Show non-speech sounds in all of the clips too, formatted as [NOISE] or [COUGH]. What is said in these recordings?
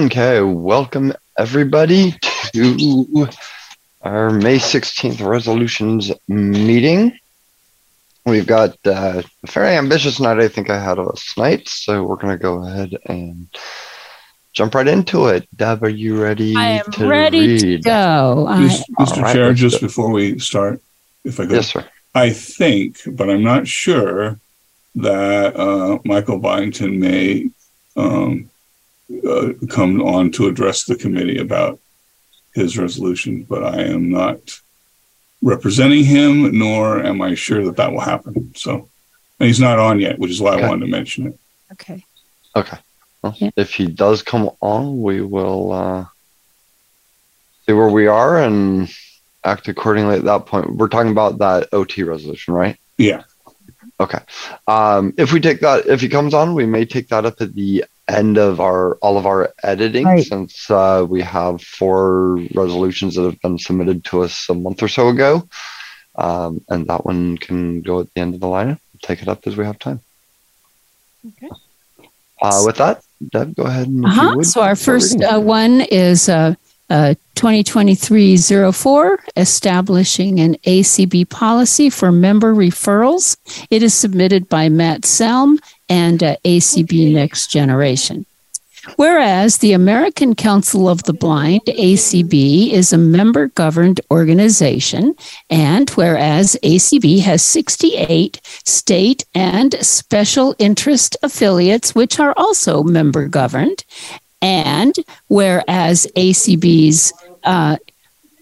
Okay, welcome everybody to our May 16th resolutions meeting. We've got uh, a very ambitious night, I think I had last night, so we're going to go ahead and jump right into it. Deb, are you ready? I am to ready read? to go. I, Mr. All right, Chair, just go. before we start, if I could, Yes, sir. I think, but I'm not sure, that uh, Michael Byington may um, uh, come on to address the committee about his resolution, but I am not representing him, nor am I sure that that will happen. So, and he's not on yet, which is why Okay. I wanted to mention it. okay. Okay. Well, Yeah. If he does come on, we will uh, see where we are and act accordingly at that point. We're talking about that OT resolution, right? Yeah. Okay. Um, if we take that, if he comes on, we may take that up at the end of our all of our editing, Right. since uh, we have four resolutions that have been submitted to us a month or so ago, um, and that one can go at the end of the lineup. Take it up as we have time. Okay. Uh, with that, Deb, go ahead and Uh-huh. would, So our first uh, one is uh, uh, 2023-04, establishing an ACB policy for member referrals. It is submitted by Matt Selm and uh, ACB Next Generation. Whereas the American Council of the Blind, ACB, is a member governed organization, and whereas ACB has 68 state and special interest affiliates, which are also member governed, and whereas ACB's uh,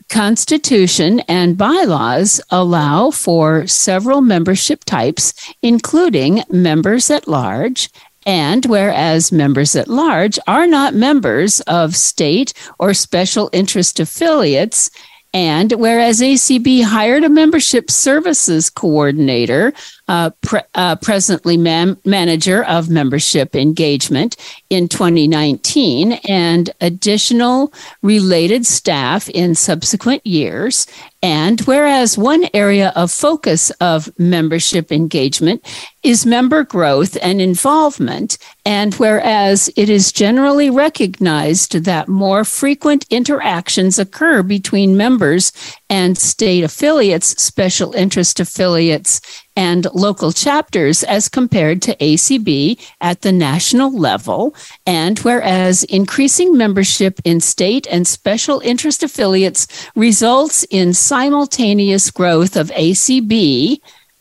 Constitution and bylaws allow for several membership types, including members at large. And whereas members at large are not members of state or special interest affiliates, and whereas ACB hired a membership services coordinator, uh, pre- uh, presently man- manager of membership engagement in 2019, and additional related staff in subsequent years. And whereas one area of focus of membership engagement is member growth and involvement, and whereas it is generally recognized that more frequent interactions occur between members and state affiliates, special interest affiliates, and local chapters as compared to ACB at the national level. And whereas increasing membership in state and special interest affiliates results in simultaneous growth of ACB,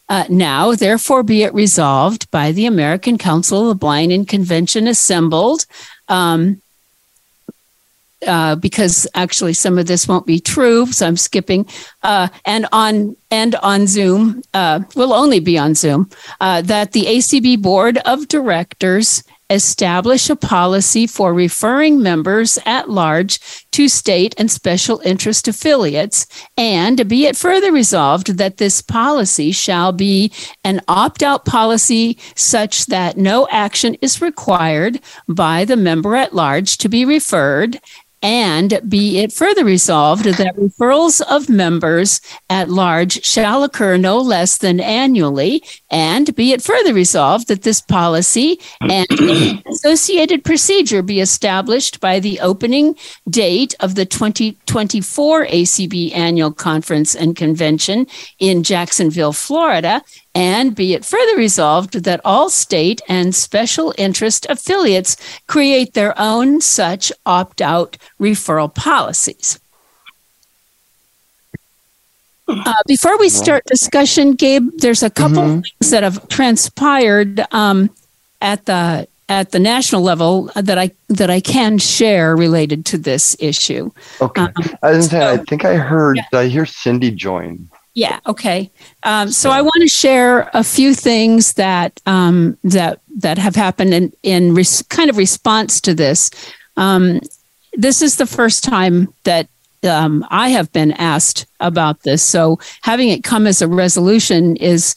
uh, now, therefore, be it resolved by the American Council of the Blind and Convention assembled. Um, uh, because actually some of this won't be true, so I'm skipping. Uh, and on and on Zoom, uh, will only be on Zoom. Uh, that the ACB Board of Directors establish a policy for referring members at large to state and special interest affiliates, and be it further resolved that this policy shall be an opt out policy such that no action is required by the member at large to be referred. And be it further resolved that referrals of members at large shall occur no less than annually. And be it further resolved that this policy and [CLEARS THROAT] associated procedure be established by the opening date of the 2024 ACB Annual Conference and Convention in Jacksonville, Florida. And be it further resolved that all state and special interest affiliates create their own such opt out referral policies. Uh, before we start discussion, Gabe, there's a couple Mhm. things that have transpired um, at the at the national level that I that I can share related to this issue. Okay. Um, I say, I think I heard. Yeah. I hear Cindy join? Yeah. Okay. Um, so I want to share a few things that um, that that have happened in in res- kind of response to this. Um, this is the first time that um, I have been asked about this. So having it come as a resolution is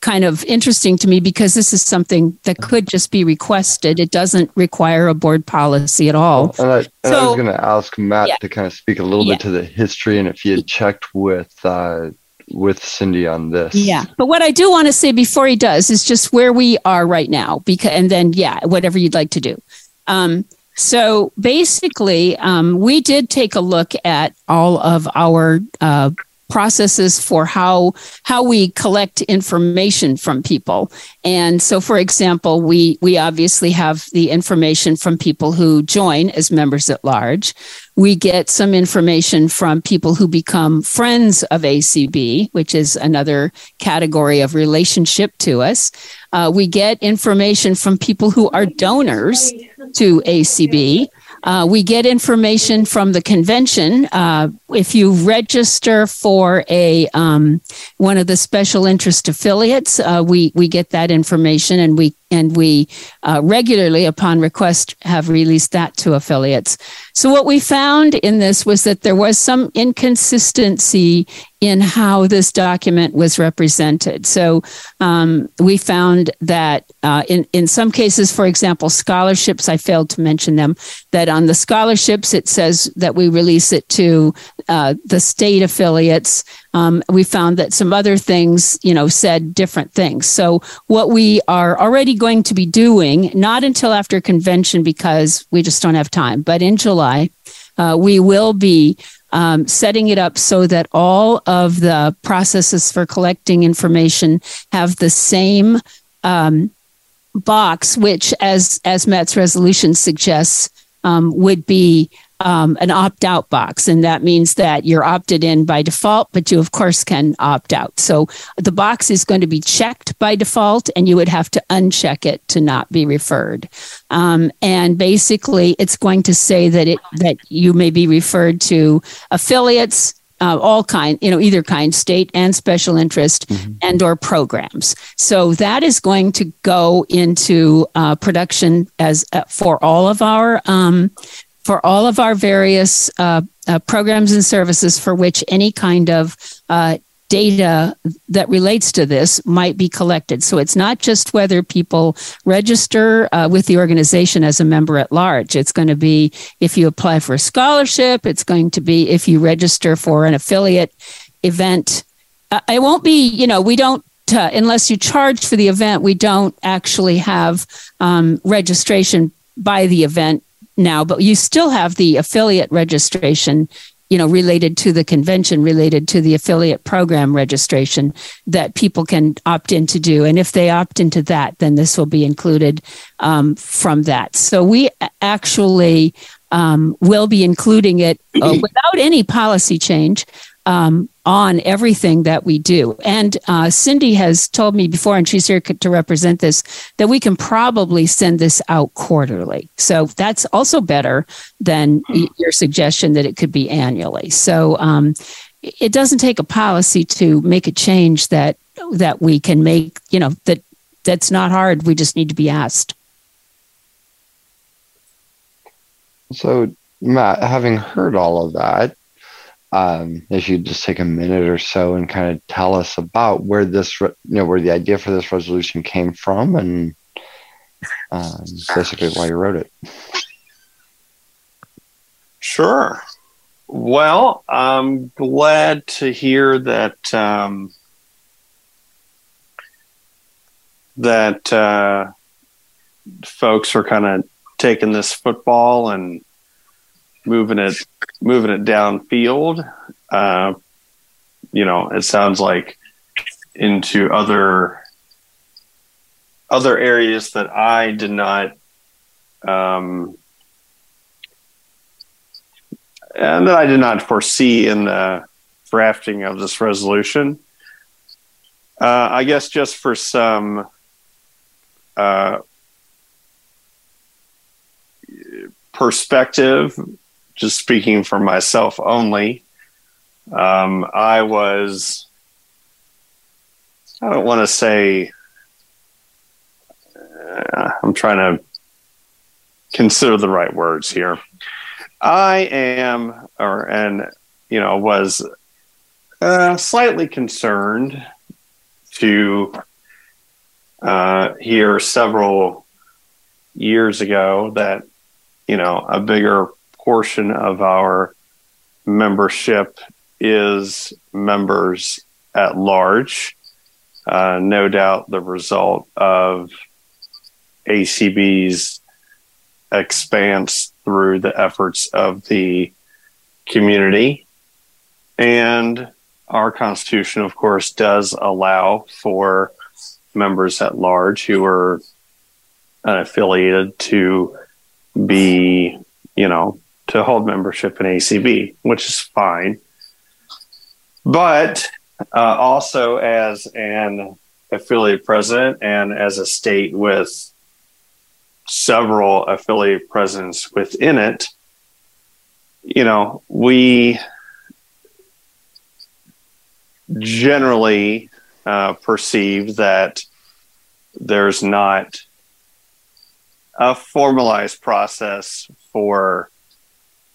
kind of interesting to me because this is something that could just be requested. It doesn't require a board policy at all. And I, and I was going to ask Matt Yeah. to kind of speak a little Yeah. bit to the history and if he had checked with uh, with Cindy on this. Yeah. But what I do want to say before he does is just where we are right now because and then yeah, whatever you'd like to do. Um So basically, um, we did take a look at all of our uh, processes for how how we collect information from people. And so for example, we we obviously have the information from people who join as members at large. We get some information from people who become friends of ACB, which is another category of relationship to us. Uh, we get information from people who are donors to ACB. Uh, we get information from the convention. Uh, if you register for a um, one of the special interest affiliates, uh, we we get that information, and we and we uh, regularly, upon request, have released that to affiliates. So what we found in this was that there was some inconsistency in how this document was represented. So um, we found that uh, in in some cases, for example, scholarships, I failed to mention them. That on the scholarships, it says that we release it to uh, the state affiliates. Um, we found that some other things, you know, said different things. So what we are already going to be doing, not until after convention because we just don't have time, but in July, uh, we will be um, setting it up so that all of the processes for collecting information have the same um, box, which, as as Matt's resolution suggests, um, would be um, an opt out box. And that means that you're opted in by default, but you, of course, can opt out. So the box is going to be checked by default, and you would have to uncheck it to not be referred. Um, and basically, it's going to say that it that you may be referred to affiliates. Uh, all kind, you know, either kind, state and special interest, mm-hmm. and or programs. So that is going to go into uh, production as uh, for all of our um, for all of our various uh, uh, programs and services for which any kind of uh, data that relates to this might be collected. So it's not just whether people register uh, with the organization as a member at large. It's going to be if you apply for a scholarship, it's going to be if you register for an affiliate event. Uh, it won't be, you know, we don't uh, unless you charge for the event, we don't actually have um, registration by the event now, but you still have the affiliate registration you know related to the convention related to the affiliate program registration that people can opt in to do. And if they opt into that then this will be included um, from that. So we actually um, will be including it uh, [CLEARS THROAT] without any policy change um, on everything that we do. And uh, Cindy has told me before, and she's here to represent this, that we can probably send this out quarterly. So that's also better than your suggestion that it could be annually. So um, it doesn't take a policy to make a change that that we can make. You know that that's not hard. We just need to be asked. So, Matt, having heard all of that, um, if you just take a minute or so and kind of tell us about where this, you know, where the idea for this resolution came from and um, basically why you wrote it. Sure. Well, I'm glad to hear that um, that uh, folks are kind of taking this football and moving it moving it downfield. Uh, you know, it sounds like into other other areas that I did not um, and that I did not foresee in the drafting of this resolution. Uh, I guess just for some uh, perspective, just speaking for myself only, um, I was, I don't want to say, uh, I'm trying to consider the right words here. I am, or, and, you know, was uh, slightly concerned to uh, hear several years ago that, you know, a bigger portion of our membership is members at large. Uh, no doubt the result of ACB's expanse through the efforts of the community. And our Constitution, of course, does allow for members at large who are unaffiliated to be, you know, to hold membership in ACB, which is fine. But uh, also, as an affiliate president and as a state with several affiliate presidents within it, you know, we generally uh, perceive that there's not a formalized process for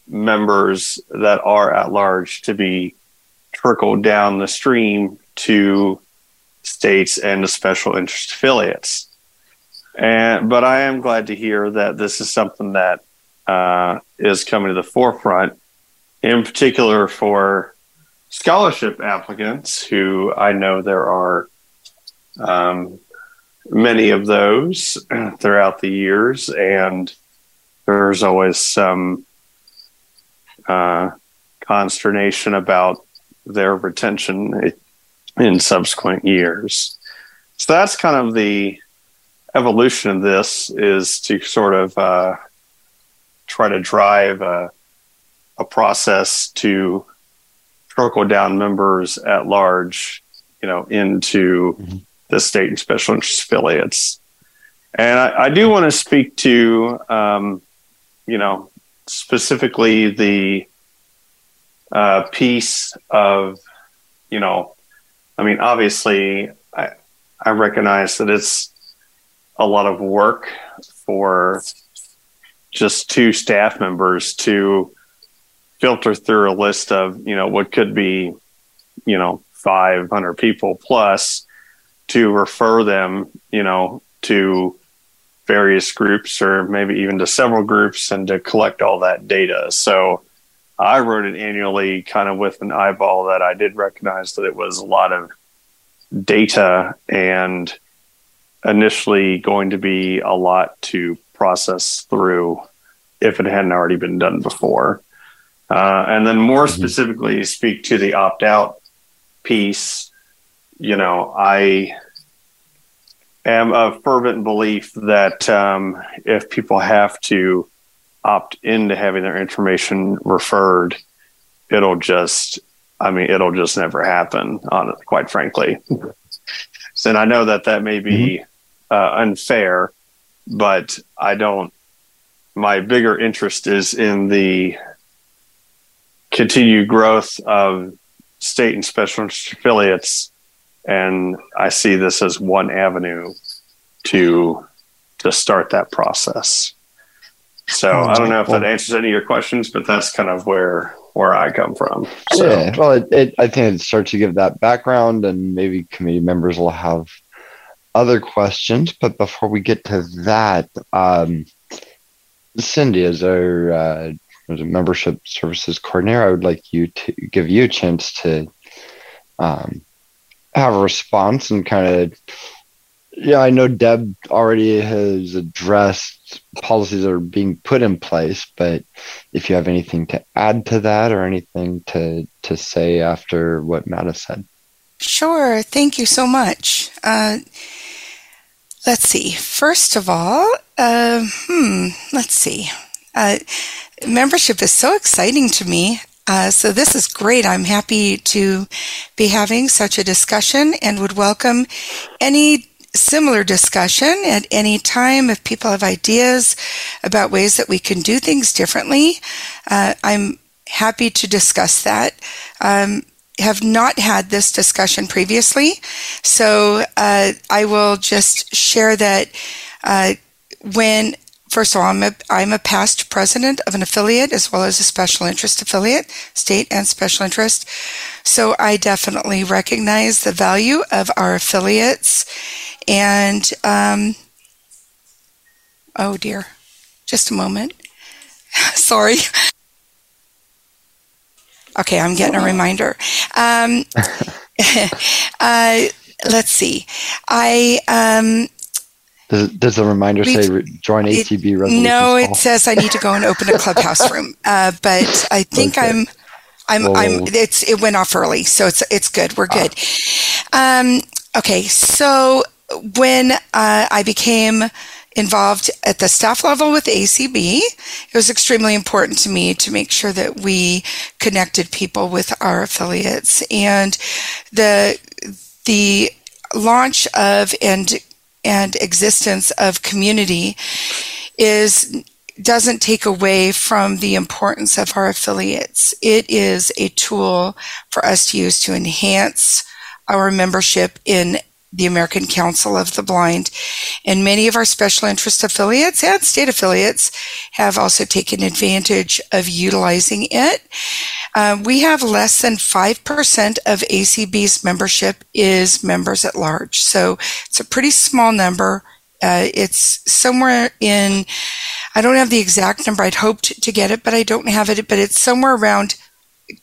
members that are at large to be trickled down the stream to states and to special interest affiliates. And but I am glad to hear that this is something that uh, is coming to the forefront, in particular for scholarship applicants, who I know there are um, many of those [CLEARS THROAT] throughout the years, and there's always some uh, consternation about their retention in subsequent years. So that's kind of the evolution of this is to sort of uh, try to drive a, a process to trickle down members at large, you know, into mm-hmm. the state and special interest affiliates. And I, I do want to speak to, um, you know, specifically the uh, piece of, you know, I mean, obviously, I, I recognize that it's a lot of work for just two staff members to filter through a list of you know what could be you know 500 people plus to refer them you know to various groups or maybe even to several groups and to collect all that data so i wrote it annually kind of with an eyeball that i did recognize that it was a lot of data and initially going to be a lot to process through if it hadn't already been done before. Uh, and then more mm-hmm. specifically, speak to the opt out piece. You know, I am a fervent belief that um, if people have to opt into having their information referred, it'll just, I mean, it'll just never happen, on quite frankly. and I know that that may be mm-hmm uh, unfair, but I don't. My bigger interest is in the continued growth of state and special affiliates, and I see this as one avenue to to start that process. So I don't know if that answers any of your questions, but that's kind of where where I come from. So. Yeah, well, it, it, I think it starts to give that background, and maybe committee members will have other questions, but before we get to that, um, Cindy, as our uh, as a membership services coordinator, I would like you to give you a chance to um, have a response and kind of. Yeah, I know Deb already has addressed policies that are being put in place, but if you have anything to add to that or anything to to say after what Matt has said. Sure. Thank you so much. Uh, let's see. First of all, uh, hmm, let's see. Uh, membership is so exciting to me. Uh, so this is great. I'm happy to be having such a discussion and would welcome any similar discussion at any time if people have ideas about ways that we can do things differently. Uh, I'm happy to discuss that. Um, have not had this discussion previously. So uh, I will just share that uh, when, first of all, I'm a, I'm a past president of an affiliate as well as a special interest affiliate, state and special interest. So I definitely recognize the value of our affiliates. And, um, oh dear, just a moment. [LAUGHS] Sorry. Okay, I'm getting a reminder. Um, [LAUGHS] uh, let's see. I um, Does, does the reminder say join ACB resolution? No, it says I need to go and open a clubhouse room. [LAUGHS] Uh, but I think okay. I'm, I'm, I'm. It's it went off early, so it's it's good. We're good. Ah. Um, okay, so when uh, I became involved at the staff level with ACB. It was extremely important to me to make sure that we connected people with our affiliates and the the launch of and and existence of community is doesn't take away from the importance of our affiliates. It is a tool for us to use to enhance our membership in the American Council of the Blind. And many of our special interest affiliates and state affiliates have also taken advantage of utilizing it. Uh, we have less than 5% of ACB's membership is members at large. So it's a pretty small number. Uh, it's somewhere in, I don't have the exact number. I'd hoped to get it, but I don't have it. But it's somewhere around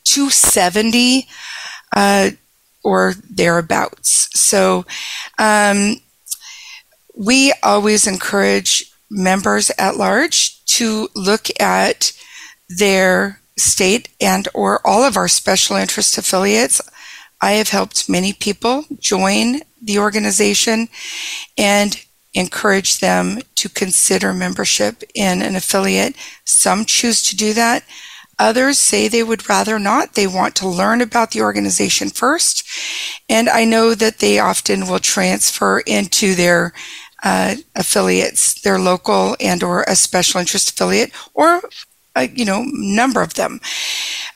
270 uh, or thereabouts. So um, we always encourage members at large to look at their state and or all of our special interest affiliates. I have helped many people join the organization and encourage them to consider membership in an affiliate. Some choose to do that. Others say they would rather not. They want to learn about the organization first. And I know that they often will transfer into their uh, affiliates, their local and or a special interest affiliate or, a, you know, number of them.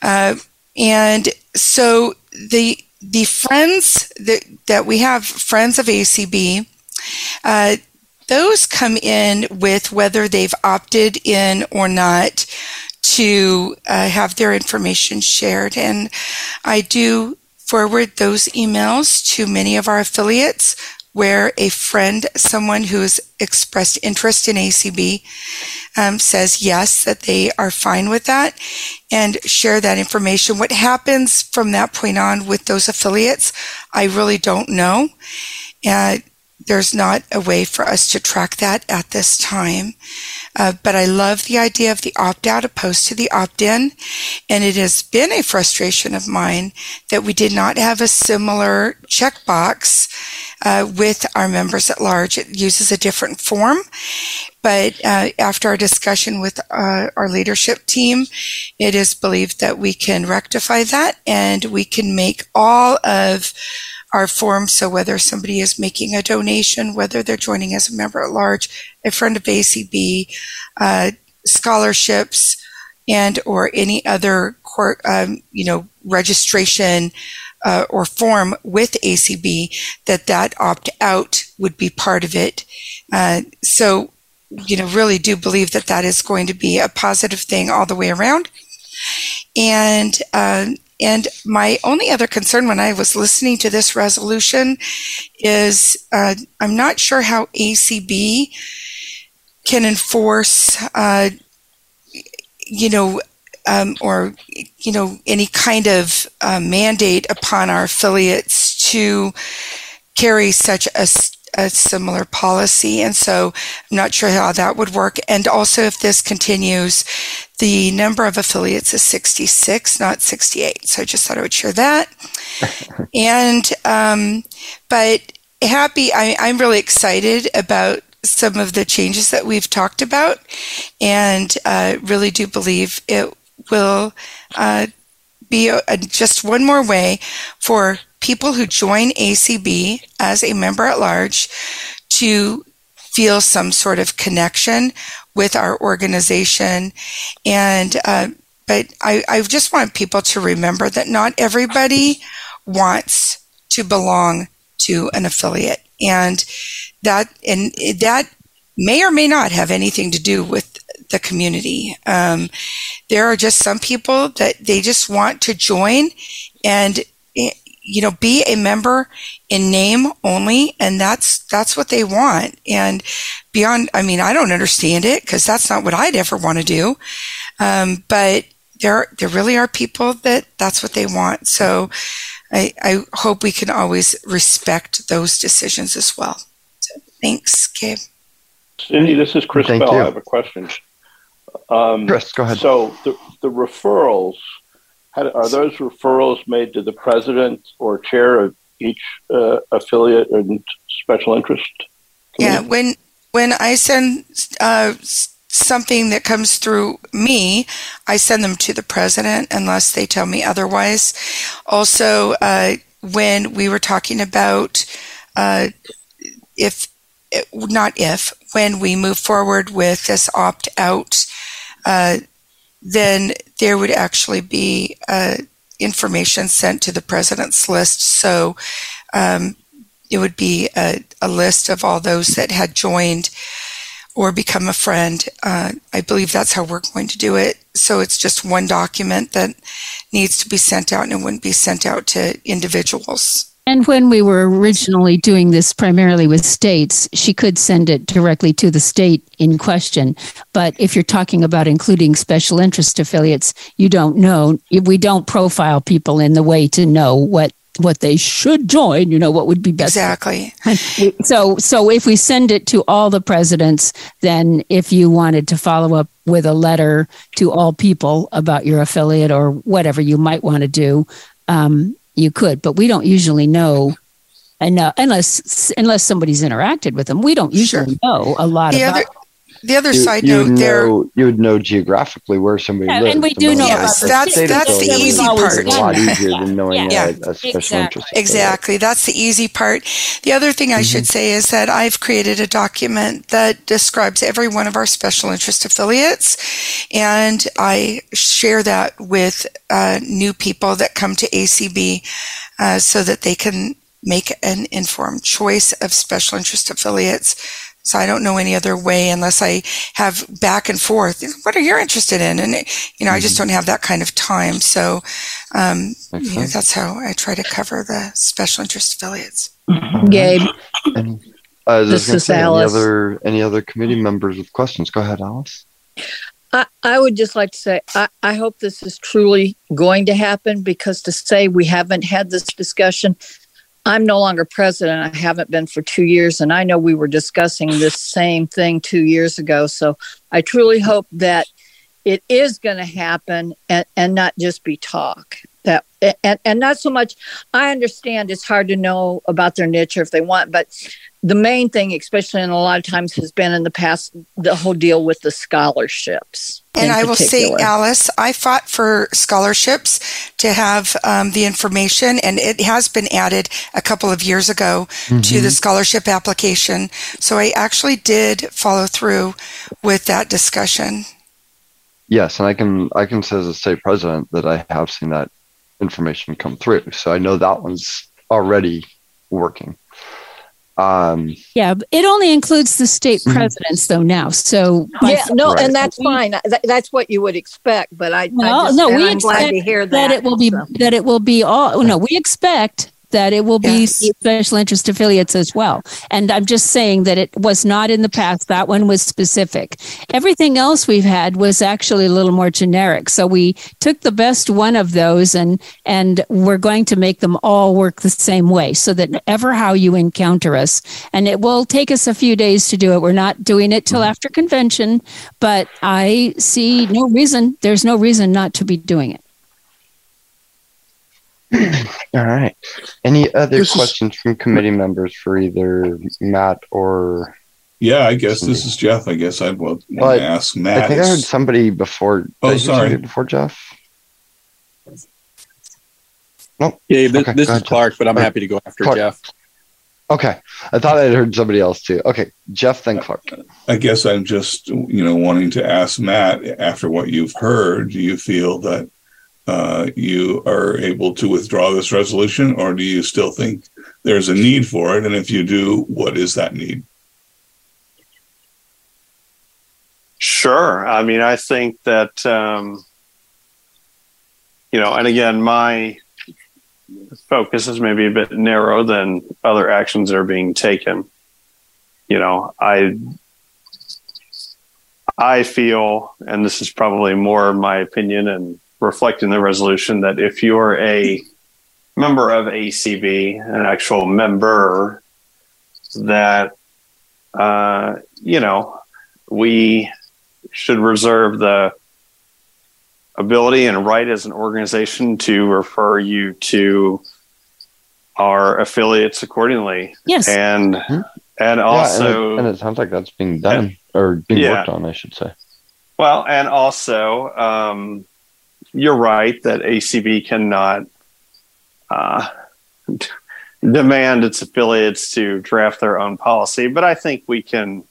Uh, and so the, the friends that, that we have, friends of ACB, uh, those come in with whether they've opted in or not to uh, have their information shared. And I do forward those emails to many of our affiliates where a friend, someone who has expressed interest in ACB, um, says yes, that they are fine with that and share that information. What happens from that point on with those affiliates, I really don't know. Uh, there's not a way for us to track that at this time. Uh, but I love the idea of the opt out opposed to the opt in. And it has been a frustration of mine that we did not have a similar checkbox uh, with our members at large. It uses a different form. But uh, after our discussion with uh, our leadership team, it is believed that we can rectify that and we can make all of our forms. So whether somebody is making a donation, whether they're joining as a member at large, a friend of ACB, uh, scholarships, and or any other court, um, you know, registration uh, or form with ACB, that that opt out would be part of it. Uh, so, you know, really do believe that that is going to be a positive thing all the way around. And uh, and my only other concern when I was listening to this resolution is uh, I'm not sure how ACB can enforce, uh, you know, um, or you know, any kind of uh, mandate upon our affiliates to carry such a a similar policy. And so I'm not sure how that would work. And also, if this continues, the number of affiliates is 66, not 68. So I just thought I would share that. [LAUGHS] and, um, but happy, I, I'm really excited about some of the changes that we've talked about and uh, really do believe it will uh, be a, a, just one more way for people who join ACB as a member at large to feel some sort of connection with our organization. And, uh, but I, I just want people to remember that not everybody wants to belong to an affiliate. And that, and that may or may not have anything to do with the community. Um, there are just some people that they just want to join and you know, be a member in name only, and that's that's what they want. And beyond, I mean, I don't understand it because that's not what I'd ever want to do. Um, but there, there really are people that that's what they want. So I, I hope we can always respect those decisions as well. So thanks, Gabe. Cindy, this is Chris Thank Bell. you. I have a question. Um, Chris, go ahead. So the, the referrals, how, are those referrals made to the president or chair of each uh, affiliate and special interest? Yeah, when when I send uh, something that comes through me, I send them to the president unless they tell me otherwise. Also, uh, when we were talking about uh, if not if when we move forward with this opt out, uh, then there would actually be uh, information sent to the president's list. So. Um, it would be a, a list of all those that had joined or become a friend. Uh, I believe that's how we're going to do it. So it's just one document that needs to be sent out and it wouldn't be sent out to individuals. And when we were originally doing this primarily with states, she could send it directly to the state in question. But if you're talking about including special interest affiliates, you don't know. We don't profile people in the way to know what what they should join, you know, what would be best. Exactly. [LAUGHS] So, so if we send it to all the presidents, then if you wanted to follow up with a letter to all people about your affiliate or whatever you might want to do, um, you could. But we don't usually know, enough, unless unless somebody's interacted with them. We don't usually Sure. know a lot The about. other the other You, side you note would there know, you would know geographically where somebody Yeah, lives. and we do know Yes, the that's- state that's the easy part. A lot Yeah. easier than knowing Yeah. a, a special Exactly. interest. affiliate. Exactly. That's the easy part. The other thing I should say is that I've created a document that describes every one of our special interest affiliates, and I share that with uh, new people that come to ACB uh, so that they can make an informed choice of special interest affiliates. So I don't know any other way unless I have back and forth. What are you interested in? And you know, I just don't have that kind of time. So um, you know, that's how I try to cover the special interest affiliates. Gabe, Any, uh, I was This gonna is say, any Alice. other any other committee members with questions? Go ahead, Alice. I, I would just like to say I, I hope this is truly going to happen because to say we haven't had this discussion, I'm no longer president. I haven't been for two years, and I know we were discussing this same thing two years ago. So I truly hope that it is going to happen and, and not just be talk. That and, and not so much. I understand it's hard to know about their niche or if they want, but the main thing, especially in a lot of times, has been in the past the whole deal with the scholarships. And in I will say. Alice, I fought for scholarships to have um, the information, and it has been added a couple of years ago to the scholarship application. So I actually did follow through with that discussion. Yes, and I can I can say as a state president that I have seen that information come through. So I know that one's already working. Um, Yeah, it only includes the state Mhm. presidents though now. So by yeah, no, Right. and that's fine. That, that's what you would expect. But I, No, I just, no, we I'm glad expect to hear that. that it will be so. that it will be all no we expect that it will be Yes. special interest affiliates as well. And i'm just saying that it was not in the past. That one was specific. Everything else we've had was actually a little more generic. So we took the best one of those and and we're going to make them all work the same way so that ever how you encounter us and it will take us a few days to do it. We're not doing it till mm-hmm. after convention but i see no reason there's no reason not to be doing it all right. Any other This is- questions from committee members for either Matt or Yeah, I guess this is Jeff. I guess I'd want But to ask Matt. I think I heard somebody before. Oh, did I hear sorry. Before Jeff. Nope. Yeah, this, Okay, this go is ahead, Clark, but I'm happy to go after Clark. Jeff. Okay, I thought I'd heard somebody else too. Okay, Jeff then Clark. I guess I'm just, you know, wanting to ask Matt after what you've heard, do you feel that uh, you are able to withdraw this resolution or do you still think there's a need for it? And if you do, what is that need? Sure. I mean, I think that, um, you know, and again, my focus is maybe a bit narrow than other actions that are being taken. You know, I, I feel, and this is probably more my opinion and reflecting the resolution, that if you're a member of ACB, an actual member, that uh, you know, we should reserve the ability and right as an organization to refer you to our affiliates accordingly. Yes. And Mhm. and Yeah, also and, it, and it sounds like that's being done or being Yeah. worked on, I should say. well, and also um, you're right that ACB cannot uh, [LAUGHS] demand its affiliates to draft their own policy, but I think we can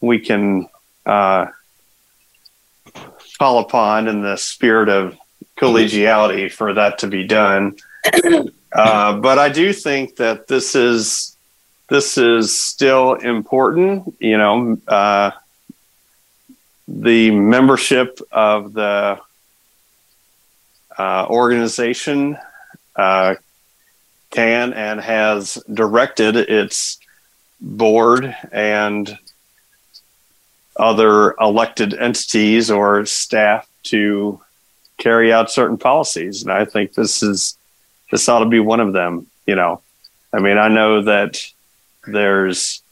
we can uh, call upon in the spirit of collegiality for that to be done. [COUGHS] Uh, but I do think that this is this is still important. You know, uh, the membership of the uh, organization uh, can and has directed its board and other elected entities or staff to carry out certain policies. And I think this is this ought to be one of them. You know, I mean, I know that there's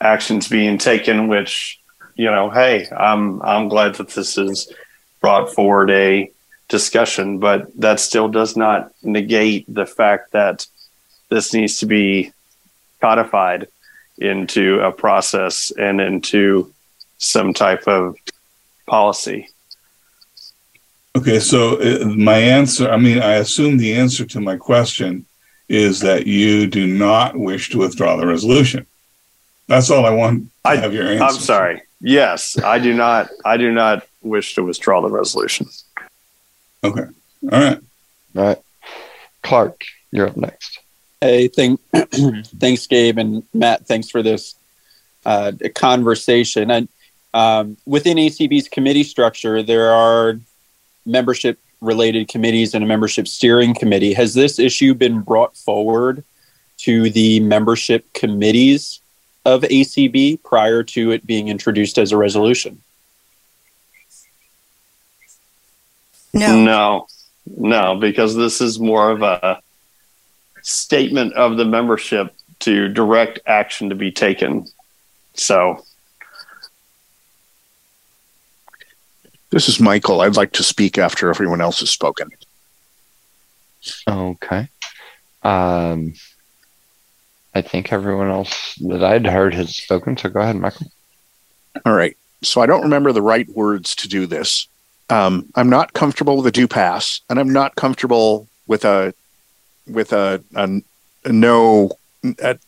actions being taken, which you know, hey, I'm I'm glad that this has brought forward a discussion, but that still does not negate the fact that this needs to be codified into a process and into some type of policy. Okay, so uh, my answer, I mean, I assume the answer to my question is that you do not wish to withdraw the resolution. That's all I want I- have your answer. I'm sorry. Yes, I do not. I do not wish to withdraw the resolution. Okay. All right. All right. Clark, you're up next. Hey, thank, [CLEARS THROAT] thanks, Gabe and Matt. Thanks for this uh, conversation. And um, within ACB's committee structure, there are membership related committees and a membership steering committee. Has this issue been brought forward to the membership committees of ACB prior to it being introduced as a resolution? No. No, no, because this is more of a statement of the membership to direct action to be taken. So, This is Michael. I'd like to speak after everyone else has spoken. Okay. Um, I think everyone else that I'd heard has spoken. So go ahead, Michael. All right. So I don't remember the right words to do this. Um, I'm not comfortable with a do pass, and I'm not comfortable with a with a, a, a no. A,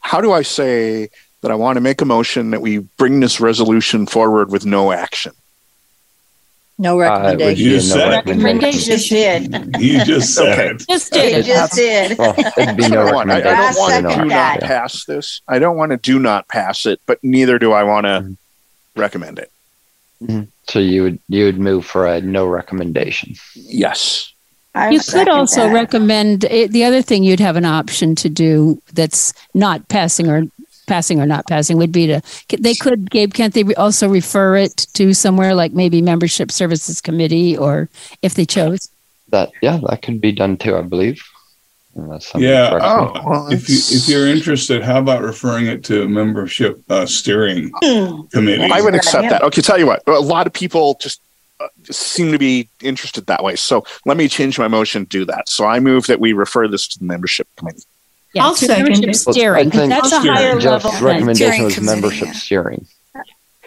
how do I say that I want to make a motion that we bring this resolution forward with no action? No Uh, it would recommendation. be a You no said- recommendation. Just did. You [LAUGHS] just said Okay. it. Just It did. just did. Well, it'd be no what I want. I, I don't want to do that. not pass this. I don't want to do not pass it, but neither do I want to Mhm. recommend it. So you would you would move for a no recommendation. Yes. I You could also that. recommend it, the other thing you'd have an option to do that's not passing or passing or not passing would be to they could Gabe can't they also refer it to somewhere like maybe membership services committee or if they chose That yeah, that could be done too, I believe. Unless somebody Yeah. Oh, well, If you if you're interested, how about referring it to membership uh, steering committee? I would accept that. Okay, tell you what, a lot of people just, uh, just seem to be interested that way. So let me change my motion. to Do that. So I move that we refer this to the membership committee. yeah, I'll to membership it. Well, steering I think that's a steering. higher Jeff's level than- recommendation Steering was committee, membership yeah. steering,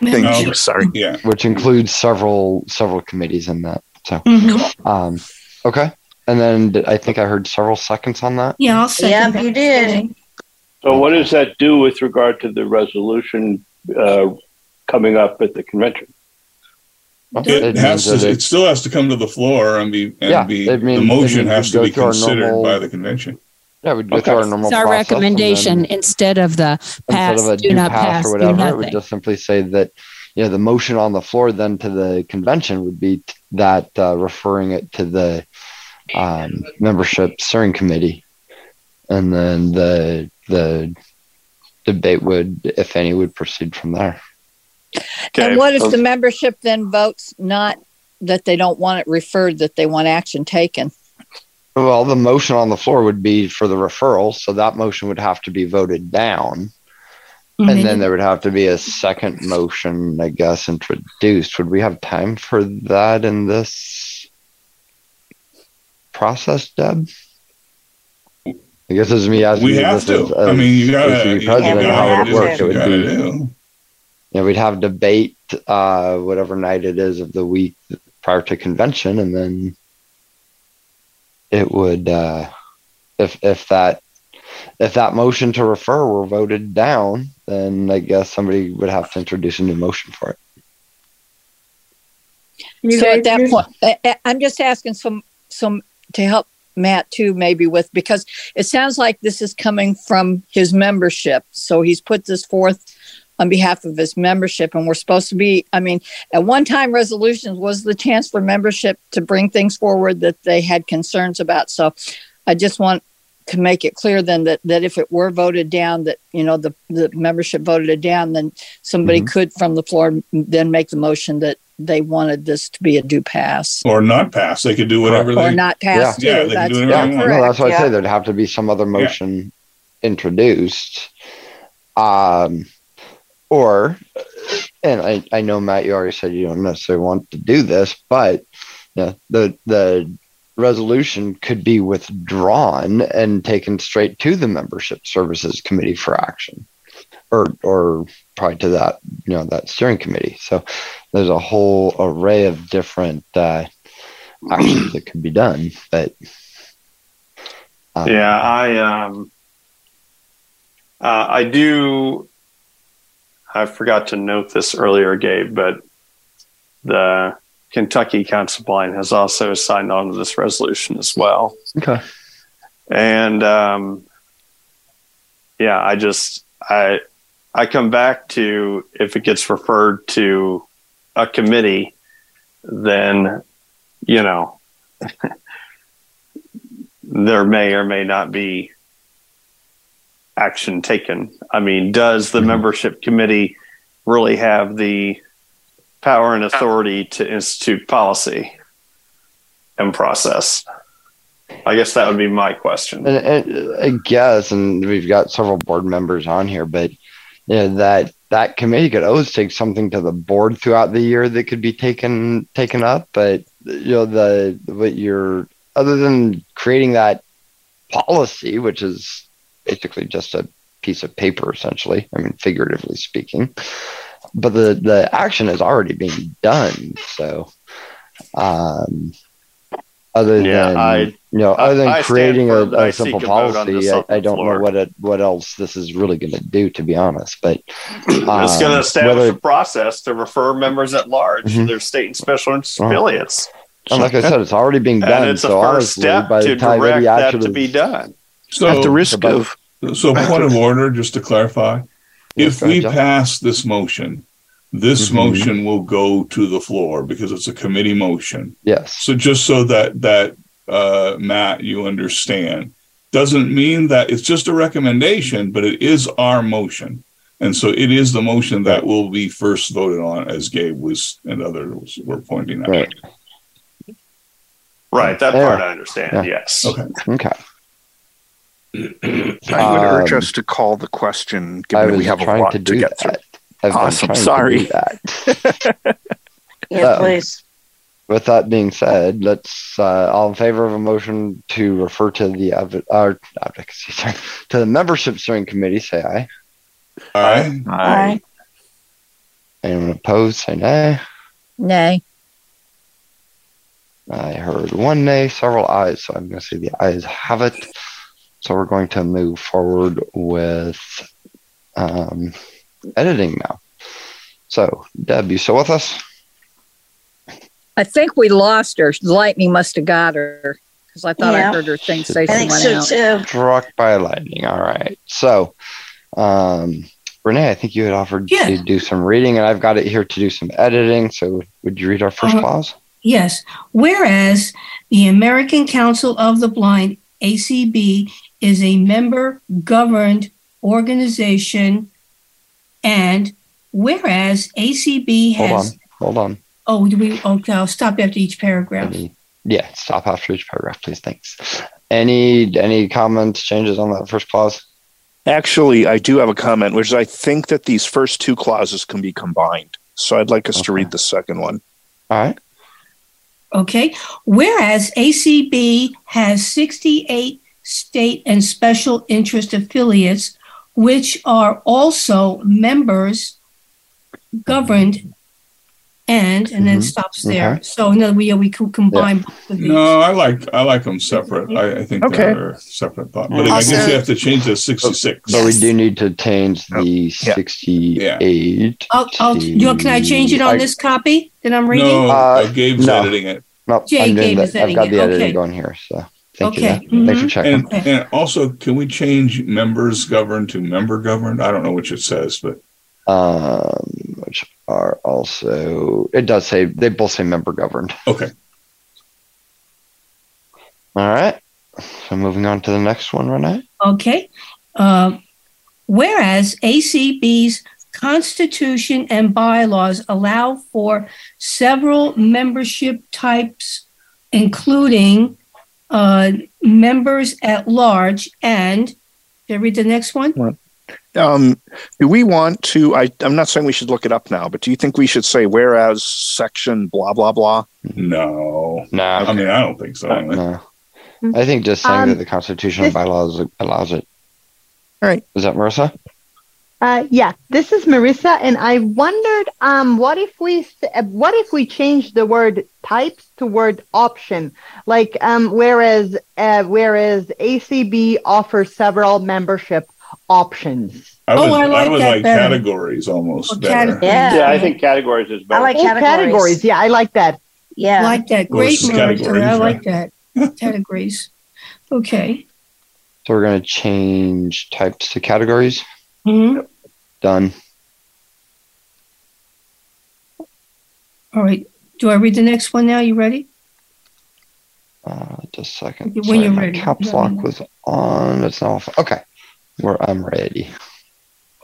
Thank No. you. Sorry. Yeah. which includes several several committees in that. So Mhm. um, okay, and then I think I heard several seconds on that. Yeah, I'll second Yep, you did. So what does that do with regard to the resolution uh, coming up at the convention? Well, It has to. that It still has to come to the floor and be and Yeah, be. it means- the motion means has to go be through considered normal- by the convention. Yeah, we'd go Okay. through our normal it's our recommendation then instead of the pass instead of a do do not pass, pass or whatever, it would just simply say that yeah, the motion on the floor then to the convention would be t- that uh, referring it to the um, membership steering committee, and then the the debate would, if any, would proceed from there. okay. And what if the membership then votes not that they don't want it referred, that they want action taken? Well, the motion on the floor would be for the referral, so that motion would have to be voted down. And then there would have to be a second motion, I guess, introduced. Would we have time for that in this process, Deb? I guess this is me asking. We have this to. as- I mean, you gotta, ACB you president, we how would it to. work? It would be, do. you know, we'd have debate, uh, whatever night it is of the week prior to convention, and then it would, uh, if if that if that motion to refer were voted down, then I guess somebody would have to introduce a new motion for it. You so at that point, I- I- I'm just asking some some to help Matt too, maybe with because it sounds like this is coming from his membership. So he's put this forth on behalf of his membership, and we're supposed to be. I mean, at one time, resolutions was the chance for membership to bring things forward that they had concerns about. So I just want to make it clear then that that if it were voted down, that you know the the membership voted it down, then somebody Mhm. could from the floor then make the motion that they wanted this to be a due pass Or not pass. They could do whatever or they. not pass Yeah, too. they can That's do whatever they want. no, that's what I yeah. say. There'd have to be some other motion introduced. Um, or, and I, I know Matt, you already said you don't necessarily want to do this, but yeah, the the resolution could be withdrawn and taken straight to the membership services committee for action, or or probably to that you know that steering committee. So there's a whole array of different uh, actions that could be done, but um, Yeah, I um, uh, I do. I forgot to note this earlier, Gabe, but the Kentucky Council Blind has also signed on to this resolution as well. Okay. And um, yeah, I just I I come back to if it gets referred to a committee, then you know [LAUGHS] there may or may not be action taken. I mean, does the Mhm. membership committee really have the power and authority to institute policy and process? I guess that would be my question. And, and I guess, and we've got several board members on here, but you know, that that committee could always take something to the board throughout the year that could be taken taken up. But you know, the what you're other than creating that policy, which is basically just a piece of paper, essentially. I mean, figuratively speaking, but the the action is already being done. So, um, other Yeah, than I- you know, other than I stand creating a, firm that I a seek simple a vote on policy, I, I don't know what it, what else this is really going to do, to be honest. But [CLEARS THROAT] it's going um, to establish whether- a process to refer members at large to Mhm. their state and special interest Uh-huh. affiliates. and like I said, it's already being done. And it's a so first honestly, step by to the time direct any that action to be done. So, At the risk about- of so point of order, just to clarify, Yes, if go ahead, we John. pass this motion, this Mhm. motion will go to the floor because it's a committee motion. yes, So just so that that uh, Matt, you understand, doesn't mean that it's just a recommendation, but it is our motion, and so it is the motion that will be first voted on, as Gabe was and others were pointing out. right, Right. That Yeah. part I understand. Yeah. Yes. Okay. okay. I would urge Um, us to call the question, I given that was we have a trying lot to to, do get through. that. I've Awesome. trying to Sorry. do that. [LAUGHS] [LAUGHS] Yeah, So- please. With that being said, let's uh, all in favor of a motion to refer to the adv- uh, advocacy sorry, to the membership steering committee. Say aye. Aye. Aye. Anyone opposed? Say nay. Nay. I heard one nay, several ayes, so I'm going to say the ayes have it. So we're going to move forward with um, editing now. So, Deb, you still with us? I think we lost her. Lightning must have got her because I thought Yeah. I heard her thing say I think so out. too. Struck by lightning. All right. So, um, Renee, I think you had offered Yeah. to do some reading, and I've got it here to do some editing. So, would you read our first Uh, clause? Yes. Whereas the American Council of the Blind, ACB, is a member governed organization. And whereas ACB has. Hold on. has, Hold on. Oh, do we, oh, okay, I'll stop after each paragraph. Any, yeah, stop after each paragraph, please. Thanks. Any any comments, changes on that first clause? Actually, I do have a comment, which is I think that these first two clauses can be combined. So I'd like us to read the second one. All right. Okay. Whereas ACB has 68 state and special interest affiliates, which are also members governed and, and then Mhm. stops there. Okay. So, in other words, we could combine both of these. No, I like I like them separate. I, I think Okay. they're separate thought. But I guess Also- you have to change the sixty-six. But we do need to change the Yeah. 68. I'll, I'll, you know, can I change it on I- this copy that I'm reading? No, Uh, uh, Gabe's no. editing it. No, Jay I'm doing Gabe that. is I've got editing the it. editing Okay. going here. So thank Okay. you. Thanks for Mhm. checking. And Okay. and also, can we change members governed to member governed? I don't know which it says, but um, which are also it does say they both say member governed. okay. All right. So moving on to the next one, Renee. Okay. Uh, whereas ACB's constitution and bylaws allow for several membership types, including uh, members at large and, did I read the next one? Um, do we want to? I, I'm not saying we should look it up now, but do you think we should say whereas section blah blah blah? No, No, I mean I don't think so. no. I think just saying Um, that the Constitution and this- bylaws allows it. All right. Is that Marissa? Uh, yeah, this is Marissa, and I wondered, um, what if we, uh, what if we change the word types to word option? Like, um, whereas, uh, whereas ACB offers several membership options. I Oh, I like would that like better. categories almost Or better. Yeah. Yeah, I think categories is better. I like Oh, categories. categories. Yeah, I like that. Yeah. I like that. Great, it's Marissa. categories, I right? like that. Categories. Okay. So we're going to change types to categories. hmm Done. All right. Do I read the next one now? You ready? Uh, just a second. When Sorry, you're my ready. caps Yeah. lock was on. It's now off. Okay. Where I'm ready.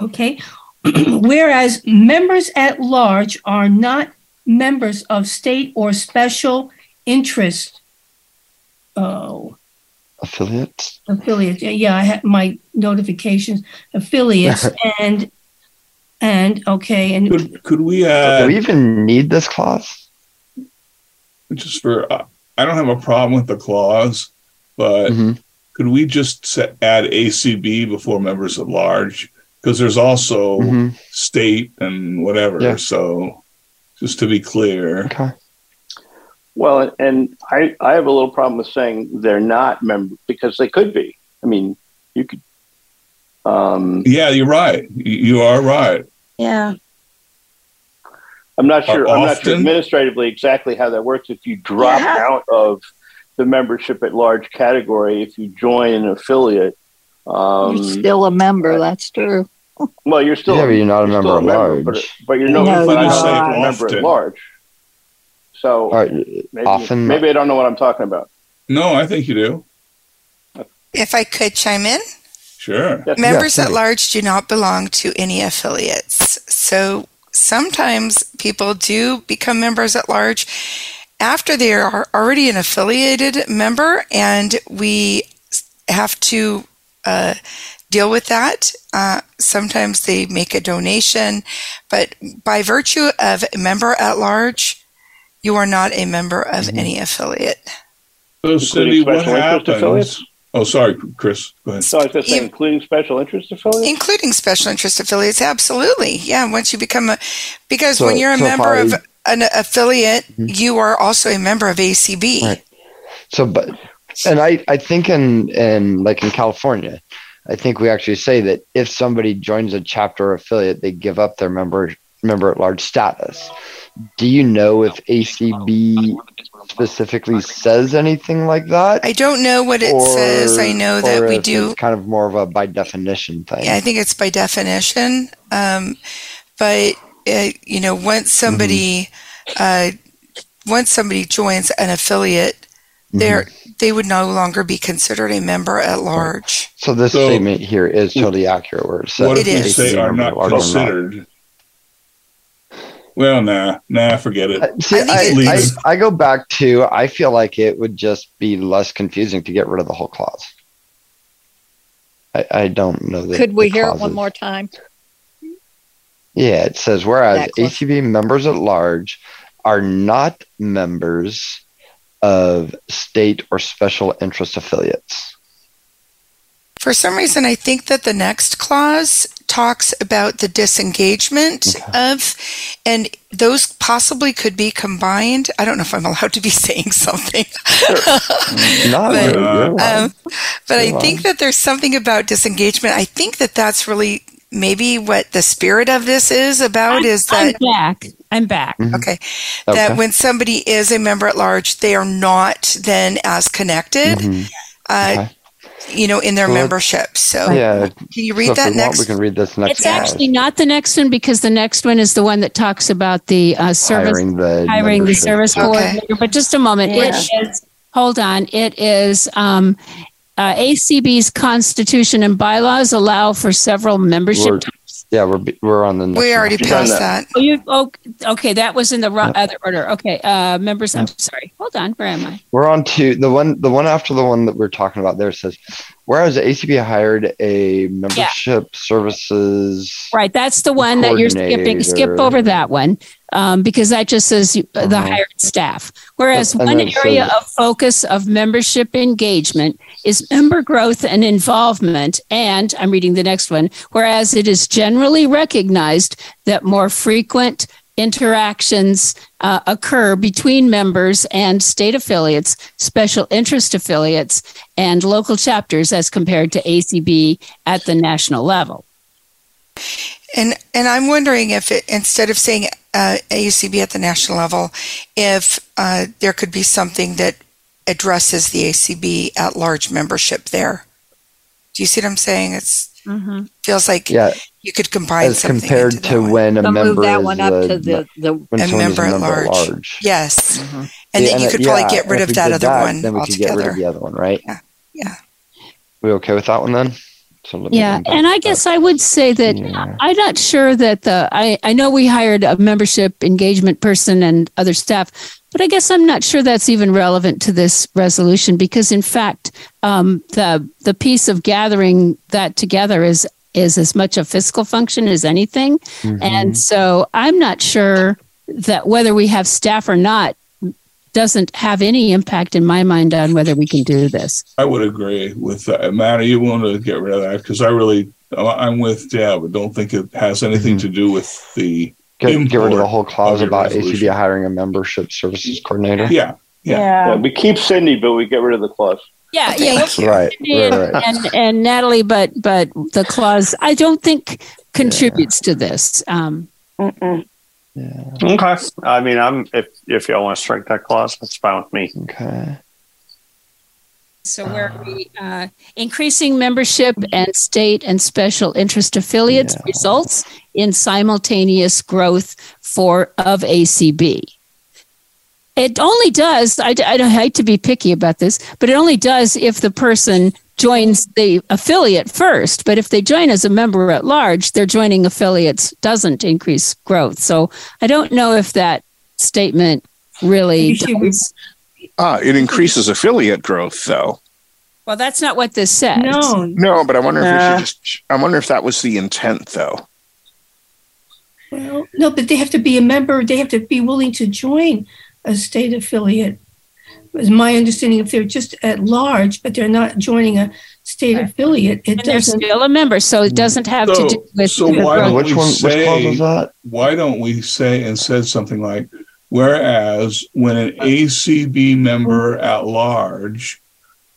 Okay. [CLEARS THROAT] Whereas members at large are not members of state or special interest oh, Affiliates. affiliates. Yeah, Yeah, I had my notifications affiliates [LAUGHS] and and okay and Could could we Do we even need this clause? just for? Uh, I don't have a problem with the clause, but Mhm. Could we just set, add ACB before members at large? Because there's also Mhm. state and whatever. Yeah. So just to be clear, Okay. Well, and I, I have a little problem with saying they're not members because they could be. I mean, you could. Um, yeah, you're right. You, you are right. Yeah. I'm not sure. I'm not sure administratively exactly how that works. If you drop Yeah. out of the membership at large category, if you join an affiliate, um, You're still a member. That's true. [LAUGHS] well, you're still Yeah, but you're not a you're member at large. but, but you're no, No, but you're I'm not. a member at large. So All right. maybe, often. maybe I don't know what I'm talking about. No, I think you do. If I could chime in, Sure. Yes, members Yeah, at large do not belong to any affiliates. So sometimes people do become members at large after they are already an affiliated member, and we have to uh, deal with that. Uh, sometimes they make a donation, but by virtue of a member at large, you are not a member of Mm-hmm. any affiliate. So, Including Cindy, what special interest happens? affiliates? Oh, sorry, Chris. Go ahead. So I was just saying, including special interest affiliates. including special interest affiliates absolutely yeah once you become a because So- when you're a so member I- of an affiliate Mhm. you are also a member of acb Right. So, but, and I, I think in, in like in California, I think we actually say that if somebody joins a chapter or affiliate, they give up their member, member at large status. Do you know if ACB specifically says anything like that? i don't know what it says i know that or we do It's kind of more of a by definition thing. yeah i think it's by definition um, but uh, you know once somebody uh, once somebody joins an affiliate Mhm. they're they would no longer be considered a member at large So this So- statement here is totally accurate. Where it says what It if we is. say ACB are member not at large or considered? Well, nah, nah, forget it. Uh, See, I I, I, I go back to I feel like it would just be less confusing to get rid of the whole clause. I, I don't know the Could we the hear it one more time? Yeah, it says whereas ACB members at large are not members of state or special interest affiliates. For some reason, I think that the next clause talks about the disengagement of, and those possibly could be combined. I don't know if I'm allowed to be [LAUGHS] saying something. [LAUGHS] Not But, really, um, but I think that there's something about disengagement. I think that that's really maybe what the spirit of this is about is that I'm that back. I'm back. Mhm. okay that when somebody is a member at large they are not then as connected Mhm. uh, Okay. you know in their So membership so Yeah. can you read if that we want, next we can read this next It's clause. actually not the next one because the next one is the one that talks about the uh, service hiring the hiring the service Okay. coordinator. But just a moment, Yeah. it is. Hold on, it is. Um, uh, ACB's constitution and bylaws allow for several membership We're- types. Yeah, we're we're on the next we already Done passed that. that Oh, you oh, okay? That was in the ro- other order. Okay, uh, members. I'm sorry. Hold on. Where am I? We're on to the one the one after the one that we're talking about there says whereas ACB hired a membership services Right, that's the one that you're skipping. Skip over that one um, because that just says you, the Uh-huh. hired staff. Whereas And one area says- of focus of membership engagement is member growth and involvement. And I'm reading the next one. Whereas it is generally recognized that more frequent interactions uh, occur between members and state affiliates, special interest affiliates, and local chapters as compared to ACB at the national level. and and i'm wondering if it instead of saying uh, AUCB at the national level if uh, there could be something that addresses the ACB at large membership there do you see what i'm saying it's Mm-hmm. feels like yeah you could combine as something compared into that to one. when a So member move that is one up a- to the, the when a is member at a member large. at large. Yes. Mhm. And Yeah, then you it- could probably yeah, get rid of that other that, one Then we could get rid altogether. of the other one, right? Yeah. Yeah. We okay with that one then? So let me Yeah, and I guess I would say that Yeah. I'm not sure that the I I know we hired a membership engagement person and other staff, but I guess I'm not sure that's even relevant to this resolution because in fact um, the the piece of gathering that together is is as much a fiscal function as anything, Mhm. and so I'm not sure that whether we have staff or not doesn't have any impact in my mind on whether we can do this. I would agree with that. Matt, are you willing to get rid of that? Because I really, I'm with Deb. I don't think it has anything Mhm. to do with the, get, get rid of the whole clause about resolution. ACB hiring a membership services coordinator. yeah. Yeah. Yeah, we keep Cindy, but we get rid of the clause. Yeah, Thank yeah. you. Right, and, right, right. and and Natalie, but but the clause I don't think contributes to this. Um, Mm-mm. Yeah. Okay. I mean, I'm if if y'all want to strike that clause, that's fine with me. Okay. so where we uh, increasing membership and state and special interest affiliates Yeah. results in simultaneous growth for of ACB. It only does. I, I don't hate to be picky about this, but it only does if the person joins the affiliate first. But if they join as a member at large, their joining affiliates doesn't increase growth. So I don't know if that statement really You should re- does. Ah, it increases affiliate growth, though. Well, that's not what this says. No, No, but I wonder if Uh. should just. I wonder if that was the intent, though. well, no, but they have to be a member. They have to be willing to join a state affiliate. Is my understanding if they're just at large, but they're not joining a state affiliate, it And they're doesn't. still a member, so it doesn't have to do with. so why don't Which we one? Which say- clause was that? Why don't we say and said something like, whereas when an ACB member at large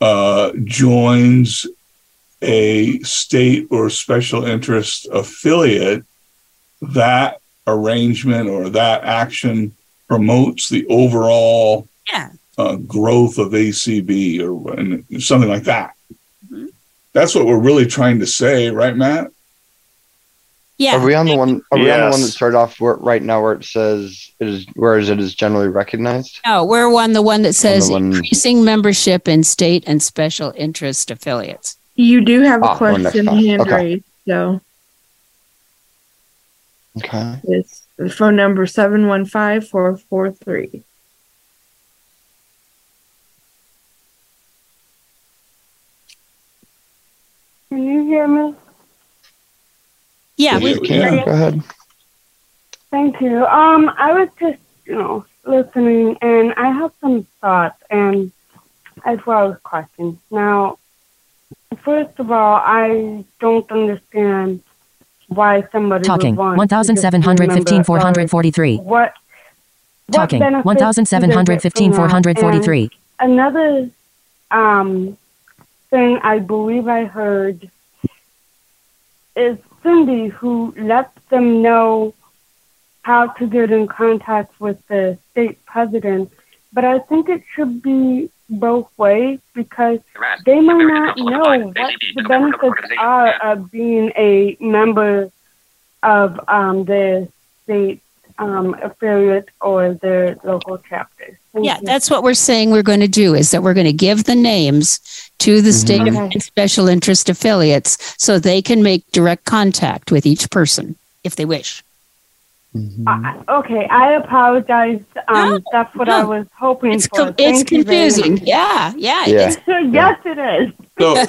uh, joins a state or special interest affiliate, that arrangement or that action promotes the overall Yeah uh, growth of ACB or something like that. Mm-hmm. That's what we're really trying to say, right, Matt? Yeah. Are we on the one? Are yes. we on the one that started off where, right now where it says it is whereas it is generally recognized? No, we're on the one that says one increasing membership in state and special interest affiliates. You do have a ah, question hand okay. raised, so. Okay. It's phone number 715 443. Can you hear me? Yeah, we Yes, you can. Go ahead. Thank you. Um, I was just, you know, listening, and I have some thoughts and as well as questions. Now, first of all, I don't understand why somebody Talking. would want to just be a 1715 443. What? what Talking. benefits do they get 1715 443. Another um, thing I believe I heard is Cindy who lets them know how to get in contact with the state president. But I think it should be both ways because they may not know what the benefits are of being a member of um, the state um, affiliate or their local chapter. Thank Yeah, you. that's what we're saying we're going to do is that we're going to give the names to the state Mhm. and special interest affiliates so they can make direct contact with each person if they wish. I- okay, I apologize. Um, that's what I was hoping It's for. com- it's Thank confusing. much. Yeah, yeah. Yeah. it's- yes, it is. So,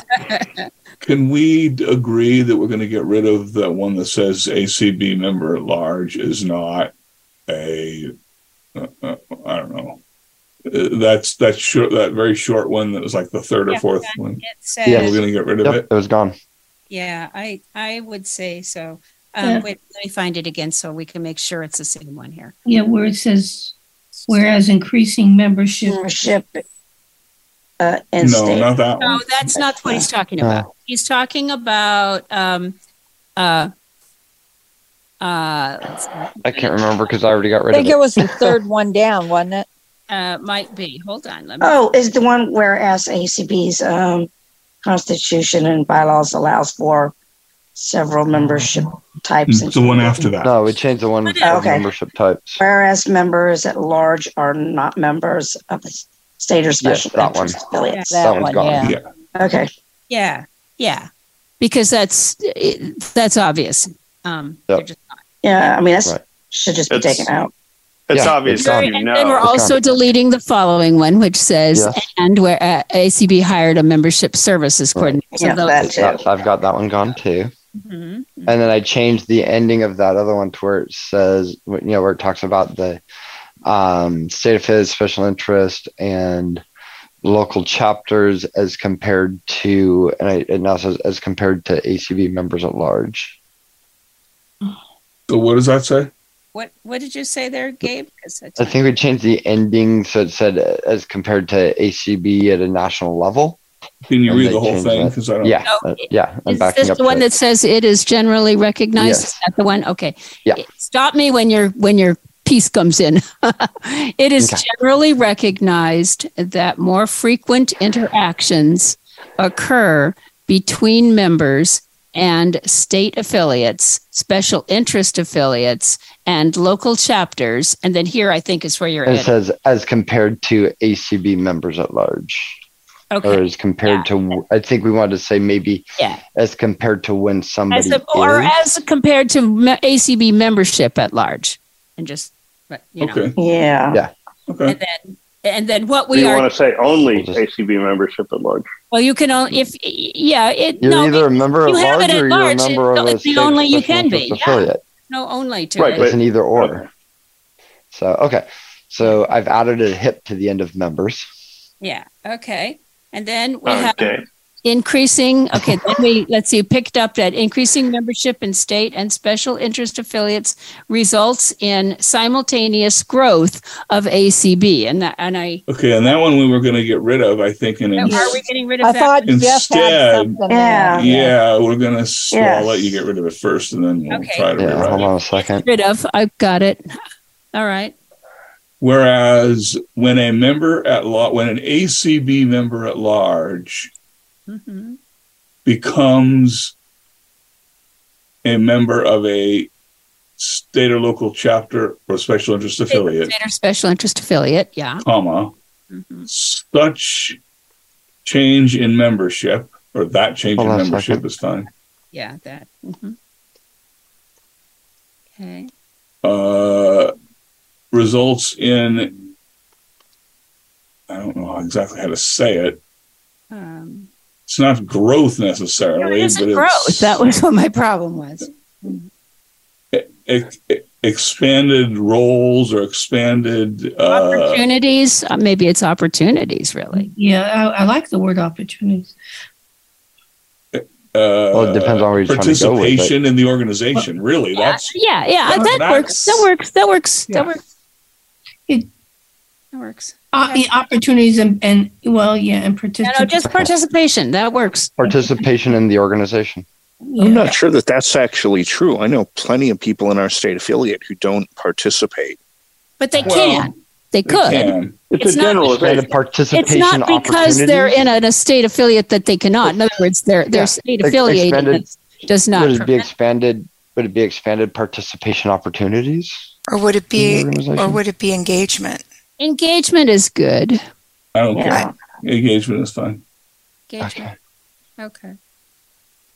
[LAUGHS] can we agree that we're going to get rid of the one that says ACB member at large is not a, uh, uh, I don't know. Uh, That's that short, that very short one that was like the third or fourth that- one. yeah, We're going to get rid of Yep, it. it was gone. Yeah, I I would say so. Um, Yeah. Wait, let me find it again so we can make sure it's the same one here. Yeah, where it says, whereas increasing membership. Membership. Uh, and No, state. not that No, one. that's not what he's talking No. about. He's talking about um uh uh. I can't remember because I already got I rid of it. I think it. it was the third one down, wasn't it? Uh might be. Hold on. Let me Oh, is the one whereas ACB's um, constitution and bylaws allows for several membership types. It's the one after that. No, we changed the one with the Okay. membership types. Whereas members at large are not members of the state or special that one. interest affiliates. That That one's one, gone. Yeah. Okay. Yeah. Yeah. Because that's that's obvious. Um they're Yep. just not. Yeah, I mean, that Right. should just be It's- taken out. It's Yeah, obvious it's you and know. then we're It's also gone. deleting the following one, which says, Yes. and where uh, ACB hired a membership services coordinator. So Yeah, those- that too. That- I've got that one gone too. Mhm. And then I changed the ending of that other one to where it says, you know, where it talks about the um, state affairs, special interest, and local chapters as compared to, and I, it now says as compared to ACB members at large. So what does that say? What what did you say there, Gabe? I think we changed the ending so it said uh, as compared to ACB at a national level. Can you And read the whole thing? that. Because I don't. Yeah, No, uh, yeah. I'm Is backing this up. the one to it. that says it is generally recognized? Yes. Is that the one? Okay. Yeah. Stop me when your when your piece comes in. [LAUGHS] it is Okay. generally recognized that more frequent interactions occur between members and state affiliates, special interest affiliates, and local chapters. And then here I think is where you're And it at. says as compared to ACB members at large. Okay. Or as compared to, I think we wanted to say maybe Yeah. as compared to when somebody As a, or is. as compared to ACB membership at large. And just, but, you know. Okay. Yeah. Yeah. Okay. And then, and then what Do we you are, want to say only ACB membership at large? well, you can only, if, yeah, it, You're no, either a member at you have large it at or you're large, a member it- of a it's the only you can be, interest yeah. affiliate. No only to Right, it. but- It's an either or. So, okay. So I've added a hip to the end of members. Yeah, okay. And then we have Okay. Increasing, [LAUGHS] okay, then we, let's see, picked up that increasing membership in state and special interest affiliates results in simultaneous growth of ACB. And that, and I, Okay, and that one we were going to get rid of, I think, and are we getting rid of I that? thought Instead- had something. Yeah. yeah, we're going to. So Yes. I'll let you get rid of it first, and then we'll Okay. try to Yeah, hold on a second. Get Rid of, I've got it. All right. Whereas when a member at law, when an ACB member at large Mhm. becomes a member of a state or local chapter or special interest affiliate, State or special interest affiliate, yeah. comma, Mhm. such change in membership or that change Hold in membership second. is fine. Yeah, that. mhm. Okay. Uh, results in I don't know exactly how to say it. Um, it's not growth necessarily, It isn't but growth. it's That was what my problem was. ex- expanded roles or expanded uh, Opportunities. Uh, maybe it's opportunities, really. Yeah, I, I like the word opportunities. well, it depends on where you're trying to go with participation in the organization. Really, that's Yeah, yeah, That- that, works. That works. That works. Yeah. That works. It, that works. Uh, the opportunities and, and well, yeah, and No, no, just participation. That works. Participation in the organization. I'm not sure that that's actually true. I know plenty of people in our state affiliate who don't participate. But they Well, can. They could. It's, a And It's participation It's not because they're in a, a state affiliate that they cannot. In other words, they're they're Yeah. state Ex- affiliated does not. Would it be expanded? Would it be expanded participation opportunities? Or would it be, or would it be engagement? Engagement is good. I don't Yeah. care. Engagement is fine. Engagement. Okay.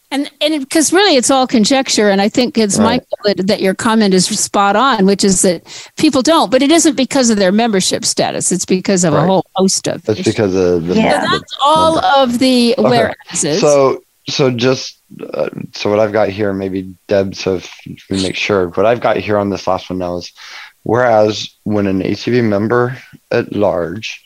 And and because really it's all conjecture, and I think it's Right. Michael that, that your comment is spot on, which is that people don't, but it isn't because of their membership status; it's because of a whole host of. That's issues. because of the. So that's all of the Okay. whereases. So, so just uh, so what I've got here, maybe Deb, so if we make sure, what I've got here on this last one now is, whereas when an ACB member at large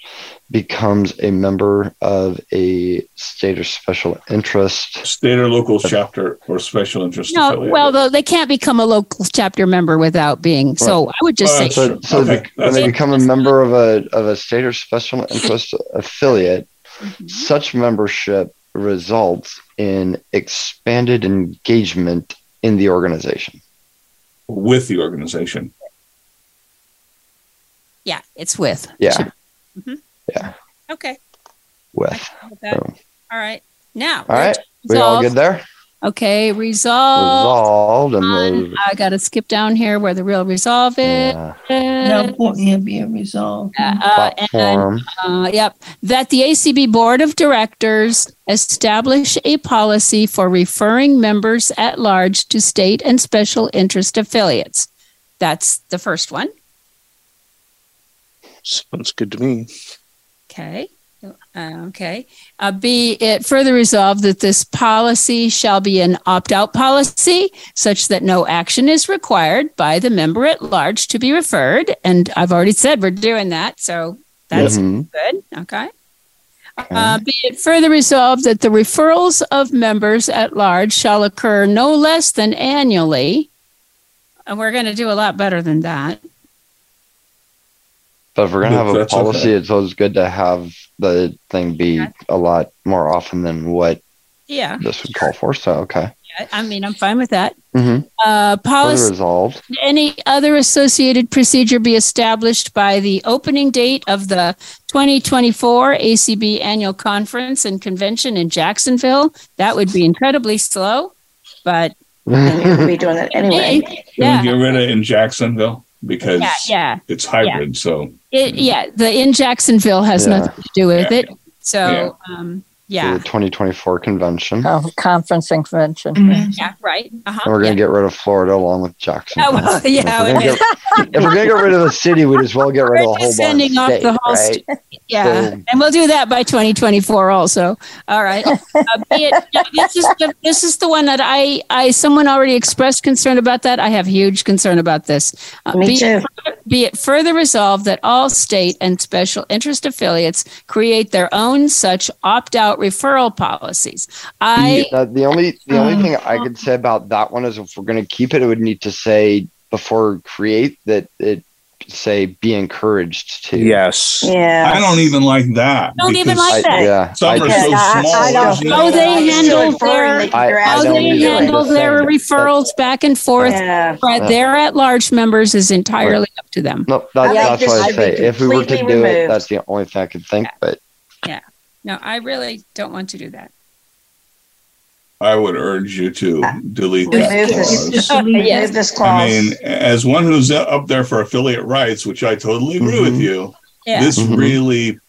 becomes a member of a state or special interest, State or local chapter or special interest no, affiliate. well, though they can't become a local chapter member without being. So I would just say so, so Okay, bec- when they become a member of a of a state or special interest affiliate, Mm-hmm. such membership results in expanded engagement in the organization. with the organization. Yeah, it's with. Yeah, Mhm. yeah, Okay. with. With that. So, All right. Now. all right, we all good there? Okay. Resolve. Resolved and the, I got to skip down here where the real resolve is. No, point yeah, be a resolve. Uh, platform. and, uh, yep. That the ACB Board of Directors establish a policy for referring members at large to state and special interest affiliates. That's the first one. Sounds good to me. Okay. Uh, okay. Uh, be it further resolved that this policy shall be an opt out policy such that no action is required by the member at large to be referred. And I've already said we're doing that. So that's Mhm. good. Okay. Uh, be it further resolved that the referrals of members at large shall occur no less than annually. And we're going to do a lot better than that. But if we're gonna But have a that's policy, okay. it's always good to have the thing be a lot more often than what Yeah. this would call for. So okay. I- I mean, I'm fine with that. Mm-hmm. Uh, Further policy. resolved. Any other associated procedure be established by the opening date of the 2024 ACB Annual Conference and Convention in Jacksonville? That would be incredibly slow, but [LAUGHS] We'll be doing that anyway. Can yeah, we get rid of in Jacksonville because yeah, yeah. it's hybrid? So It, yeah, the in Jacksonville has Yeah. nothing to do with Yeah. it. So, um, The yeah, 2024 convention. Oh, conference and convention. yeah, right. Uh-huh. And we're gonna yeah. get rid of Florida along with Jackson. Oh, well, yeah, if, we're gonna get, if we're gonna get rid of the city, we'd just well get rid of the whole Just sending off state, the whole right? st- yeah, So- and we'll do that by 2024 also. All right. Uh, be it, yeah, this is the, this is the one that I I someone already expressed concern about that. I have huge concern about this. Uh, Me be, too. Be it further resolved that all state and special interest affiliates create their own such opt-out referral policies. I Uh, the only the only Um, thing I could say about that one is if we're going to keep it, it would need to say before create that it say be encouraged to. Yes. Yeah. I don't even like that. Don't even because like I, that. yeah. Some I are just- so Yeah, I- small. I don't know. how they handle their I- drag I how they handle their saying that- referrals back and forth Yeah. for their at-large members is entirely up to them. No, that, Yeah, that's this what I say. If we were to do completely it, that's the only thing I could think. But No, I really don't want to do that. I would urge you to delete that Remove this, clause. remove this I clause. mean, as one who's up there for affiliate rights, which I totally agree with Mhm. you, Yeah. this Mhm. really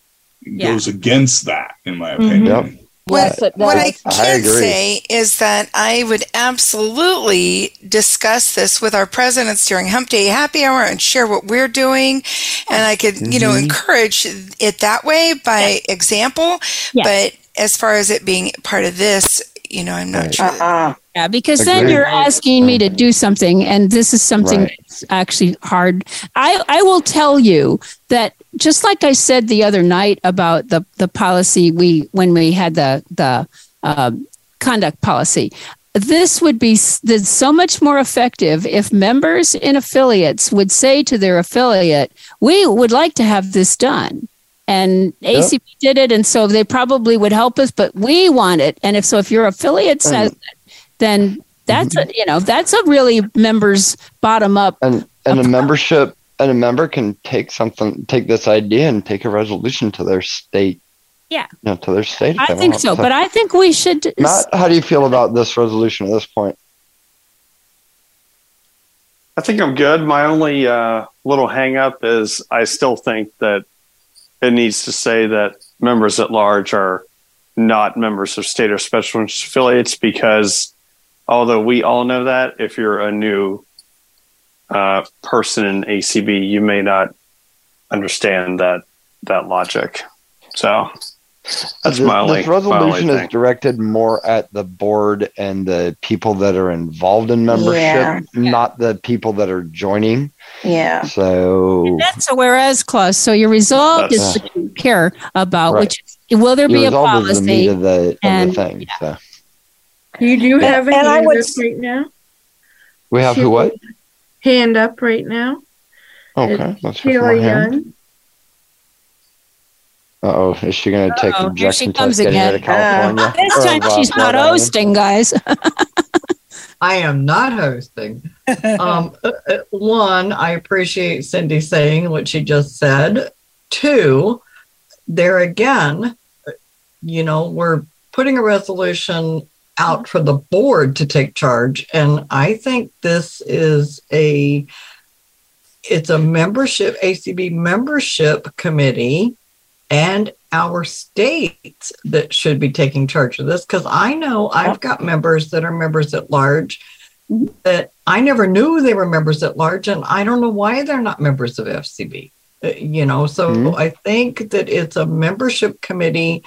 Yeah. goes against that, in my Mhm. opinion. Yep. What, Yes, what I does. I can say is that I would absolutely discuss this with our presidents during Hump Day Happy Hour and share what we're doing. And I could, you know, Mhm. encourage it that way by example. Yeah. But as far as it being part of this, you know, I'm not sure. Uh-uh. Yeah, because then you're asking me to do something, and this is something Right. that's actually hard. I, I will tell you that just like I said the other night about the, the policy we when we had the the uh, conduct policy, this would be so much more effective if members and affiliates would say to their affiliate, "We would like to have this done." And Yep. ACB did it, and so they probably would help us, but we want it. And if so, if your affiliate says And- it, then that's a, you know that's a really members bottom up. And and a membership and a member can take something, take this idea and take a resolution to their state, Yeah, you know, to their state. I think so. But I think we should. Matt, how do you feel about this resolution at this point? I think I'm good. My only uh, little hang up is I still think that it needs to say that members at large are not members of state or special interest affiliates because although we all know that, if you're a new uh, person in ACB, you may not understand that that logic. So Uh, that's This- my only, This my only resolution is thing. directed more at the board and the people that are involved in membership, Yeah. not the people that are joining. Yeah. So That's a whereas clause. So your resolve is That's- what you care about, Right. which will there your be a resolve is the meat policy? of the, of and- the thing. So You do And- have a and I hand would up s- right now. we have who what? Hand up right now. Okay, It's let's hear Sheila hand. Young. Uh oh, is she going to take Uh-oh, the here she Jackson comes test getting rid again. of California? [LAUGHS] This time of, uh, she's not Rhode Island? hosting, guys. [LAUGHS] I am not hosting. [LAUGHS] um, uh, uh, one, I appreciate Cindy saying what she just said. Two, there again, uh, you know, we're putting a resolution out for the board to take charge, and I think this is a it's a membership ACB membership committee and our states that should be taking charge of this because I know I've got members that are members at large that I never knew they were members at large, and I don't know why they're not members of FCB. Uh, You know, so Mhm. I think that it's a membership committee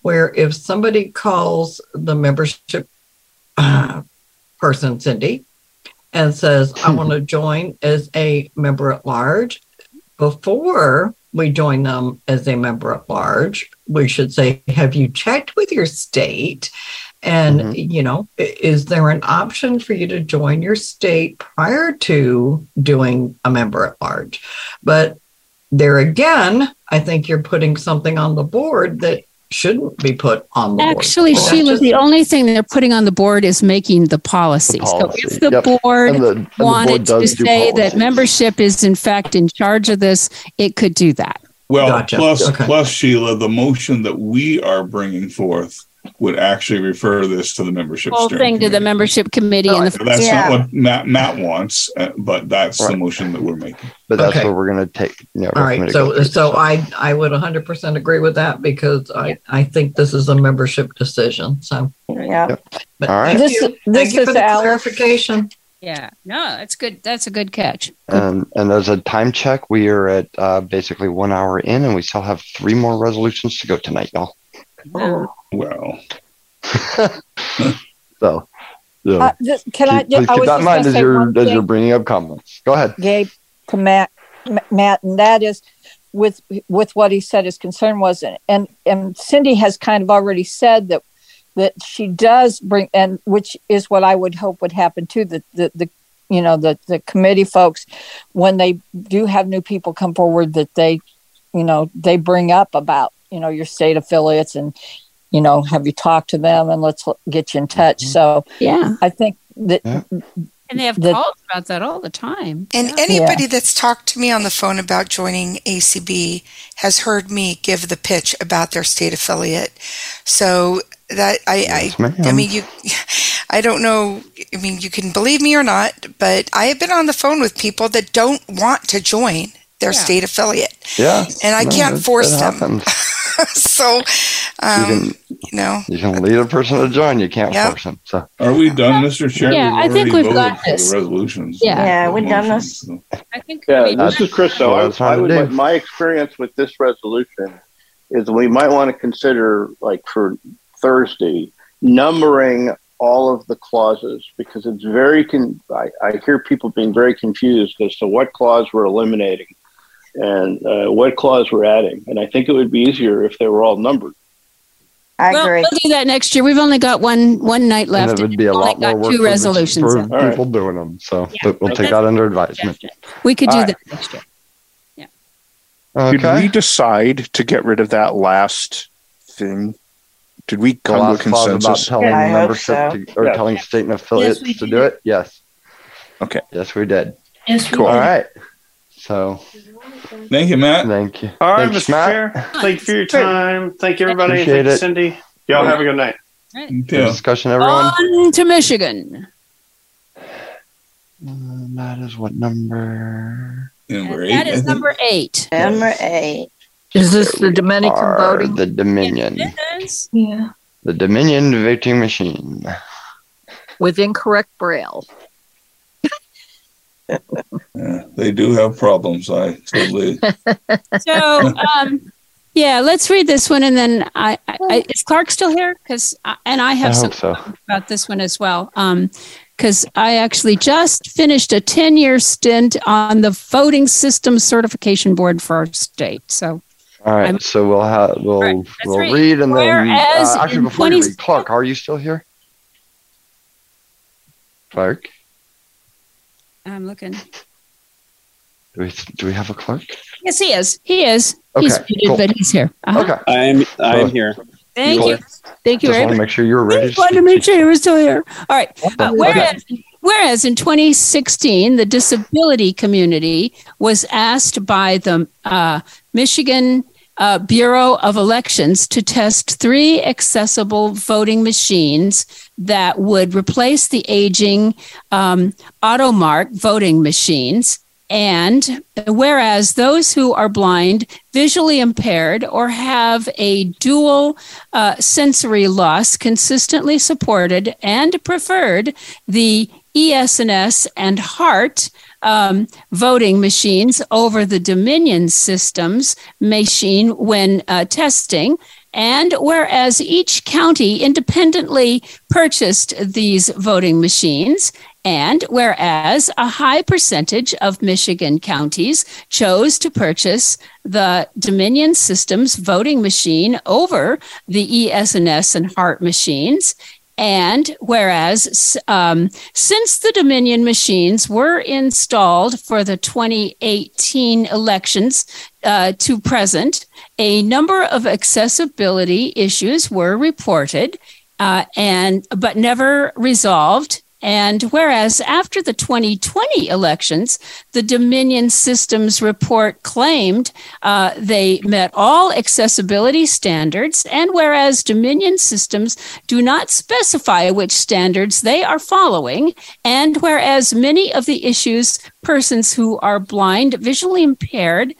where if somebody calls the membership uh, person, Cindy, and says, I want to join as a member at large, before we join them as a member at large, we should say, Have you checked with your state? And, mm-hmm. you know, is there an option for you to join your state prior to doing a member at large? But there again, I think you're putting something on the board that shouldn't be put on the board. Actually, That's Sheila, just- the only thing they're putting on the board is making the policy. So policy, if the yep. board And the- and the board wanted to does do say that membership is in fact in charge of this, it could do that. Well, Gotcha. plus, Okay. plus Sheila, the motion that we are bringing forth would actually refer this to the membership. Whole steering thing to the membership committee and the. That's Yeah. not what Matt Matt wants, uh, but that's the motion that we're making. But that's Okay. what we're going to take. You know, All right, recommend so through. so I I would 100% agree with that because I I think this is a membership decision. So Yeah. but All right. This- you. this you is for the Al- clarification. Yeah, no, that's good. That's a good catch. And and as a time check, we are at uh, basically one hour in, and we still have three more resolutions to go tonight, y'all. Wow. Well, [LAUGHS] So, so Uh, just, can I? keep, please I keep was that in mind as you're as you're bringing up comments. Go ahead. Gabe, to Matt, Matt, and that is with with what he said. His concern was, and and Cindy has kind of already said that that she does bring, and which is what I would hope would happen too. The the the you know the the committee folks when they do have new people come forward that they you know they bring up about you know your state affiliates and you know have you talked to them and let's get you in touch mm-hmm. so Yeah, i think that Yeah. and they have The- calls about that all the time. And Yeah. anybody that's talked to me on the phone about joining ACB has heard me give the pitch about their state affiliate. So that I, Yes, I, I mean, you, I don't know. I mean, you can believe me or not, but I have been on the phone with people that don't want to join their Yeah. state affiliate, Yeah, and I no, can't it- force it them. [LAUGHS] so, um, you know, You can lead a person to join. You can't Yep. force them. So are we done, Mr. Chair? Yeah, I think we've got this. The resolutions. Yeah. Yeah, we've done this. so. I think. I Yeah, mean, this is Chris. So I, I would like my experience with this resolution is we might want to consider, like for Thursday, numbering all of the clauses because it's very con- I, I hear people being very confused as to what clause we're eliminating and uh, what clause we're adding. And I think it would be easier if they were all numbered. I well, agree. We'll do that next year. We've only got one one night And left. it would be a lot only more work two for, resolutions. for in. people doing them. So but we'll take that under advisement. We could do All right. that next year. Did Okay. we decide to get rid of that last thing? Did we The come to a last clause about telling Yeah, I membership so. to, or Yeah. telling state and affiliates we to do it? Yes. Okay. Yes, we did. Yes, we Cool. All did. right. So Thank you, Matt. thank you. All right, Thanks, Mr. Matt. Chair. Thank you for your time. Thank you, everybody. Appreciate Thank you, it. Cindy. Y'all have a good night. Good discussion, everyone. On to Michigan. Uh, that is what number? Number eight. that I is think. number eight. Number eight. Is this the Dominican Are voting? the Dominion, Yeah. the Dominion voting machine. with incorrect braille. Yeah, they do have problems. I totally. [LAUGHS] So, [LAUGHS] um, yeah, let's read this one, and then I, I, I is Clark still here? Because and I have I some so. about this one as well. Um, because I actually just finished a ten-year stint on the voting system certification board for our state. So, All right, I'm- so we'll have we'll All right, let's we'll read. read and then uh, actually in before you 20 read, Clark, are you still here? Clark, I'm looking. do we do we have a clerk? Yes, he is. He is. he's Okay, muted, cool. but he's here. Uh-huh. Okay, I'm I'm So- here. Thank Cool. you. Thank you just want to make sure you were ready. Just wanted to To make sure you were still here. All right. Uh, Okay. whereas, whereas in 2016, the disability community was asked by the uh, Michigan uh, Bureau of Elections to test three accessible voting machines that would replace the aging um, Automark voting machines. And whereas those who are blind, visually impaired, or have a dual uh, sensory loss consistently supported and preferred the ES&S and HART um, voting machines over the Dominion systems machine when uh, testing. And whereas each county independently purchased these voting machines, and whereas a high percentage of Michigan counties chose to purchase the Dominion Systems voting machine over the E ES&S and HART machines, and whereas um, since the Dominion machines were installed for the 2018 elections uh, to present, a number of accessibility issues were reported, uh, and but never resolved. And whereas after the 2020 elections, the Dominion Systems report claimed uh, they met all accessibility standards, and whereas Dominion Systems do not specify which standards they are following, and whereas many of the issues persons who are blind, visually impaired,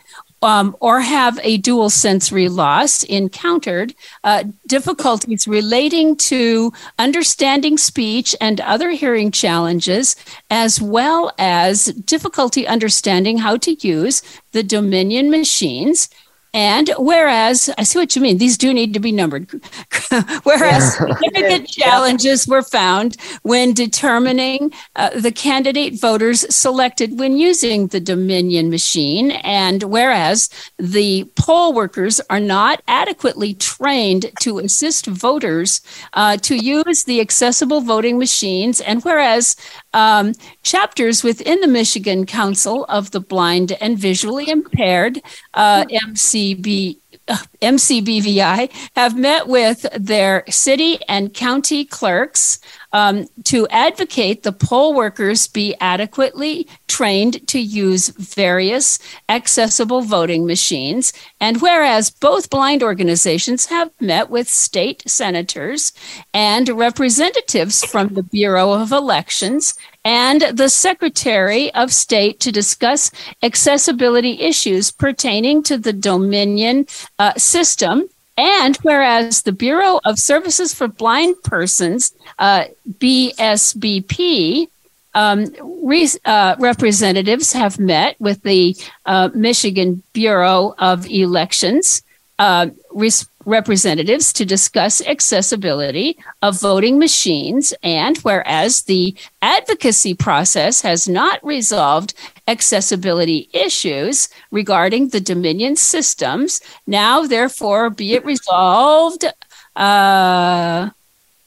um, or have a dual sensory loss encountered uh, difficulties relating to understanding speech and other hearing challenges, as well as difficulty understanding how to use the Dominion machines. And whereas, I see what you mean, these do need to be numbered. [LAUGHS] whereas significant [LAUGHS] challenges were found when determining uh, the candidate voters selected when using the Dominion machine. And whereas the poll workers are not adequately trained to assist voters uh, to use the accessible voting machines, and whereas um, chapters within the Michigan Council of the Blind and Visually Impaired, uh, MCB. uh, MCBVI have met with their city and county clerks um, to advocate the poll workers be adequately trained to use various accessible voting machines. And whereas both blind organizations have met with state senators and representatives from the Bureau of Elections and the Secretary of State to discuss accessibility issues pertaining to the Dominion uh, system. And whereas the Bureau of Services for Blind Persons, uh, BSBP, um, re- uh, representatives have met with the uh, Michigan Bureau of Elections uh, representatives to discuss accessibility of voting machines. And whereas the advocacy process has not resolved accessibility issues regarding the Dominion systems, now therefore be it resolved. Uh,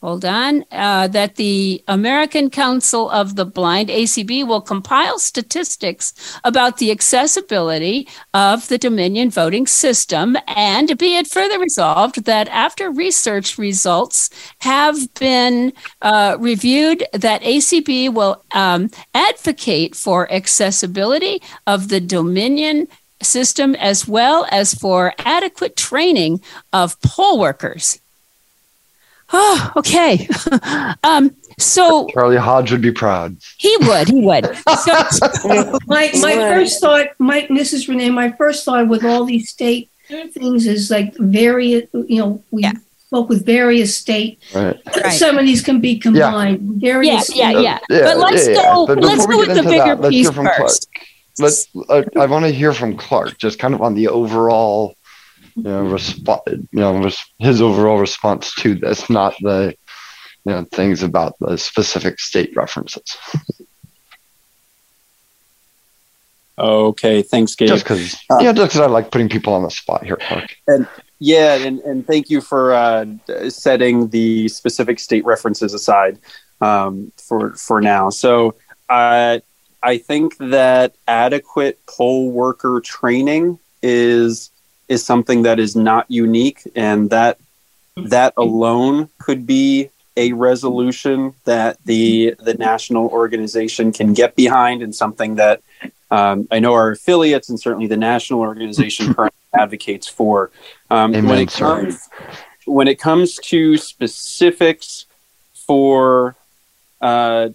hold on, uh, that the American Council of the Blind, ACB, will compile statistics about the accessibility of the Dominion voting system. And be it further resolved that after research results have been uh, reviewed, that ACB will um, advocate for accessibility of the Dominion system as well as for adequate training of poll workers. Oh, okay. [LAUGHS] um, so Charlie Hodge would be proud. he would, he would. So, [LAUGHS] my my first thought, my this is Renee. My first thought with all these state things is like various. You know, we spoke with various state. Right. Some of these can be combined. Various. Yeah, yeah, yeah. Yeah, But let's yeah, yeah. go- But let's before go with the bigger that, let's piece hear from first. Clark. Let's. Uh, I want to hear from Clark, just kind of on the overall, you know, response. You know, res- his overall response to this, not the, you know, things about the specific state references. Okay, thanks, Gabe. Just because, Uh, yeah, just because I like putting people on the spot here, Clark. And yeah, and, and thank you for uh, setting the specific state references aside um, for for now. So uh, I think that adequate poll worker training is is something that is not unique, and that that alone could be a resolution that the the national organization can get behind, and something that um, I know our affiliates and certainly the national organization [LAUGHS] currently advocates for. Um, when Amen, it sir. comes when it comes to specifics for uh,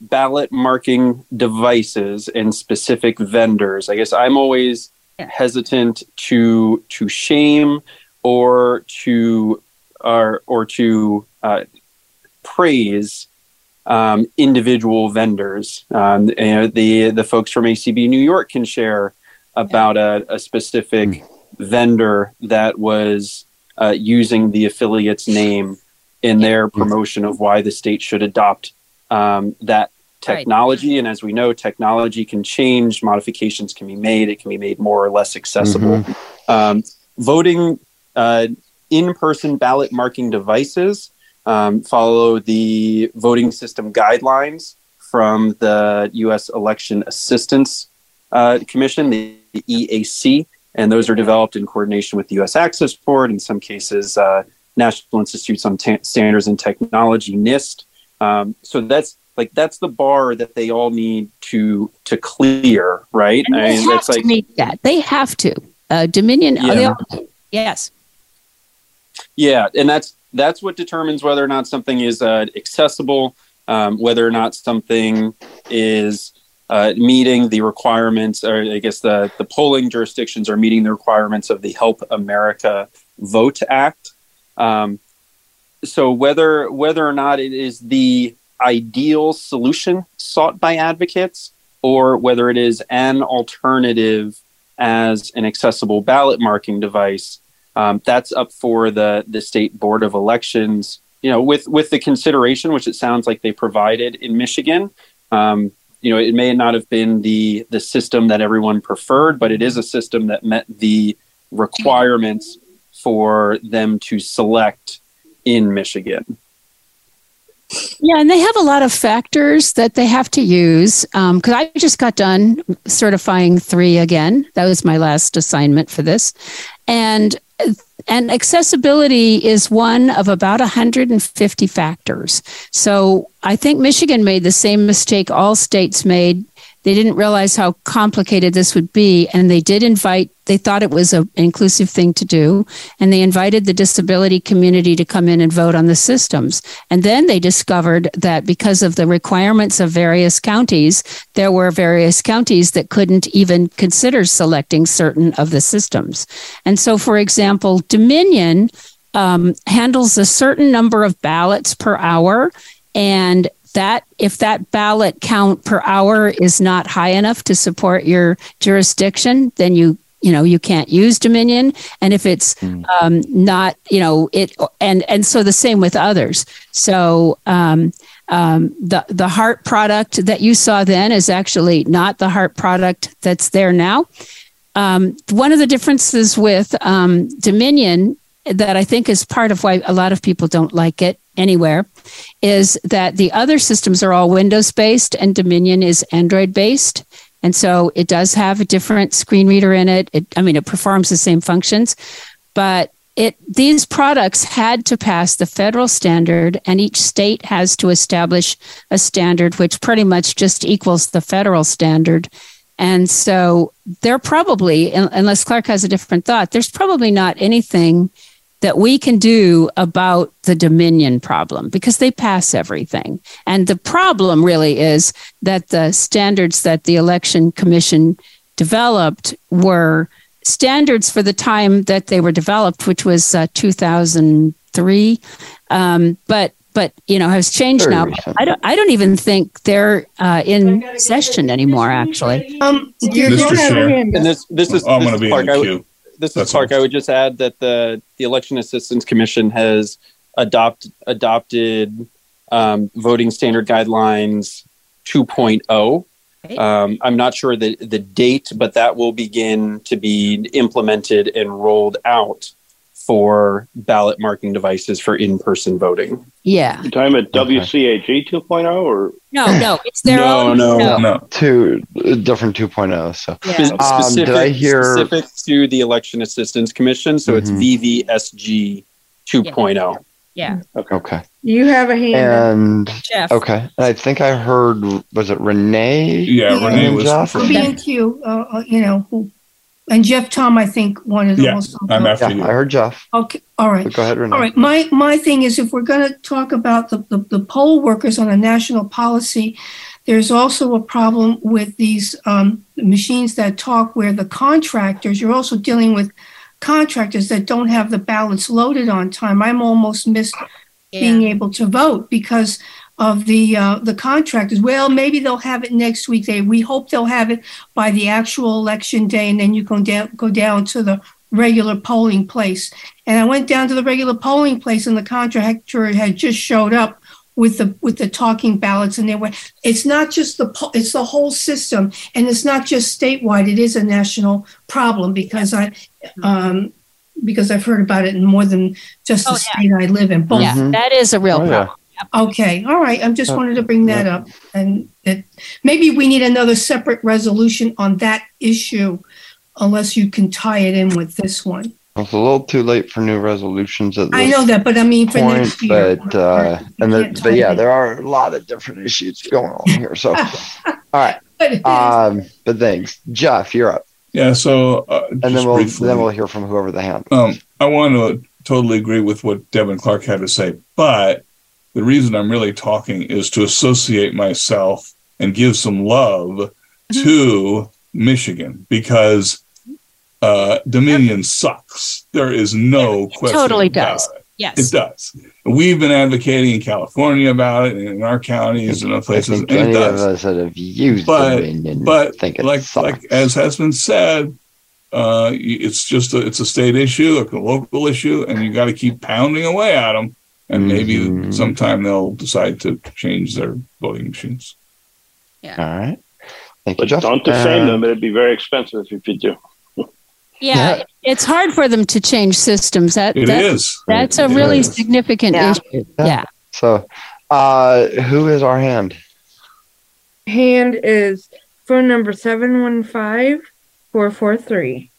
ballot marking devices and specific vendors, I guess I'm always hesitant to to shame or to or or to uh, praise um, individual vendors. Um, you know, the the folks from ACB New York can share about a, a specific vendor that was uh, using the affiliate's name in their promotion of why the state should adopt um, that technology. And as we know, technology can change, modifications can be made, it can be made more or less accessible. Um, voting uh, in person ballot marking devices um, follow the voting system guidelines from the U.S. Election Assistance uh, Commission, the EAC, and those are developed in coordination with the U.S. Access Board, in some cases, uh, National Institutes on Ta- Standards and Technology, NIST. Um, so that's like that's the bar that they all need to to clear, right? and they have to meet that. They have to. Uh, Dominion. they Yeah. all- yes. Yeah, and that's that's what determines whether or not something is uh, accessible, um, whether or not something is uh, meeting the requirements, or I guess the the polling jurisdictions are meeting the requirements of the Help America Vote Act. Um, so whether whether or not it is the ideal solution sought by advocates, or whether it is an alternative as an accessible ballot marking device, um, that's up for the the state board of elections. You know, with with the consideration which it sounds like they provided in Michigan. Um, you know, it may not have been the the system that everyone preferred, but it is a system that met the requirements for them to select in Michigan. Yeah, and they have a lot of factors that they have to use. Um, because I just got done certifying three again. That was my last assignment for this, and and accessibility is one of about 150 factors. So I think Michigan made the same mistake all states made. They didn't realize how complicated this would be, and they did invite. They thought it was an inclusive thing to do, and they invited the disability community to come in and vote on the systems. And then they discovered that because of the requirements of various counties, there were various counties that couldn't even consider selecting certain of the systems. And so, for example, Dominion um, handles a certain number of ballots per hour, and that if that ballot count per hour is not high enough to support your jurisdiction, then you you know you can't use Dominion, and if it's um, not, you know it, and and so the same with others. So um, um, the the Hart product that you saw then is actually not the Hart product that's there now. Um, one of the differences with um, Dominion that I think is part of why a lot of people don't like it anywhere is that the other systems are all Windows based and Dominion is Android based. And so it does have a different screen reader in it. it I mean, it performs the same functions, but it these products had to pass the federal standard and each state has to establish a standard which pretty much just equals the federal standard and so they're probably unless clark has a different thought there's probably not anything that we can do about the dominion problem because they pass everything and the problem really is that the standards that the election commission developed were standards for the time that they were developed, which was uh, 2003. Um, but but you know has changed Very now. I don't I don't even think they're uh, in session anymore. Actually, Um, you Mr. don't have a Chair. And this this is Oh, I'm this gonna is be in Clark. the I queue. This is That's Clark. I would just add that the the Election Assistance Commission has adopt adopted um, voting standard guidelines 2.0. Um, I'm not sure the the date, but that will begin to be implemented and rolled out for ballot marking devices for in person voting. yeah. You're talking about WCAG 2.0 or No, no, it's their No, own. no, Two uh, different 2.0. So, Yeah. Spe- um, specific, did I hear? specific to the Election Assistance Commission? So it's Mhm. VVSG 2.0. Yeah. Okay. You have a hand. And Jeff. okay, and I think I heard was it Renee? Yeah, Yeah. Renee was. Jeff? for- B and Q, uh, uh, you know, who, and Jeff Tom, I think wanted Yeah, also. I'm after Yeah, you. I heard Jeff. Okay, all right. But go ahead, Renee. All right. My my thing is, if we're going to talk about the, the the poll workers on a national policy, there's also a problem with these um, machines that talk, where the contractors. You're also dealing with contractors that don't have the ballots loaded on time. I'm almost missed being able to vote because of the uh, the contractors. Well, maybe they'll have it next week. They we hope they'll have it by the actual election day, and then you can down go down to the regular polling place. And I went down to the regular polling place, and the contractor had just showed up with the with the talking ballots, and they were. It's not just the po- it's the whole system, and it's not just statewide. It is a national problem because I. Um, because I've heard about it in more than just the Oh, state I live in. Both Yeah, that is a real Oh, yeah. Problem. Okay, all right. I'm just Uh, wanted to bring that up, and that maybe we need another separate resolution on that issue, unless you can tie it in with this one. It's a little too late for new resolutions at this I know that, but I mean for point, next year. but uh, and the, but yeah, it. there are a lot of different issues going on here. So, [LAUGHS] all right. But- Um, but thanks, Jeff. You're up, Yeah, so uh, and then we'll briefly, then we'll hear from whoever the hand. um, I want to totally agree with what Devin Clark had to say, but the reason I'm really talking is to associate myself and give some love to Michigan because uh, Dominion sucks. There is no question. It totally about does. it. Yes. It does. We've been advocating in California about it and in our counties and other I places. think and it any of does. us that have used But- Dominion but think it like sucks. like as has been said, uh, it's just a, it's a state issue, a local issue, and you got to keep pounding away at them. And maybe Mhm. sometime they'll decide to change their voting machines. Yeah. All right. Thank you, But Jeff. don't defame Uh, them. It'd be very expensive if you do. Yeah, it's hard for them to change systems. That It that- is. That's a It really is. significant Yeah. issue. Yeah. Yeah. So, uh, who is our hand? Hand is phone number 715 443.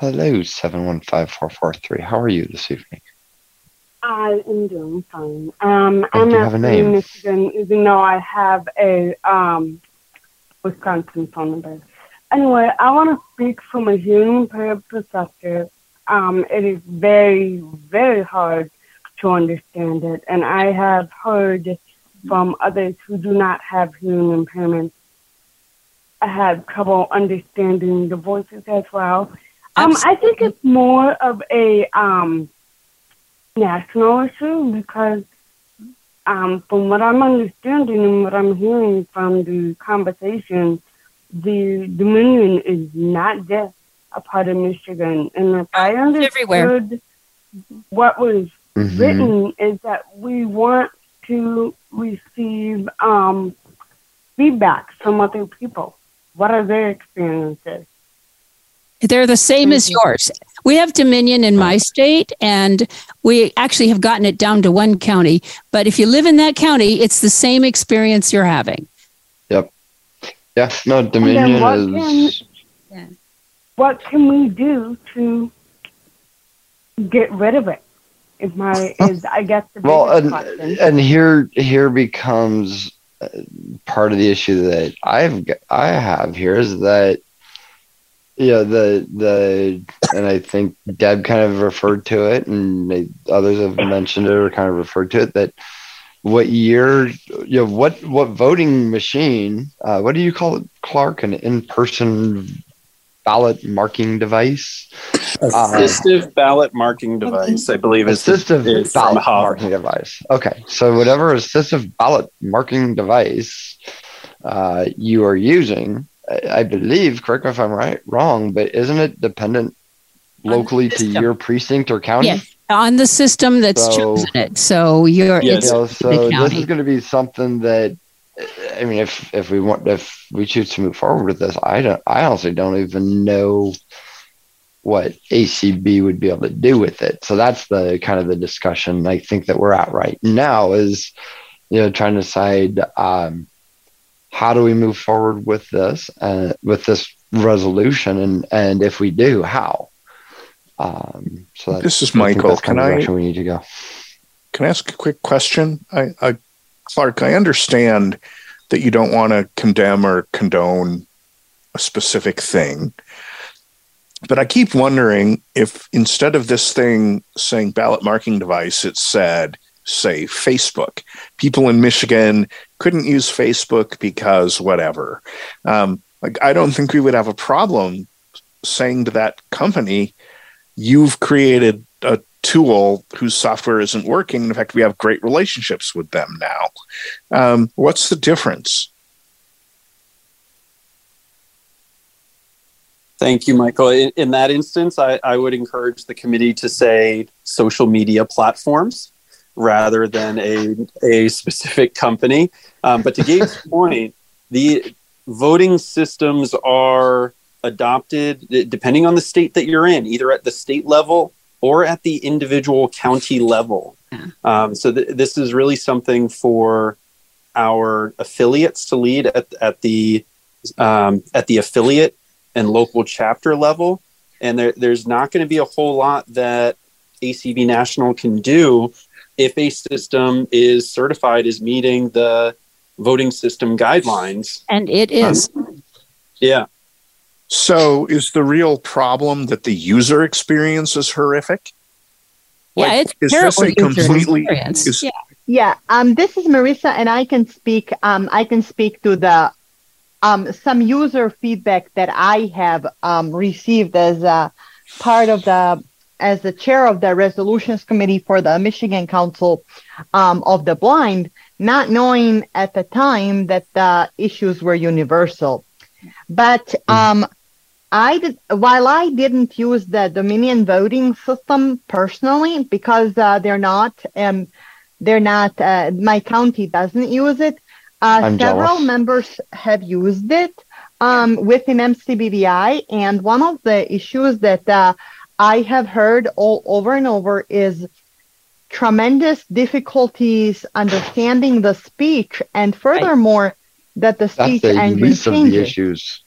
Hello, seven one five four four three. How are you this evening? I am doing fine. Um, And I'm do you have a actually name? in Michigan, even though I have a um, Wisconsin phone number. Anyway, I want to speak from a hearing impaired perspective. Um, it is very, very hard to understand it, and I have heard from others who do not have hearing impairments. I have trouble understanding the voices as well. Um, I think it's more of a um, national issue because, um, from what I'm understanding and what I'm hearing from the conversation the Dominion is not just a part of Michigan. And if I everywhere. understood what was Mhm. written is that we want to receive um, feedback from other people. What are their experiences? They're the same as yours. We have Dominion in my state, and we actually have gotten it down to one county. But if you live in that county, it's the same experience you're having. Yep. Yeah. No, Dominion what is. can what can we do to get rid of it? Is my is I guess the Well, biggest and question. and here here becomes uh, part of the issue that I've I have here is that yeah the the and I think Deb kind of referred to it and they, others have mentioned it or kind of referred to it that what year you know what what voting machine uh, what do you call it Clark? An in person ballot marking device? Uh, Assistive ballot marking device, I believe, assistive is ballot marking device. Okay, so whatever assistive ballot marking device uh, you are using, I, I believe, correct me if I'm right, wrong, but isn't it dependent locally to your precinct or county? Yeah, on the system that's So- chosen it. So you're You it's know, so this is going to be something that I mean, if if we want if we choose to move forward with this, I don't. I honestly don't even know what ACB would be able to do with it. So that's the kind of the discussion I think that we're at right now is, you know, trying to decide um, how do we move forward with this uh, with this resolution, and and if we do, how. Um, so This is Michael. Can I- we need to go. Can I ask a quick question? I, I, Clark, I understand that you don't want to condemn or condone a specific thing, but I keep wondering if instead of this thing saying ballot marking device, it said, say, Facebook. People in Michigan couldn't use Facebook because whatever. Um, like, I don't think we would have a problem saying to that company, you've created a tool whose software isn't working. In fact, we have great relationships with them now. Um, what's the difference? Thank you, Michael. In, in that instance, I, I would encourage the committee to say social media platforms rather than a, a specific company. Um, but to Gabe's [LAUGHS] point, the voting systems are adopted depending on the state that you're in, either at the state level or at the individual county level. Um, so th- this is really something for our affiliates to lead at, at the um, at the affiliate and local chapter level. And there, there's not going to be a whole lot that ACB National can do if a system is certified as meeting the voting system guidelines. And it is. Yeah. So, is the real problem that the user experience is horrific? Yeah, Like, it's is this a user completely- experience. is- yeah. Yeah, um, this is Marissa, and I can speak. Um, I can speak to the um, some user feedback that I have um, received as a part of the as the chair of the resolutions committee for the Michigan Council um, of the Blind, not knowing at the time that the issues were universal. But um, I did, while I didn't use the Dominion voting system personally because uh, they're not um, they're not uh, my county doesn't use it. Uh, several jealous. members have used it um, within MCBVI, and one of the issues that uh, I have heard all over and over is tremendous difficulties understanding the speech, and furthermore, that the That's speech the engine least of the issues.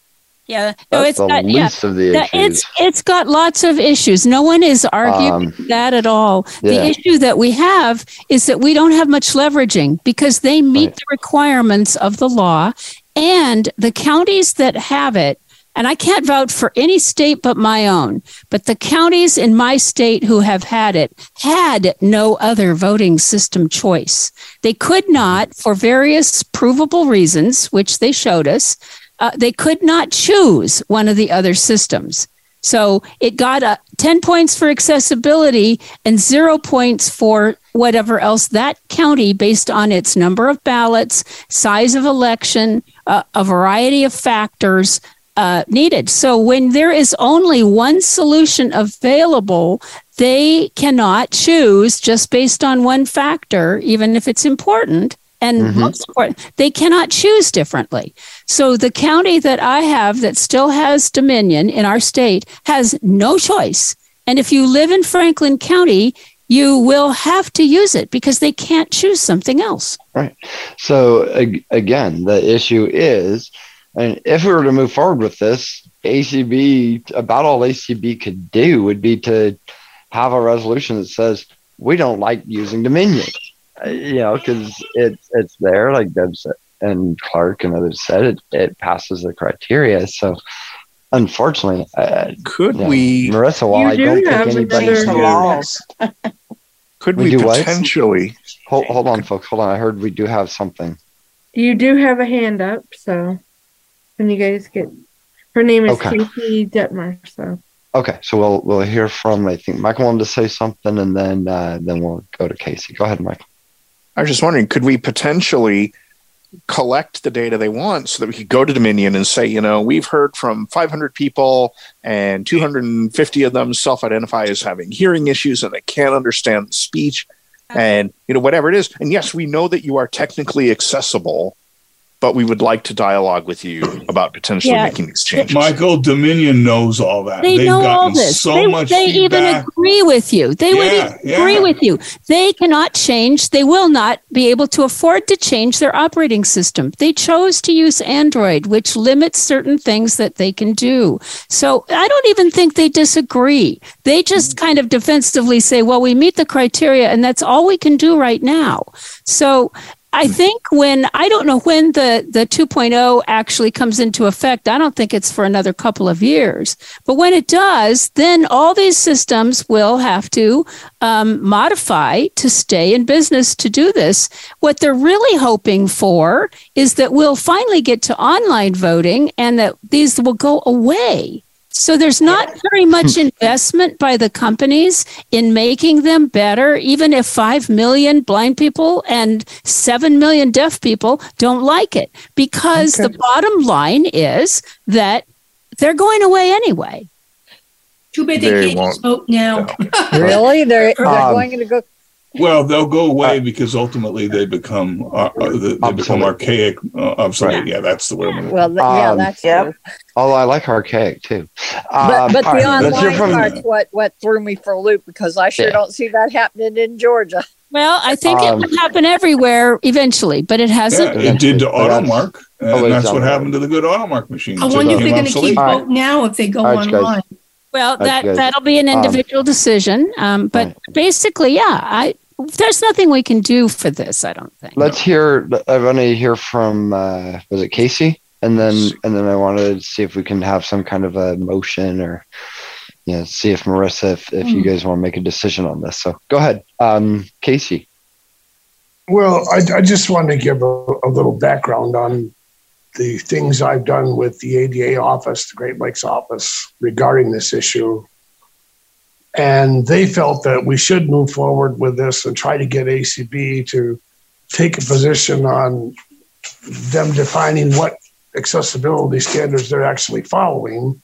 Yeah, no, That's it's the got yeah, of the that- issues. it's it's got lots of issues. No one is arguing Um, that at all. The issue that we have is that we don't have much leveraging because they meet the requirements of the law, and the counties that have it. And I can't vouch for any state but my own. But the counties in my state who have had it had no other voting system choice. They could not, for various provable reasons, which they showed us, uh, they could not choose one of the other systems. So it got uh, 10 points for accessibility and zero points for whatever else that county, based on its number of ballots, size of election, uh, a variety of factors uh, needed. So when there is only one solution available, they cannot choose just based on one factor, even if it's important. And Mhm. most important, they cannot choose differently. So the county that I have that still has dominion in our state has no choice. And if you live in Franklin County, you will have to use it because they can't choose something else. Right. So ag- again, the issue is, and if we were to move forward with this, ACB about all ACB could do would be to have a resolution that says we don't like using Dominion. Uh, you know, because it's it's there, like Deb said, and Clark and others said, it it passes the criteria. So. Unfortunately, uh, could yeah, we- Marissa? While I do don't think have anybody here- laws. [LAUGHS] Could we, do what? potentially? Hold, hold on, folks. Hold on. I heard we do have something. You do have a hand up, so when you guys get her name is Okay. Casey Detmer, so Okay, so we'll we'll hear from I think Michael wanted to say something, and then uh, then we'll go to Casey. Go ahead, Michael. I was just wondering, could we potentially collect the data they want so that we could go to Dominion and say, you know, we've heard from 500 people and 250 of them self identify as having hearing issues and they can't understand speech and, you know, whatever it is. And yes, we know that you are technically accessible, but we would like to dialogue with you about potentially Yeah. making these changes. Michael Dominion knows all that. They They've know all this. so they much they even agree with you. They would Yeah, even agree yeah. with you. They cannot change. They will not be able to afford to change their operating system. They chose to use Android, which limits certain things that they can do. So I don't even think they disagree. They just Mm-hmm. kind of defensively say, well, we meet the criteria and that's all we can do right now. So I think when I don't know when the the 2.0 actually comes into effect. I don't think it's for another couple of years. But when it does, then all these systems will have to um, modify to stay in business to do this. What they're really hoping for is that we'll finally get to online voting and that these will go away. So there's not very [LAUGHS] much investment by the companies in making them better, even if 5 million blind people and 7 million deaf people don't like it, because the bottom line is that they're going away anyway. Too bad They they can't won't. just vote now. [LAUGHS] Really? They're, they're Um, going to go. Well, they'll go away because ultimately they become uh, uh, they they become archaic, uh, obsolete. Yeah, that's the word. I'm gonna- Well, th- yeah, Um, that's true. Although I like archaic too. But, Um, but all the right, let's online from- part's what, what threw me for a loop because I sure Yeah. don't see that happening in Georgia. Well, I think Um, it will happen everywhere eventually, but it hasn't. it did to AutoMark, and Oh, that's what happened to the good AutoMark machine. I It wonder if they're going to keep obsolete. vote now if they go All right, you guys. Online. Well, that good. that'll be an Um, individual decision. Um, but basically, yeah, I there's nothing we can do for this. I don't think. Let's hear. I want to hear from. Uh, was it Casey? And then and then I wanted to see if we can have some kind of a motion or. Yeah, see if Marissa, if, if you Hmm. guys want to make a decision on this. So go ahead, um, Casey. Well, I, I just wanted to give a, a little background on the things I've done with the ADA office, the Great Lakes office, regarding this issue. And they felt that we should move forward with this and try to get ACB to take a position on them defining what accessibility standards they're actually following,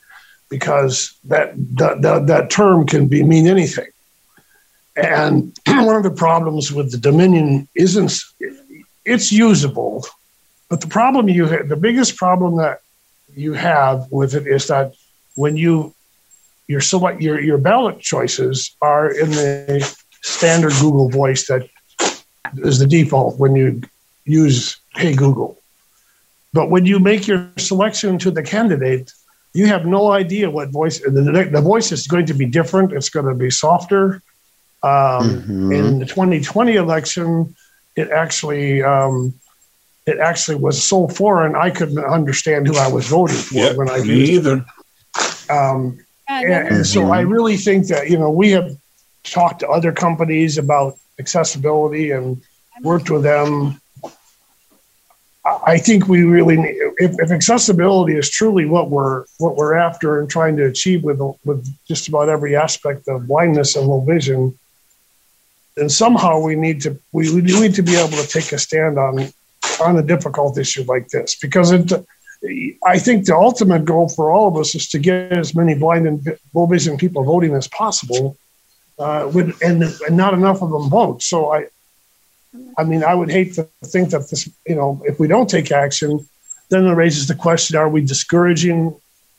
because that that, that, that term can be mean anything. And [CLEARS THROAT] one of the problems with the Dominion isn't it's usable, but the problem you ha- the biggest problem that you have with it is that when you your select your your ballot choices are in the standard Google voice that is the default when you use Hey Google. But when you make your selection to the candidate, you have no idea what voice the, the, the voice is going to be different. It's going to be softer. Um, In the 2020 election, it actually um, it actually was so foreign I couldn't understand who I was voting for Yeah, when I me used either. Um, and, and so I really think that you know we have talked to other companies about accessibility and worked with them. I I think we really need, if, if accessibility is truly what we're what we're after and trying to achieve with with just about every aspect of blindness and low vision, then somehow we need to we, we need to be able to take a stand on on a difficult issue like this because it. I think the ultimate goal for all of us is to get as many blind and low vision people voting as possible, uh, with and, and not enough of them vote. So I, I mean, I would hate to think that this, you know, if we don't take action, then it raises the question: Are we discouraging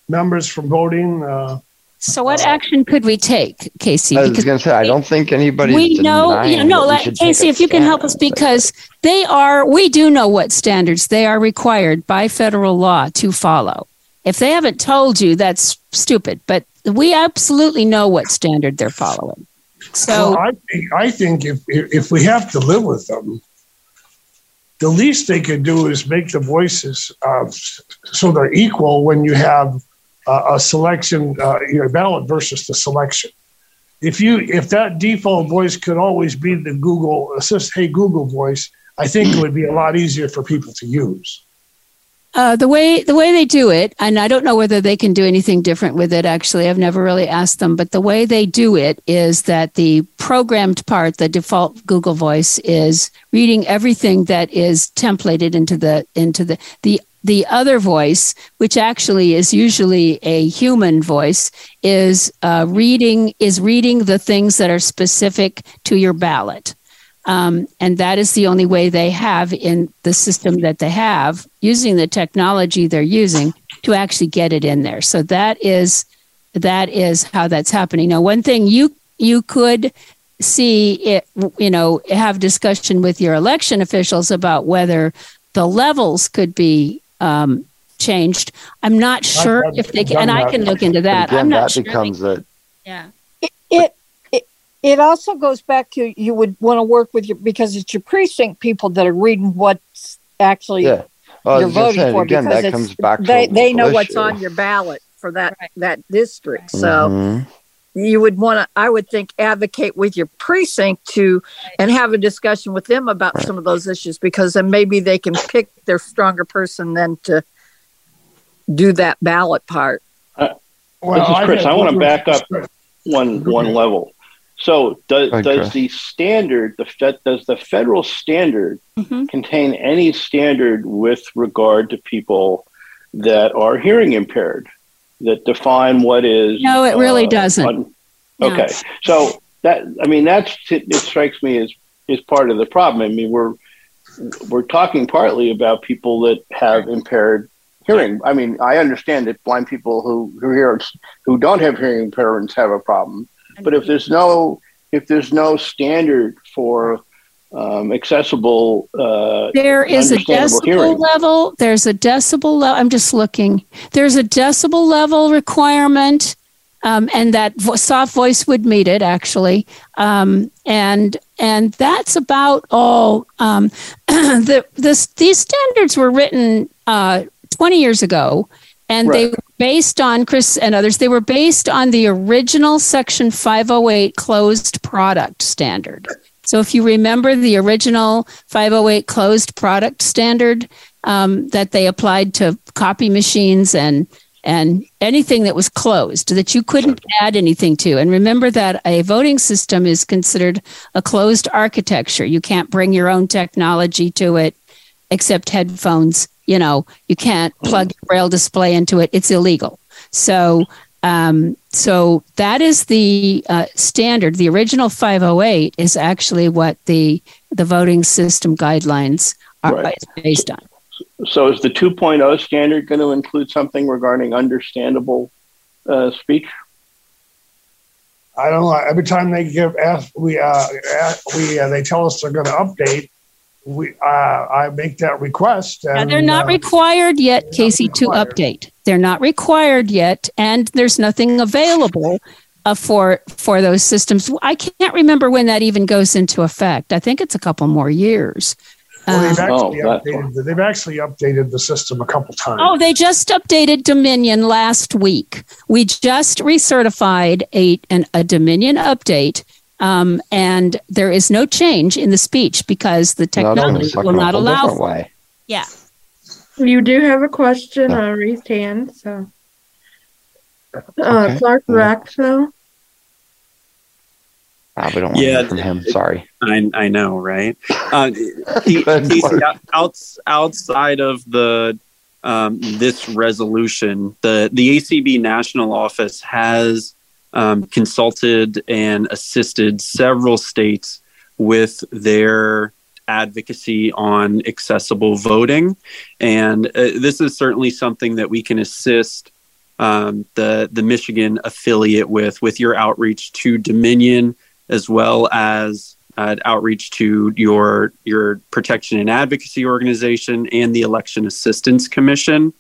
members from voting? Uh, So what action could we take, Casey? I was going to say, I don't think anybody. we know, denying you know, that we let- should take Casey, if you can help us, because they are, we do know what standards they are required by federal law to follow. If they haven't told you, that's stupid, but we absolutely know what standard they're following. So Well, I think I think if if we have to live with them, the least they could do is make the voices uh, so they're equal when you have a selection, uh, you know, ballot versus the selection. If you if that default voice could always be the Google assist, hey Google voice, I think it would be a lot easier for people to use. Uh, the way the way they do it, and I don't know whether they can do anything different with it. Actually, I've never really asked them, but the way they do it is that the programmed part, the default Google Voice, is reading everything that is templated into the into the the the other voice, which actually is usually a human voice, is uh, reading is reading the things that are specific to your ballot. Um, and that is the only way they have in the system that they have using the technology they're using to actually get it in there. So that is that is how that's happening. Now, one thing you you could see it, you know, have discussion with your election officials about whether the levels could be um, changed. I'm not sure I've if they can, done and I can look into that. again, I'm not that sure. becomes a yeah. it, it it also goes back to you would want to work with your because it's your precinct people that are reading what's actually yeah. Well, you're voting saying, for again, because that comes back they a they know local what's issue. on your ballot for that that district so Mhm. You would want to i would think advocate with your precinct to and have a discussion with them about some of those issues because then maybe they can pick their stronger person then to do that ballot part Well, this is I Chris. had I want to back up one one level. So does Go does the standard the fe- does the federal standard Mhm. contain any standard with regard to people that are hearing impaired that define what is No, it really uh, doesn't. un- No. okay, so that I mean that's it, it strikes me as is part of the problem. I mean we're we're talking partly about people that have impaired hearing. I mean, I understand that blind people who who hear who don't have hearing impairments have a problem, but if there's no if there's no standard for um, accessible, uh, There is a decibel hearing, level. There's a decibel level. I'm just looking. There's a decibel level requirement, um, and that vo- soft voice would meet it actually. Um, and and that's about all. Um, [CLEARS THROAT] the this these standards were written uh, 20 years ago, and they were based on Chris and others. They were based on the original Section 508 closed product standard. So if you remember the original 508 closed product standard um, that they applied to copy machines and and anything that was closed that you couldn't add anything to. And remember that a voting system is considered a closed architecture. You can't bring your own technology to it except headphones. You know, you can't plug your braille display into it. It's illegal. So um, so that is the uh, standard. The original 508 is actually what the the voting system guidelines are Right. based on. so is the 2.0 standard going to include something regarding understandable uh, speech? I don't know. Every time they give ask, we uh, ask, we uh, they tell us they're going to update. We uh, I make that request. Now, And, they're not uh, required yet, Casey, to update. They're not required yet, and there's nothing available uh, for for those systems. I can't remember when that even goes into effect. I think it's a couple more years. well, they've Um, actually Oh, updated. They've actually updated the system a couple times. Oh, they just updated Dominion last week. We just recertified a an, a Dominion update, um, and there is no change in the speech because the technology sucking will a not whole allow. different For, way. yeah. You do have a question, Yeah. a raised hand, so. Uh, Okay. Clark Yeah. Rachfal, Ah, we don't want to Yeah, hear from him. Sorry. I, I know, right? Uh, [LAUGHS] Casey, outs- outside of the um, this resolution, the the ACB national office has um, consulted and assisted several states with their advocacy on accessible voting, and uh, this is certainly something that we can assist um, the the Michigan affiliate with with your outreach to Dominion as well as uh, outreach to your your protection and advocacy organization and the election assistance commission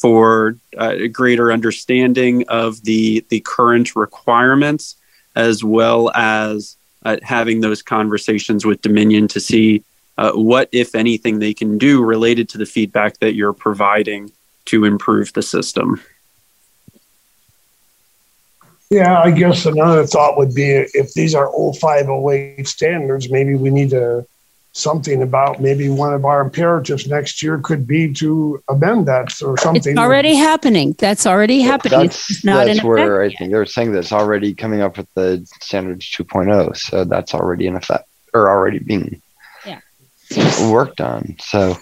for uh, a greater understanding of the the current requirements as well as uh, having those conversations with dominion to see uh, what if anything they can do related to the feedback that you're providing to improve the system. Yeah, I guess another thought would be if these are 0508 standards, maybe we need to something about maybe one of our imperatives next year could be to amend that or something. It's already happening. That's already happening. That's, it's not that's where effect. I think they're saying that's already coming up with the standards 2.0. So that's already in effect or already being Yeah. worked on. So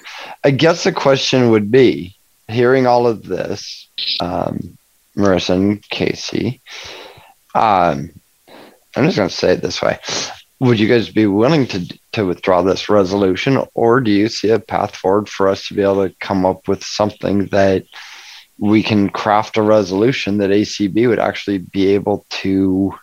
I guess the question would be hearing all of this, um, Marissa and Casey, um, I'm just going to say it this way. Would you guys be willing to to withdraw this resolution, or do you see a path forward for us to be able to come up with something that we can craft a resolution that ACB would actually be able to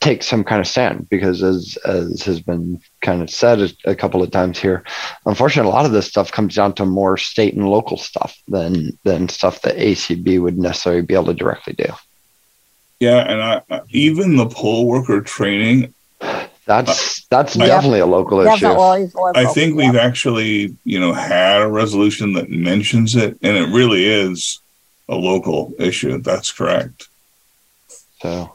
take some kind of stand? Because as as has been kind of said a, a couple of times here, unfortunately, a lot of this stuff comes down to more state and local stuff than than stuff that ACB would necessarily be able to directly do. Yeah, and I, I- even the poll worker training. That's that's I- definitely a local issue. I think we've actually, you know, had a resolution that mentions it, and it really is a local issue. That's correct. So,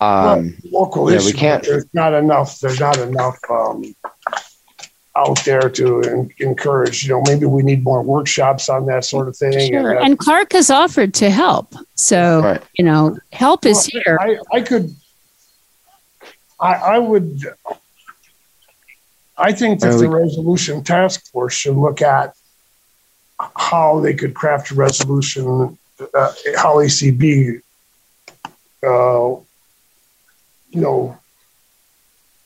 um, local yeah, issue. we can't. There's not enough. There's not enough um, out there to en- encourage. You know, maybe we need more workshops on that sort of thing. Sure. that- And Clark has offered to help. So, you know, help is Well, here. I, I could, I, I would, I think that the resolution task force should look at how they could craft a resolution, uh, how ACB, uh, you know,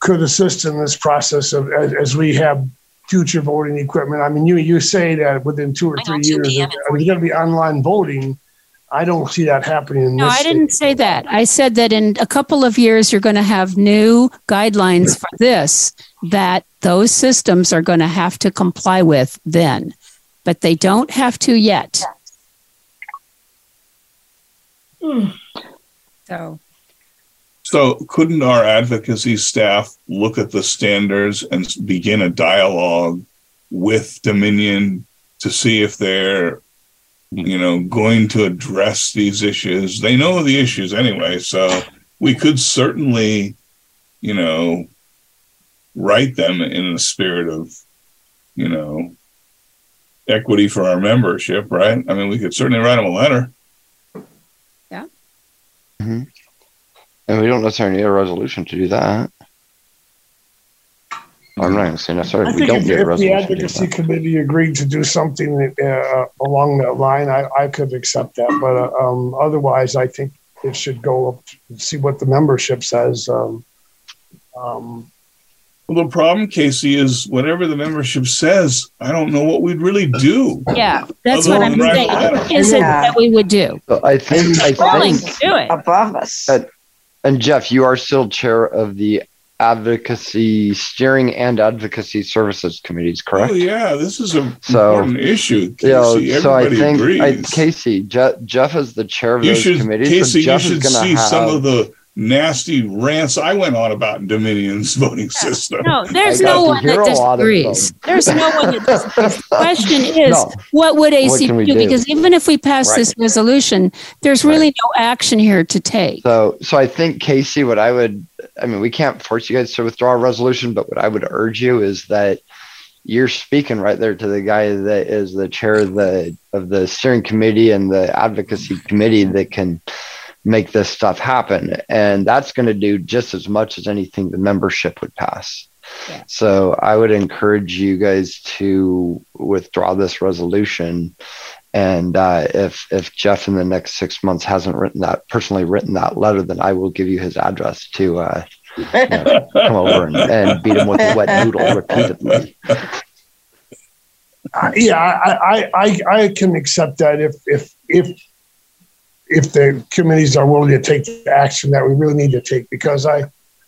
could assist in this process of, as, as we have future voting equipment. I mean, you, you say that within two or three years, there's going to be online voting. I don't see that happening in No, this. I state. didn't say that. I said that in a couple of years, you're going to have new guidelines for this that those systems are going to have to comply with then, but they don't have to yet. Hmm. So, So, couldn't our advocacy staff look at the standards and begin a dialogue with Dominion to see if they're, you know, going to address these issues? They know the issues anyway, so we could certainly, you know, write them in a spirit of, you know, equity for our membership, right? I mean, we could certainly write them a letter. hmm And we don't necessarily need a resolution to do that. I'm not going to say I we don't if, need a if the resolution advocacy that. committee agreed to do something uh, along that line, I, I could accept that. But uh, um, otherwise, I think it should go up to see what the membership says. Um, um, Well, the problem, Casey, is whatever the membership says, I don't know what we'd really do. yeah, that's what I'm than saying. letter. Is it Yeah. that we would do? So I think I think do it. above us. that, and Jeff, you are still chair of the advocacy steering and advocacy services committees, correct? Oh yeah, this is a So, important issue, You know, Casey. so I think I. Casey, Jeff, Jeff is the chair of you those should, committees. Casey, so you Jeff is should going to see have. some of the nasty rants I went on about Dominion's [LAUGHS] voting system. No, there's no one that a lot of disagrees. There's no one that disagrees. The [LAUGHS] question is, No. what would What can AC do? do? Because even if we pass Right. this resolution, there's really no action here to take. So, so I think Casey, what I would, I mean, we can't force you guys to withdraw a resolution, but what I would urge you is that you're speaking right there to the guy that is the chair of the of the steering committee and the advocacy committee that can make this stuff happen. And that's going to do just as much as anything the membership would pass. Yeah. So I would encourage you guys to withdraw this resolution. And uh, if if Jeff in the next six months hasn't written that personally written that letter, then I will give you his address to uh, you know, come over and, and beat him with a wet noodle repeatedly. [LAUGHS] Uh, yeah, I, I, I, I can accept that if, if, if, if the committees are willing to take the action that we really need to take, because I,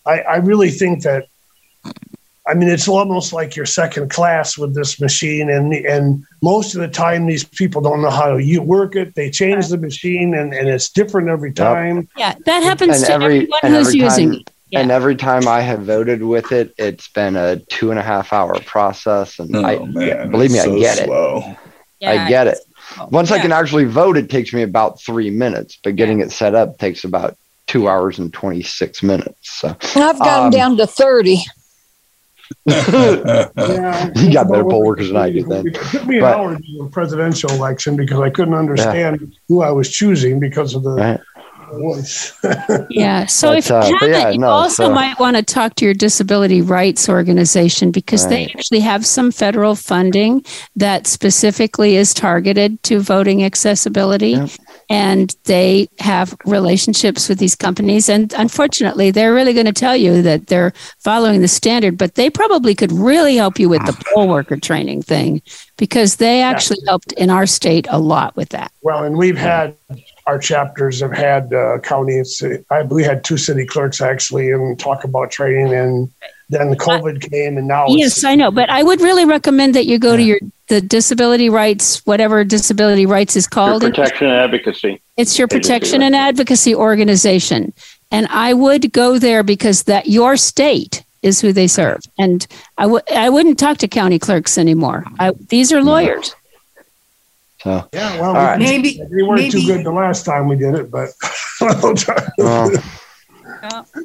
I, I really think that, I mean, it's almost like you're second class with this machine, and and most of the time these people don't know how to you work it. They change the machine, and, and it's different every time. Yeah, that happens And to every everyone who's every using time it. and every time I have voted with it, it's been a two and a half hour process, and oh, I Oh, man, believe me, it's I get slow. it. Yeah, I get it. Once I can actually vote, it takes me about three minutes, but getting it set up takes about two hours and 26 minutes. So I've gotten Um, down to 30. [LAUGHS] Yeah, you got better poll workers than I do then. It took me an But- hour to do a presidential election because I couldn't understand who I was choosing because of the Right. Voice. [LAUGHS] Yeah. So But, if you uh, haven't, yeah, you no, also so- might want to talk to your disability rights organization because they actually have some federal funding that specifically is targeted to voting accessibility. And they have relationships with these companies. And unfortunately, they're really going to tell you that they're following the standard, but they probably could really help you with the poll worker training thing because they actually helped in our state a lot with that. Well, and we've had our chapters have had uh, county. I we had two city clerks actually and talk about training, and then the COVID came, and now Yes, I know, but I would really recommend that you go to your the disability rights, whatever disability rights is Your called. protection and advocacy. It's your protection and advocacy organization, and I would go there because that your state is who they serve, and I would I wouldn't talk to county clerks anymore. I, these are lawyers. So Yeah, well, All right. Maybe- we weren't too good the last time we did it, but [LAUGHS] well, Well,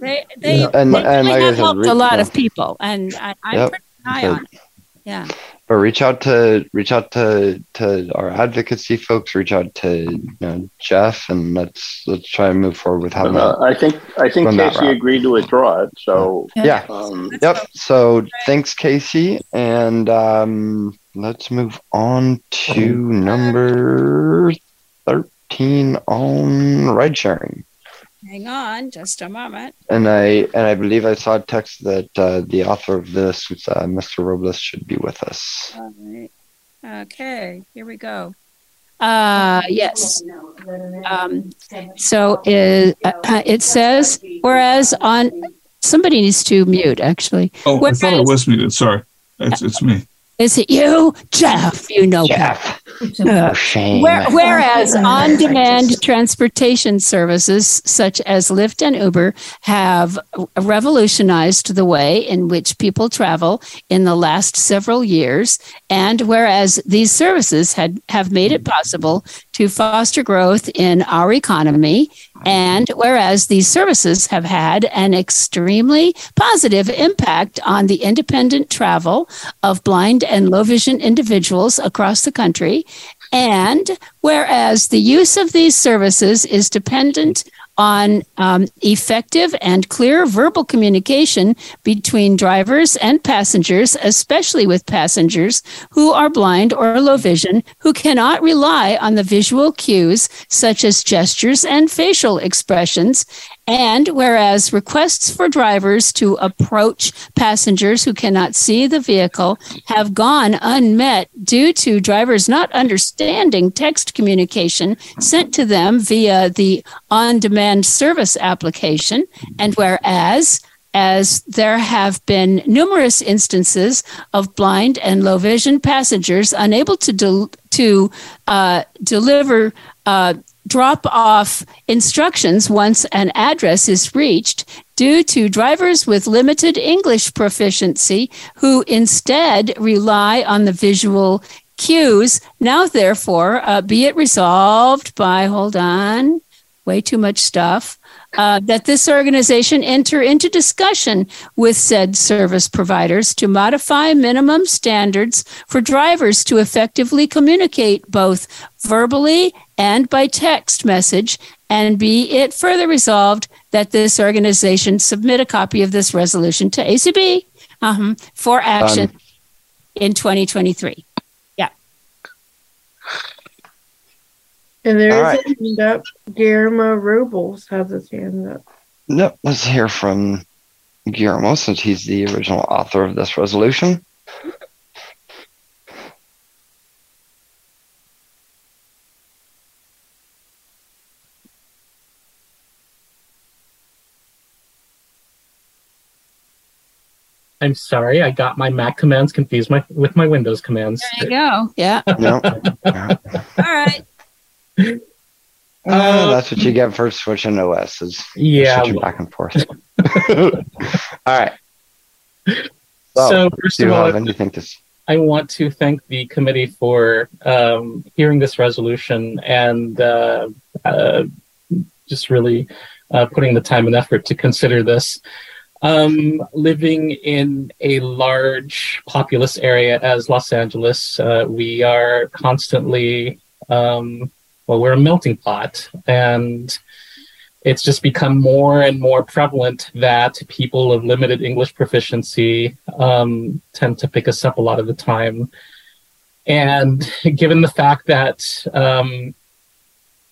they they, Yeah. And- they and really like have helped re- a lot yeah. of people, and I, I'm Yep. pretty high So- on it. Yeah. But reach out to reach out to to our advocacy folks. Reach out to you know, Jeff, and let's let's try and move forward with having Uh, that. I think I think Casey agreed to withdraw it. So Yeah. um, Yep. So thanks, Casey, and um, let's move on to number thirteen on ride sharing. Hang on just a moment. And I and I believe I saw a text that uh, the author of this, uh, Mr. Robles, should be with us. All right. Okay, here we go. Uh, yes. Um, so it, uh, it says, whereas on somebody needs to mute actually. Oh, I thought I Whereas- was muted. Sorry. It's, it's me. Is it you, Jeff? You know, Jeff. Uh, shame. Where, whereas on demand [LAUGHS] transportation services such as Lyft and Uber have revolutionized the way in which people travel in the last several years, and whereas these services had, have made it possible to foster growth in our economy, and whereas these services have had an extremely positive impact on the independent travel of blind and low vision individuals across the country, and whereas the use of these services is dependent on um, effective and clear verbal communication between drivers and passengers, especially with passengers who are blind or low vision, who cannot rely on the visual cues such as gestures and facial expressions. And whereas requests for drivers to approach passengers who cannot see the vehicle have gone unmet due to drivers not understanding text communication sent to them via the on demand service application. And whereas as there have been numerous instances of blind and low vision passengers unable to del- to uh, deliver uh, drop off instructions once an address is reached due to drivers with limited English proficiency who instead rely on the visual cues. Now, therefore, uh, be it resolved by, hold on, way too much stuff. Uh, that this organization enter into discussion with said service providers to modify minimum standards for drivers to effectively communicate both verbally and by text message And be it further resolved that this organization submit a copy of this resolution to ACB um, for action Done. in 2023. Yeah. And there is All right. a hand up. Guillermo Robles has his hand up. Yep, let's hear from Guillermo since he's the original author of this resolution. I'm sorry, I got my Mac commands confused my, with my Windows commands. There you go. Yeah. No. [LAUGHS] All right. Uh, that's what you get for switching OS is Yeah, switching back and forth. [LAUGHS] all right. So, So, first of all, have anything to s- I want to thank the committee for um, hearing this resolution and uh, uh, just really uh, putting the time and effort to consider this. Um, living in a large populous area as Los Angeles, uh, we are constantly, um, well, we're a melting pot. And it's just become more and more prevalent that people of limited English proficiency um, tend to pick us up a lot of the time. And given the fact that um,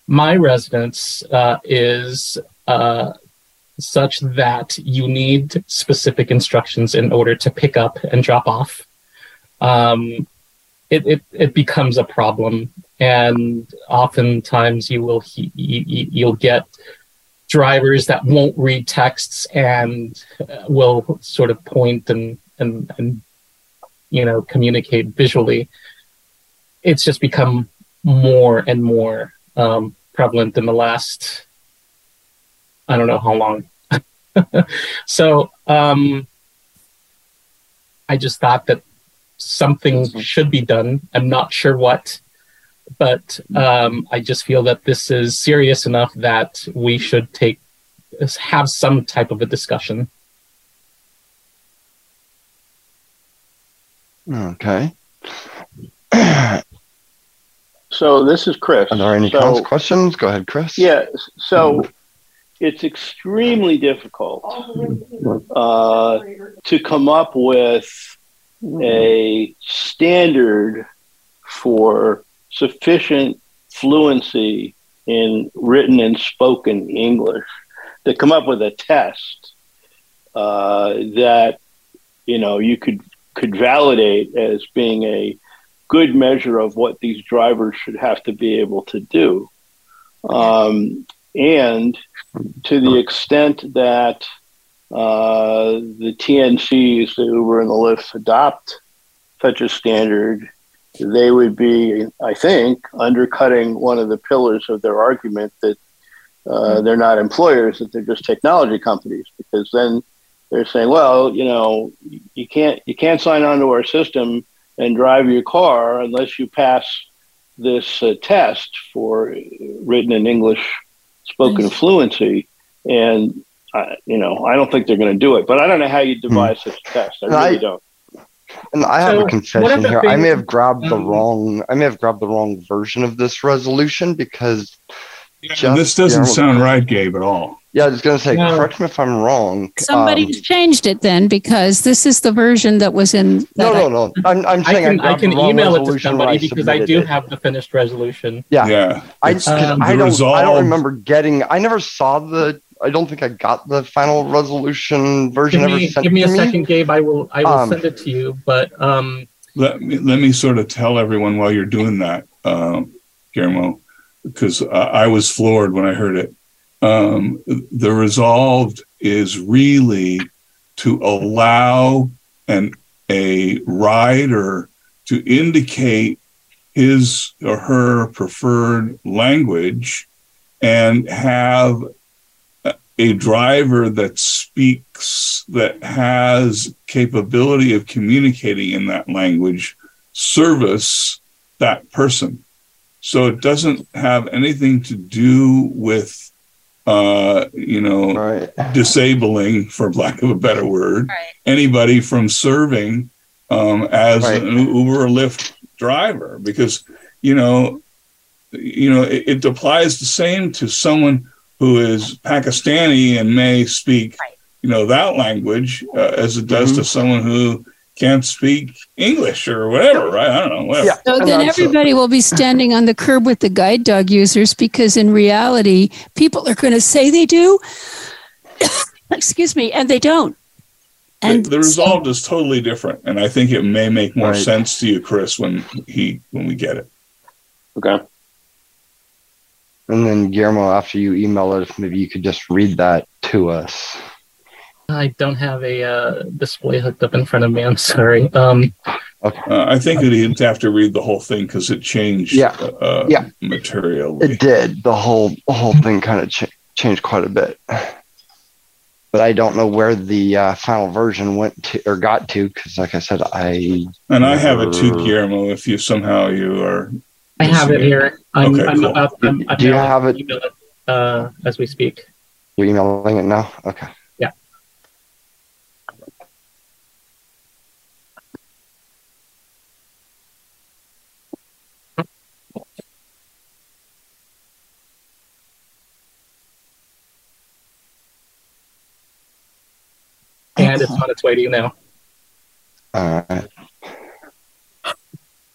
my residence uh, is uh, such that you need specific instructions in order to pick up and drop off, um, it, it, it becomes a problem. And oftentimes you will he, you, you'll get drivers that won't read texts and uh, will sort of point and, and, and, you know, communicate visually. It's just become more and more um, prevalent in the last, I don't know how long. [LAUGHS] so um, I just thought that something should be done. I'm not sure what but um, I just feel that this is serious enough that we should take have some type of a discussion. Okay. [CLEARS THROAT] So this is Chris. Are there any So- cons- questions? Go ahead, Chris. Yeah. So it's extremely difficult uh, to come up with a standard for sufficient fluency in written and spoken English. To come up with a test uh, that you know you could could validate as being a good measure of what these drivers should have to be able to do. Um, and to the extent that uh, the TNCs, the Uber and the Lyft, adopt such a standard, they would be, I think, undercutting one of the pillars of their argument that uh, they're not employers, that they're just technology companies, because then they're saying, well, you know, you can't you can't sign on to our system and drive your car unless you pass this uh, test for written in English spoken fluency. And uh, you know, I don't think they're going to do it. But I don't know how you devise such a test. I And I- really don't. And I have So, a confession about here. I may have grabbed the um, wrong. I may have grabbed the wrong version of this resolution because just- this doesn't yeah, sound right, Gabe, at all. Yeah, I was going to say, No. correct me if I'm wrong. Somebody's Um, changed it then because this is the version that was in. no, that I- no, no. I'm, I'm I saying can, I grabbed can email it to resolution when somebody because I do it. have the finished resolution. Yeah. Yeah. I, It's, 'cause um, I don't. I don't remember getting. I never saw the. I don't think I got the final resolution version Give ever me, sent give me a to second, Gabe. I will I will Um, send it to you. But um, let me let me sort of tell everyone while you're doing that, um, Guillermo, because I, I was floored when I heard it. Um, the resolved is really to allow an a rider to indicate his or her preferred language and have a- a driver that speaks that has capability of communicating in that language service that person. So it doesn't have anything to do with uh you know disabling for lack of a better word anybody from serving um as Right. an uber or lyft driver. Because you know you know, it, it applies the same to someone who is Pakistani and may speak, you know, that language uh, as it does to someone who can't speak English or whatever, right? I don't know. Whatever. So then everybody will be standing on the curb with the guide dog users because in reality, people are going to say they do. [COUGHS] Excuse me, and they don't. the, the result is totally different, and I think it may make more Right. sense to you, Chris, when he when we get it. Okay. And then Guillermo, after you email it, maybe you could just read that to us. I don't have a uh, display hooked up in front of me. I'm sorry. Um, Uh, I think that he'd have to read the whole thing because it changed. Yeah. Uh, Yeah. Materially. It did. The whole the whole thing kind of ch- changed quite a bit. But I don't know where the uh, final version went to or got to because, like I said, I And I have it too, never- Guillermo. If you somehow you are. I have it here. I'm, Okay, I'm cool. about. I'm, I'm Do you have it? email it, uh, as we speak. You're emailing it now. Okay. Yeah. And it's on its way to you now. All right.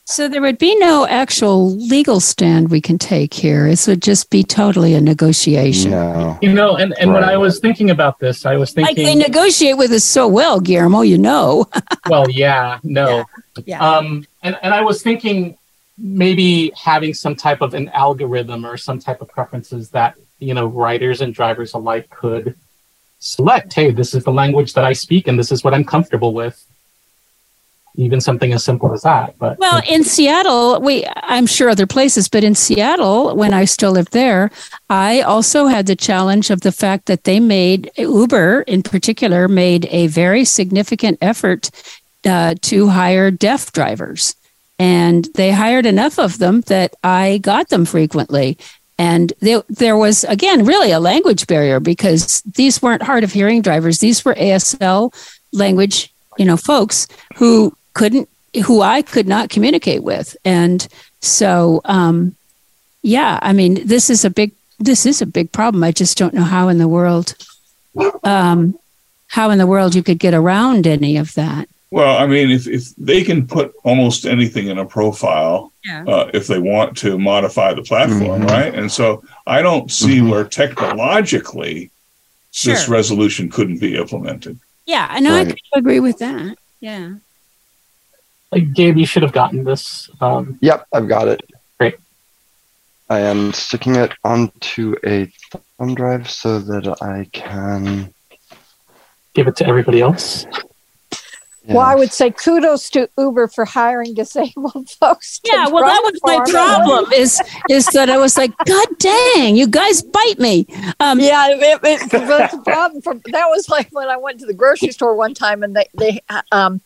So there would be no actual legal stand we can take here. This would just be totally a negotiation. No. You know, and, and when I was thinking about this, I was thinking Like they negotiate with us so well, Guillermo, you know. [LAUGHS] well, yeah, no. Yeah. Um, and, and I was thinking maybe having some type of an algorithm or some type of preferences that, you know, writers and drivers alike could select. Hey, this is the language that I speak and this is what I'm comfortable with. Even something as simple as that. But Well, in Seattle, we I'm sure other places, but in Seattle, when I still lived there, I also had the challenge of the fact that they made Uber in particular made a very significant effort uh, to hire deaf drivers. And they hired enough of them that I got them frequently. And there, there was, again, really a language barrier because these weren't hard of hearing drivers. These were ASL language, you know, folks who couldn't, who I could not communicate with. And so, um, yeah, I mean, this is a big, this is a big problem. I just don't know how in the world, um, how in the world you could get around any of that. Well, I mean, if, if they can put almost anything in a profile, Yeah. uh, if they want to modify the platform, Mhm. right? And so I don't see where technologically this resolution couldn't be implemented. Yeah, I know I Right. could agree with that. Yeah. Like, Gabe, you should have gotten this. Um, Yep, I've got it. Great. I am sticking it onto a thumb drive so that I can. give it to everybody else. Well, I would say kudos to Uber for hiring disabled [LAUGHS] folks. Yeah, well, that was my problem. Is is that I was like, God dang, you guys bite me. Um, yeah, it, it, that's a problem. For, that was like when I went to the grocery store one time, and they they um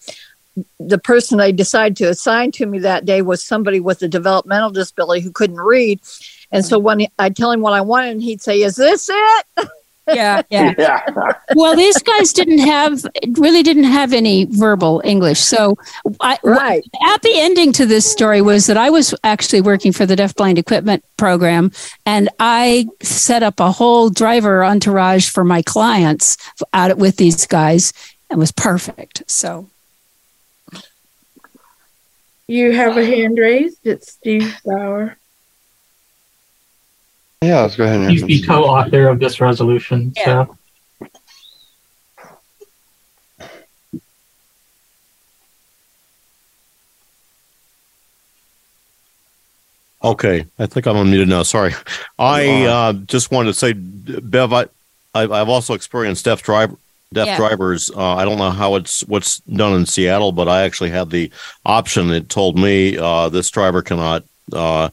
the person they decided to assign to me that day was somebody with a developmental disability who couldn't read, and so when I'd tell him what I wanted, and he'd say, "Is this it?" [LAUGHS] Yeah, yeah. [LAUGHS] Yeah. well, these guys didn't have really didn't have any verbal English. So, I, right. The happy ending to this story was that I was actually working for the deafblind equipment program, and I set up a whole driver entourage for my clients out with these guys, and was perfect. So, You have a hand raised. It's Steve Bauer. Yeah, let's go ahead and. He's the co-author of this resolution. So Okay, I think I'm unmuted now. Sorry, I uh, just wanted to say, Bev, I, I've, I've also experienced deaf driver deaf Yeah. drivers. Uh, I don't know how it's what's done in Seattle, but I actually had the option. It told me uh, this driver cannot uh,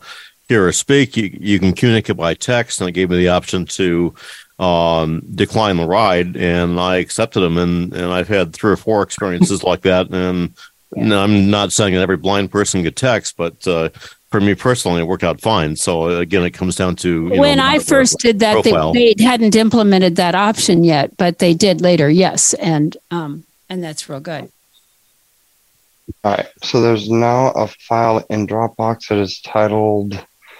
hear or speak. You, you can communicate by text, and it gave me the option to um, decline the ride, and I accepted them. And and I've had three or four experiences [LAUGHS] like that, and. No, I'm not saying that every blind person could text, but uh, for me personally, it worked out fine. So again, it comes down to you know, when the- I the first did that, they, they hadn't implemented that option yet, but they did later. Yes, and um, and that's real good. All right. So there's now a file in Dropbox that is titled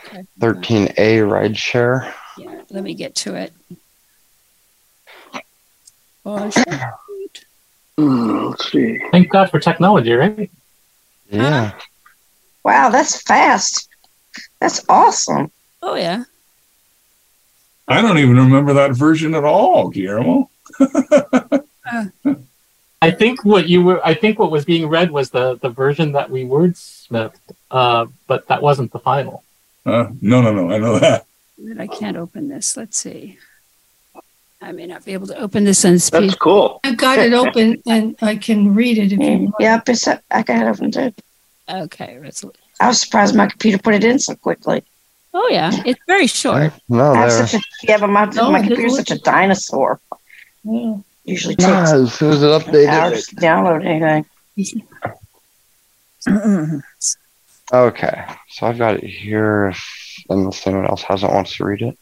Okay. Thirteen A ride share. Yeah, let me get to it. Oh. Hmm, let's see. Thank God for technology, right? Yeah. Wow, that's fast. That's awesome. Oh yeah. I don't even remember that version at all, Guillermo. [LAUGHS] I think what you were, I think what was being read was the the version that we wordsmithed, uh, but that wasn't the final. Uh, no, no, no. I know that. But I can't open this. Let's see. I may not be able to open this on speed. That's cool. I've got it open and I can read it if you want. Yep, it's, I got it open too. Okay, resol- I was surprised my computer put it in so quickly. Oh yeah, it's very short. [LAUGHS] No, I have there. such a, yeah, but my, No, my computer's such a dinosaur. Mm. Usually takes Nah, as soon as it hours updated. to download anything. [LAUGHS] Okay, so I've got it here. If, unless anyone else hasn't wants to read it.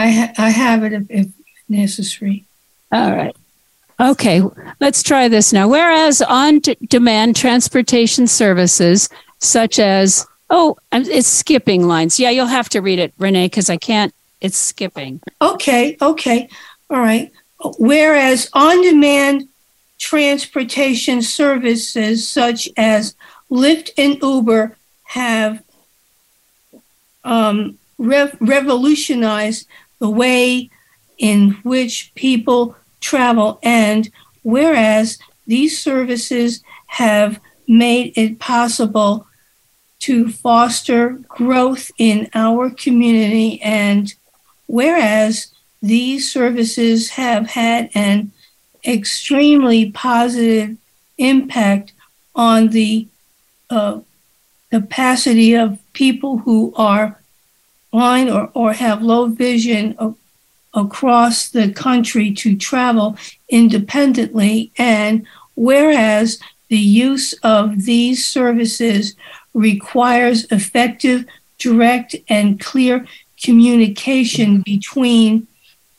I, ha- I have it if, if necessary. All right. Okay, let's try this now. Whereas on demand transportation services such as, oh, it's skipping lines. Yeah, you'll have to read it, Renee, because I can't, it's skipping. Okay, okay, all right. Whereas on demand transportation services such as Lyft and Uber have um, rev- revolutionized the way in which people travel, and whereas these services have made it possible to foster growth in our community, and whereas these services have had an extremely positive impact on the uh, capacity of people who are blind or, or have low vision across the country to travel independently. And whereas the use of these services requires effective, direct, and clear communication between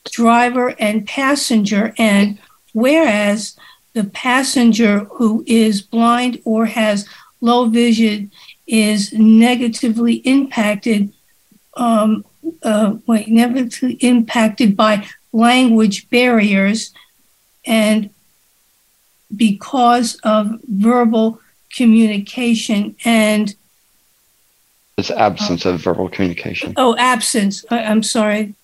driver and passenger, and whereas the passenger who is blind or has low vision is negatively impacted um, uh, wait, negatively impacted by language barriers and because of verbal communication and this absence of verbal communication. oh absence I, i'm sorry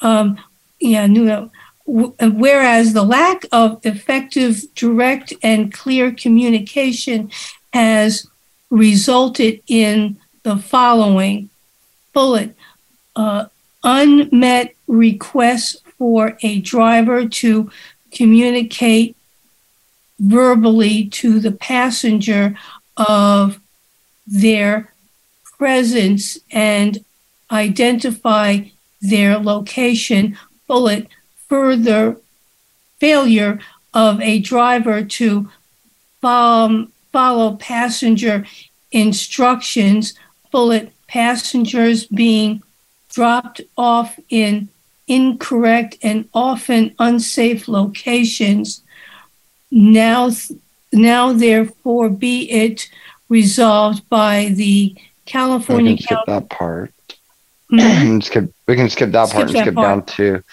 um, yeah no, no. W- whereas the lack of effective direct and clear communication has resulted in the following bullet uh, unmet requests for a driver to communicate verbally to the passenger of their presence and identify their location. Bullet further failure of a driver to follow passenger instructions. Bullet passengers being dropped off in incorrect and often unsafe locations. Now, now therefore be it resolved by the California. We can skip County. that part. Mhm. [CLEARS THROAT] Skip. We can skip that Skip part and that skip part. down to,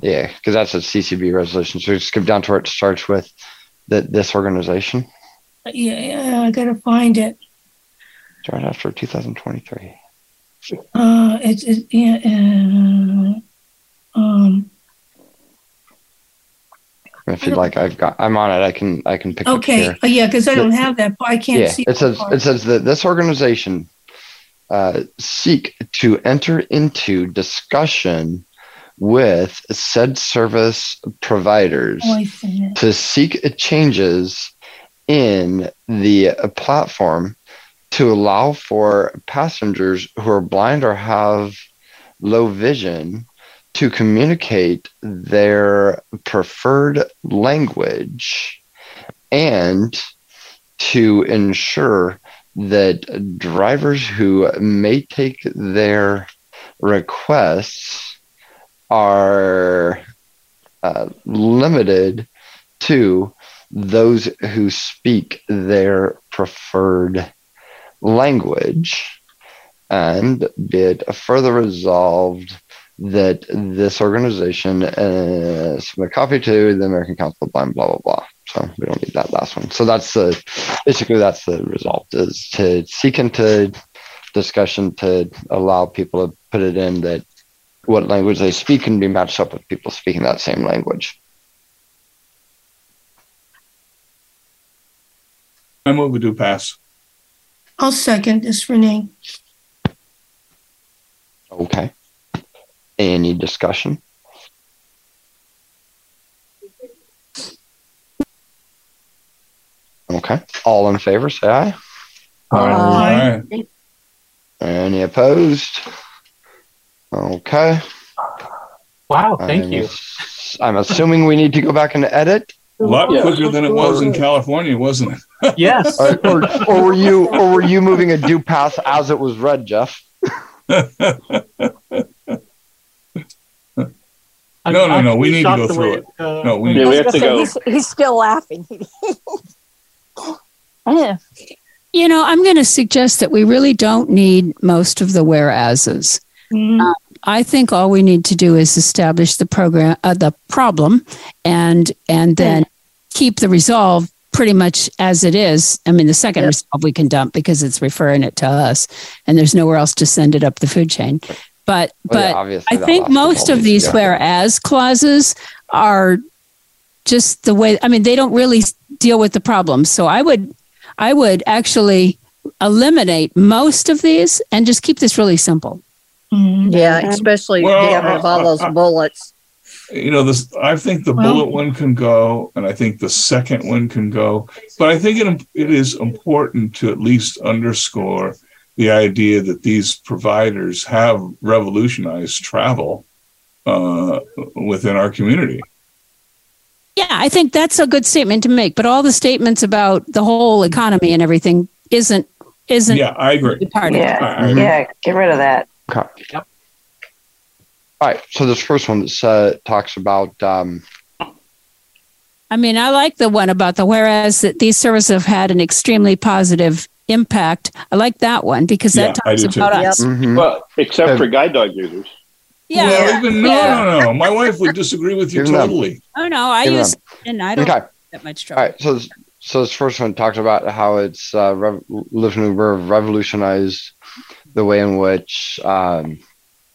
yeah, because that's a CCB resolution. So we skip down to where it starts with that this organization. Yeah, yeah, I gotta find it. Right after 2023. Uh, it's, it's yeah, uh, um, If you'd like, I've got. I'm on it. I can. I can pick up okay, uh, yeah, because I don't have that. I can't yeah, see. it says part. it says that this organization uh, seek to enter into discussion with said service providers Oh, it. to seek changes in the uh, platform to allow for passengers who are blind or have low vision to communicate their preferred language and to ensure that drivers who may take their requests are uh, limited to those who speak their preferred language. and be it further resolved that this organization uh, submit copy to the American Council of Blind, blah, blah, blah. So we don't need that last one. So that's the basically that's the result is to seek into discussion to allow people to put it in that what language they speak can be matched up with people speaking that same language. I move do pass. I'll second this, Renee. Okay. Any discussion? Okay. All in favor, say aye. Aye. Any opposed? Okay. Wow, thank I'm you. ass- I'm assuming we need to go back and edit. A lot quicker than it was in California, wasn't it? [LAUGHS] Yes. Or, or, or were you or were you moving a do pass as it was read, Jeff? [LAUGHS] No, no, no. We need to go through it. No, we I need was gonna say, He's, he's still laughing. [LAUGHS] You know, I'm going to suggest that we really don't need most of the whereases. Uh, I think all we need to do is establish the program, uh, the problem, and and then keep the resolve pretty much as it is. I mean, the second resolve we can dump because it's referring it to us, and there's nowhere else to send it up the food chain. But Well, but obviously I think most of these yeah. whereas clauses are just the way. I mean, they don't really deal with the problem. So I would I would actually eliminate most of these and just keep this really simple. Mm-hmm. Yeah, especially Well, getting rid of all those [LAUGHS] bullets. You know this i think the Well- bullet one can go and i think the second one can go but i think it, it is important to at least underscore the idea that these providers have revolutionized travel uh, within our community Yeah, I think that's a good statement to make. But all the statements about the whole economy and everything isn't isn't. yeah i agree Part of it. Yeah, yeah, get rid of that. Okay. All right. So this first one uh, talks about um, I mean, I like the one about the whereas that these services have had an extremely positive impact. I like that one because that Yeah, talks do too. about us. Well, except for guide dog users. Yeah. Well, even, no Yeah. no no my wife would disagree with you Give them. totally Oh no, I Give use them. and I don't Okay. have that much trouble. All right, so this, so this first one talks about how it's uh, rev- Live New revolutionized the way in which, um,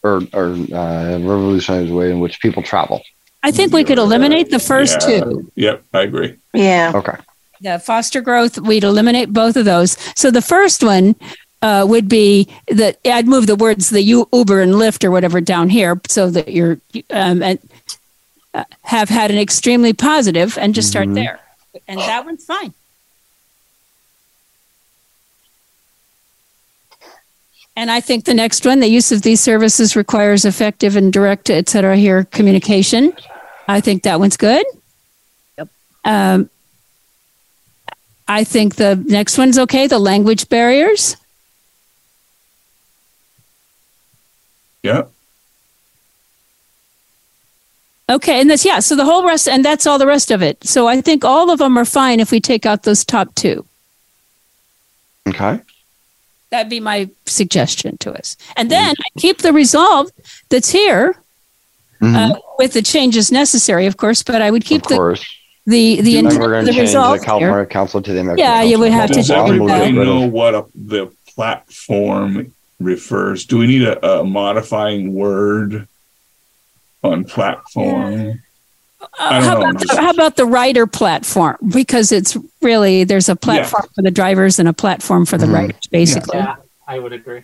or or uh, revolutionized the way in which people travel. I think we could eliminate the first Yeah. two. yep i agree Yeah. Okay. The foster growth, we'd eliminate both of those. So the first one uh, would be that I'd move the words the U- Uber and Lyft or whatever down here so that you're um, and, uh, have had an extremely positive and just start Mhm. there. And that one's fine. And I think the next one, the use of these services requires effective and direct, et cetera, here communication. I think that one's good. Yep. Um, I think the next one's okay. The language barriers. yeah Okay, and that's yeah. So the whole rest, and that's all the rest of it. So I think all of them are fine if we take out those top two. Okay. That'd be my suggestion to us. And then I keep the resolve that's here uh, with the changes necessary, of course. But I would keep Mm-hmm. Course. the the the, And intent we're the to change the California here. Council to the American Yeah, you would have to change everybody that. know what a, the platform refers? Do we need a, a modifying word on platform? I Uh, how, don't know. about the, how about the rider platform? Because it's really there's a platform for the drivers and a platform for the Mm-hmm. riders, basically. Yeah, I would agree.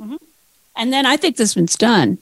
Mm-hmm. And then I think this one's done.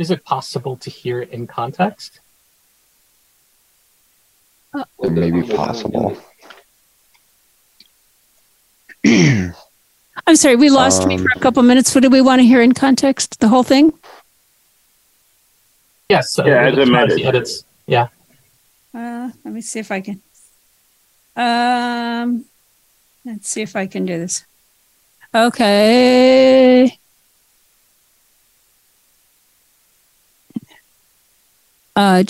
Is it possible to hear it in context? It may be possible. [CLEARS THROAT] I'm sorry, we lost me Um, for a couple minutes. What do we want to hear in context? The whole thing? Yes. so Yeah, as the amended. edits. Yeah. Uh, let me see if I can. Um, let's see if I can do this. Okay. Uh,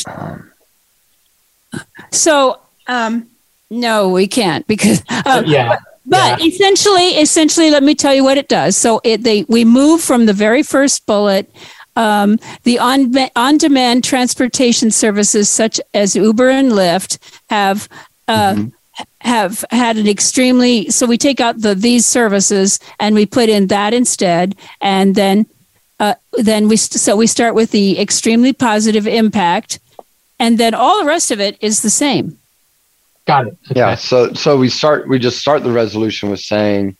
so, um, no, we can't because [LAUGHS] uh, Yeah. but essentially, essentially, let me tell you what it does. So it they we move from the very first bullet. Um, the on on demand transportation services such as Uber and Lyft have uh, have had an extremely so we take out the these services and we put in that instead and then uh, then we st- so we start with the extremely positive impact and then all the rest of it is the same Got it. Yeah. So so we start we just start the resolution with saying,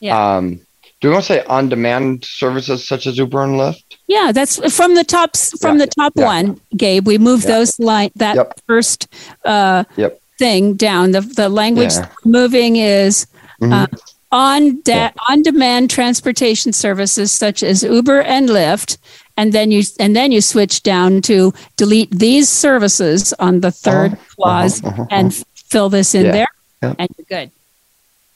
Yeah. um, do we want to say on demand services such as Uber and Lyft? Yeah, that's from the top from the top yeah. one, Gabe. We moved Yeah. those line that Yep. first uh, Yep. thing down. The the language Yeah. moving is Mhm. uh, on da- on demand transportation services such as Uber and Lyft, and then you and then you switch down to delete these services on the 3rd clause uh-huh, and f- fill this in Yeah. there, Yep. and you're good.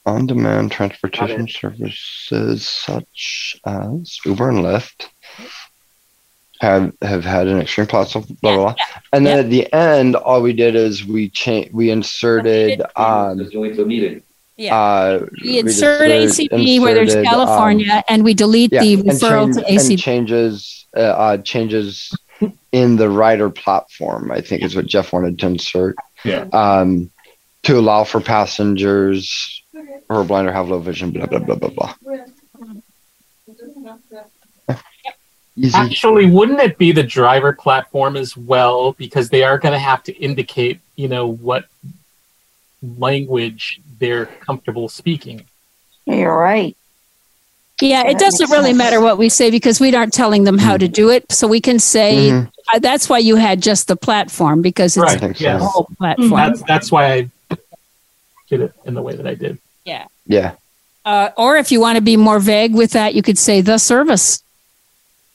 On demand transportation services such as Uber and Lyft have have had an extreme positive blah blah blah. And then at the end, all we did is we changed we inserted um Yeah. uh, We insert ACB where there's inserted, um, California, and we delete yeah, the and referral change- to and ACB. changes uh, uh, changes in the rider platform. I think is what Jeff wanted to insert. Yeah. Um, to allow for passengers who are blind or have low vision. Blah blah blah blah blah. [LAUGHS] Easy. Actually, wouldn't it be the driver platform as well? Because they are going to have to indicate, you know, what language they're comfortable speaking. You're right. Yeah, it doesn't really matter what we say because we aren't telling them how to do it. So we can say Mhm. uh, that's why you had just the platform because it's Right, the yes. whole platform. That's that's why I did it in the way that I did. Yeah. Yeah. Uh, or if you want to be more vague with that, you could say the service.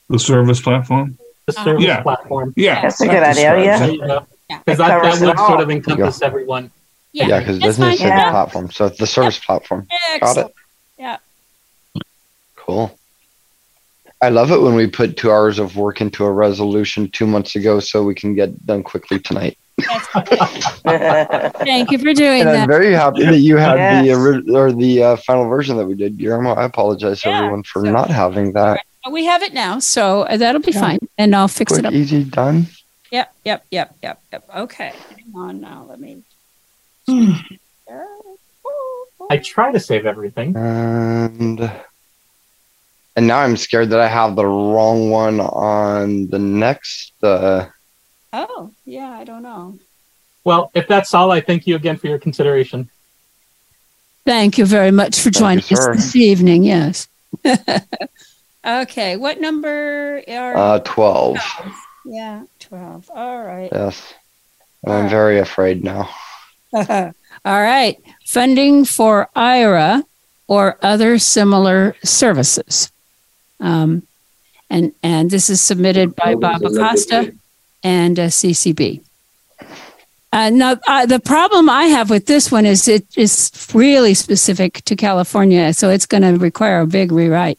The service platform. The service Yeah. platform. Yeah. That's a good idea, yeah. There you. Yeah. Because that, that would sort of encompass everyone. Yeah, Yeah, because it that's doesn't fine. say Yeah. the platform, so it's the service platform. Got it. Yeah. Cool. I love it when we put two hours of work into a resolution two months ago, so we can get done quickly tonight. Thank you for doing that. I'm very happy that you had the Yes. ori- or the uh, final version that we did, Guillermo. I apologize to Yeah, everyone for so- not having that. We have it now, so uh, that'll be Yeah. fine, and I'll fix Quick, it up. easy, done. Yep, yep, yep, yep, yep. Okay. Hang on now. Let me. I try to save everything. And and now I'm scared that I have the wrong one on the next. Uh, Oh, yeah. I don't know. Well, if that's all, I thank you again for your consideration. Thank you very much for Thank joining you, us sir. this evening. Yes. [LAUGHS] okay. What number are uh, twelve. Yeah, 12. All right. Yes, and I'm very afraid now. [LAUGHS] All right. Funding for Aira or other similar services. Um, and, and this is submitted by Bob Acosta and uh, CCB. Uh, now, uh, the problem I have with this one is it is really specific to California, so it's going to require a big rewrite.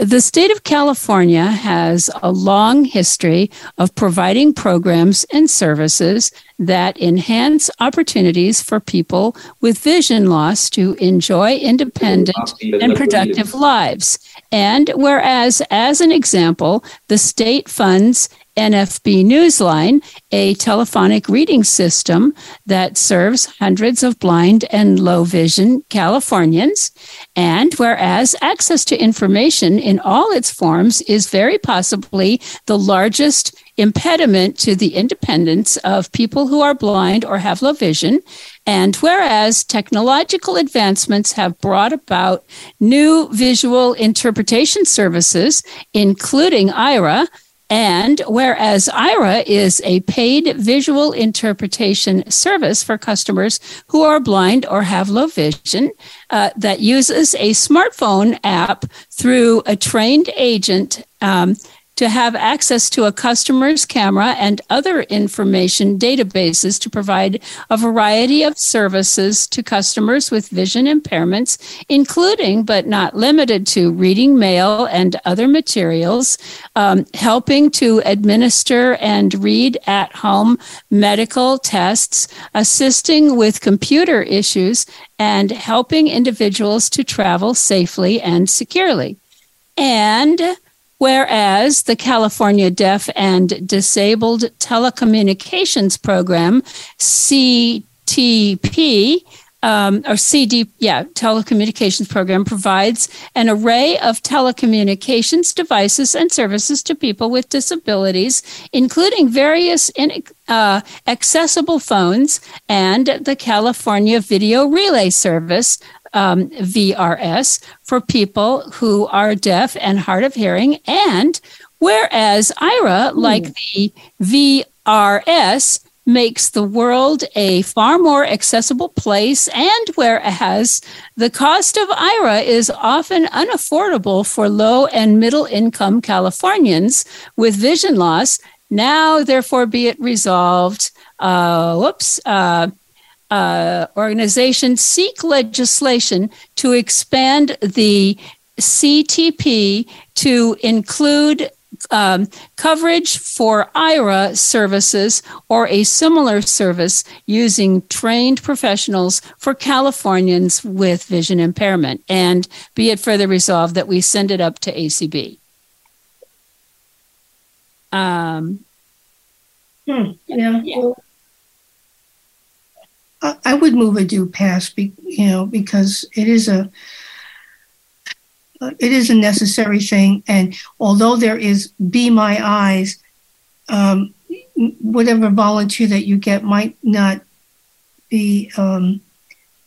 The state of California has a long history of providing programs and services that enhance opportunities for people with vision loss to enjoy independent and productive lives. And whereas, as an example, the state funds NFB Newsline, a telephonic reading system that serves hundreds of blind and low vision Californians. And whereas access to information in all its forms is very possibly the largest impediment to the independence of people who are blind or have low vision. And whereas technological advancements have brought about new visual interpretation services, including Aira, And whereas Aira is a paid visual interpretation service for customers who are blind or have low vision uh, that uses a smartphone app through a trained agent. Um, to have access to a customer's camera and other information databases to provide a variety of services to customers with vision impairments, including but not limited to reading mail and other materials, um, helping to administer and read at home medical tests, assisting with computer issues, and helping individuals to travel safely and securely. And Whereas the California Deaf and Disabled Telecommunications Program, CTP, um, or CD, yeah, telecommunications program provides an array of telecommunications devices and services to people with disabilities, including various in, uh, accessible phones and the California Video Relay Service, um, VRS for people who are deaf and hard of hearing. And whereas Aira, like the VRS, makes the world a far more accessible place, and whereas the cost of Aira is often unaffordable for low and middle income Californians with vision loss, now therefore be it resolved. Uh, whoops. Uh, uh, organizations seek legislation to expand the CTP to include um, coverage for Aira services or a similar service using trained professionals for Californians with vision impairment. And be it further resolved that we send it up to ACB. Um, Hmm, yeah. well, I, I would move a due pass, be, you know, because it is a uh, it is a necessary thing, and although there is Be My Eyes, um, whatever volunteer that you get might not be um,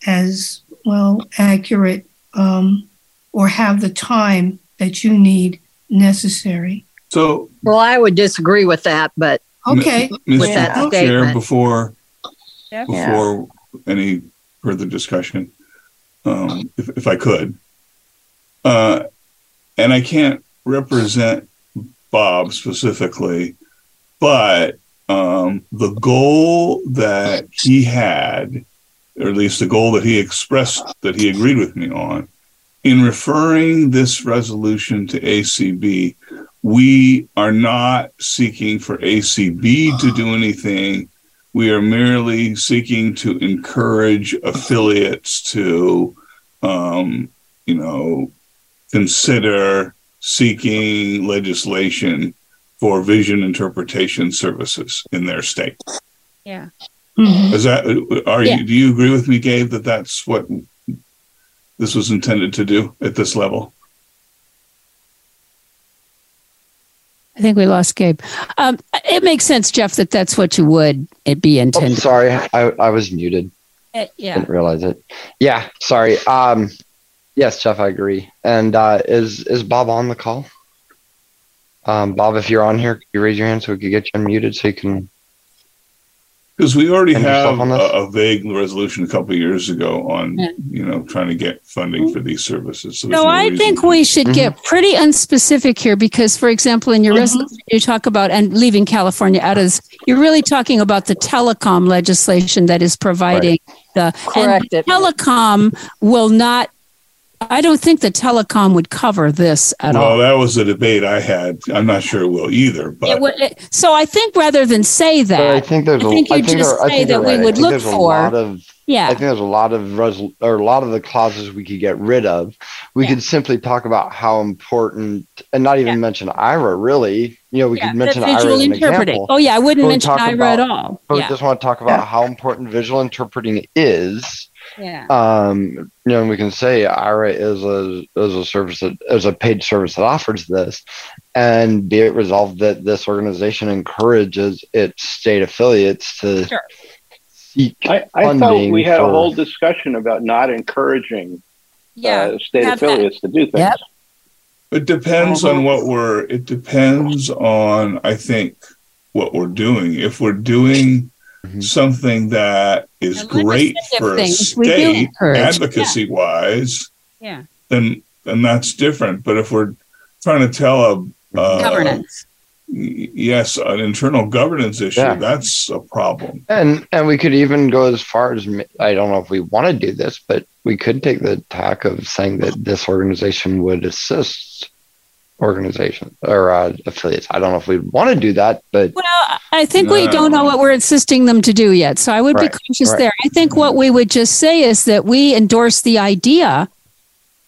as well accurate um, or have the time that you need necessary. So, Well, I would disagree with that, but Okay. Ms. with that Chair, statement. before Yeah. before any further discussion, um, if, if I could, uh, and I can't represent Bob specifically, but um, the goal that he had, or at least the goal that he expressed that he agreed with me on, in referring this resolution to ACB, we are not seeking for ACB to do anything. We are merely seeking to encourage affiliates to, um, you know, consider seeking legislation for vision interpretation services in their state. Yeah. Is that are Yeah. you? Do you agree with me, Gabe, that that's what this was intended to do at this level? I think we lost Gabe. Um, it makes sense, Jeff, that that's what you would it be Oh, intended. sorry, I, I was muted. Uh, yeah. Didn't realize it. Yeah, sorry. Um, yes, Jeff, I agree. And uh, is is Bob on the call? Um, Bob, if you're on here, could you raise your hand so we could get you unmuted so you can? Because we already have a, a vague resolution a couple of years ago on, Yeah. you know, trying to get funding for these services. So, No, no I think to- we should get pretty unspecific here because, for example, in your mm-hmm. resolution, you talk about and leaving California out of you're really talking about the telecom legislation that is providing the Correct and telecom will not. I don't think the telecom would cover this at well, all. that was a debate I had. I'm not sure it will either, but It would- it- so I think rather than say that, But I think there's a- I think you I think just there- I say think that you're we right. Would look a for. lot of- yeah. I think there's a lot of resol- or a lot of the clauses we could get rid of. We could simply talk about how important, and not even mention Aira. Really, you know, we Yeah, could mention Aira visual as an interpreting. example. Oh, yeah, I wouldn't mention talk Aira at all. But Yeah. we just want to talk about how important visual interpreting is. Yeah. Um, you know, and we can say Aira is a is a service that is a paid service that offers this, and be it resolved that this organization encourages its state affiliates to seek I, I thought we had a whole discussion about not encouraging Yeah, uh, state have that. affiliates to do things. Yep. It depends on what we're. It depends on I think what we're doing. If we're doing something that is great for a things we do state encourage, yeah. advocacy wise, Yeah. then then that's different. But if we're trying to tell a uh, Governance. yes, an internal governance issue, Yeah. that's a problem. And and we could even go as far as I don't know if we want to do this, but we could take the tack of saying that this organization would assist organizations or uh, affiliates. I don't know if we want to do that, but Well, I think we don't know what we're insisting them to do yet. So I would Right, be cautious right. there. I think what we would just say is that we endorse the idea.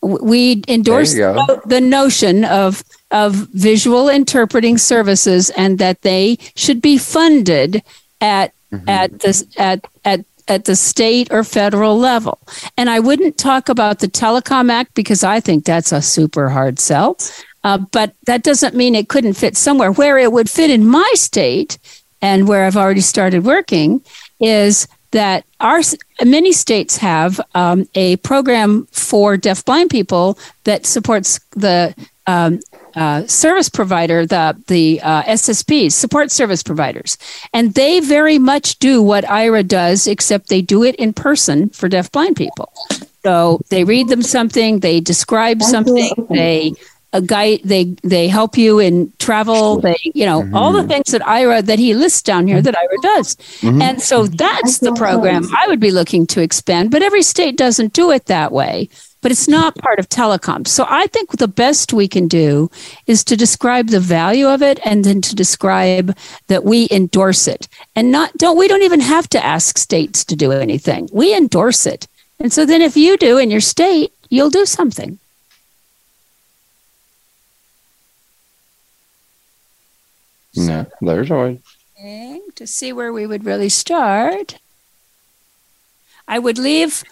We endorse There you go. the notion of of visual interpreting services and that they should be funded at Mm-hmm. at the at at at the state or federal level. And I wouldn't talk about the Telecom Act because I think that's a super hard sell. Uh, but that doesn't mean it couldn't fit somewhere. Where it would fit in my state and where I've already started working is that our many states have um, a program for deafblind people that supports the um, uh, service provider, the the uh, SSPs, support service providers, and they very much do what Aira does, except they do it in person for deafblind people. So they read them something, they describe something, they a guide, they they help you in travel, they you know all the things that Aira that he lists down here that Aira does, Mhm. and so that's the program I would be looking to expand. But every state doesn't do it that way. But it's not part of telecom. So I think the best we can do is to describe the value of it and then to describe that we endorse it. And not don't we don't even have to ask states to do anything. We endorse it. And so then if you do in your state, you'll do something. No, there's always Okay, to see where we would really start. I would leave,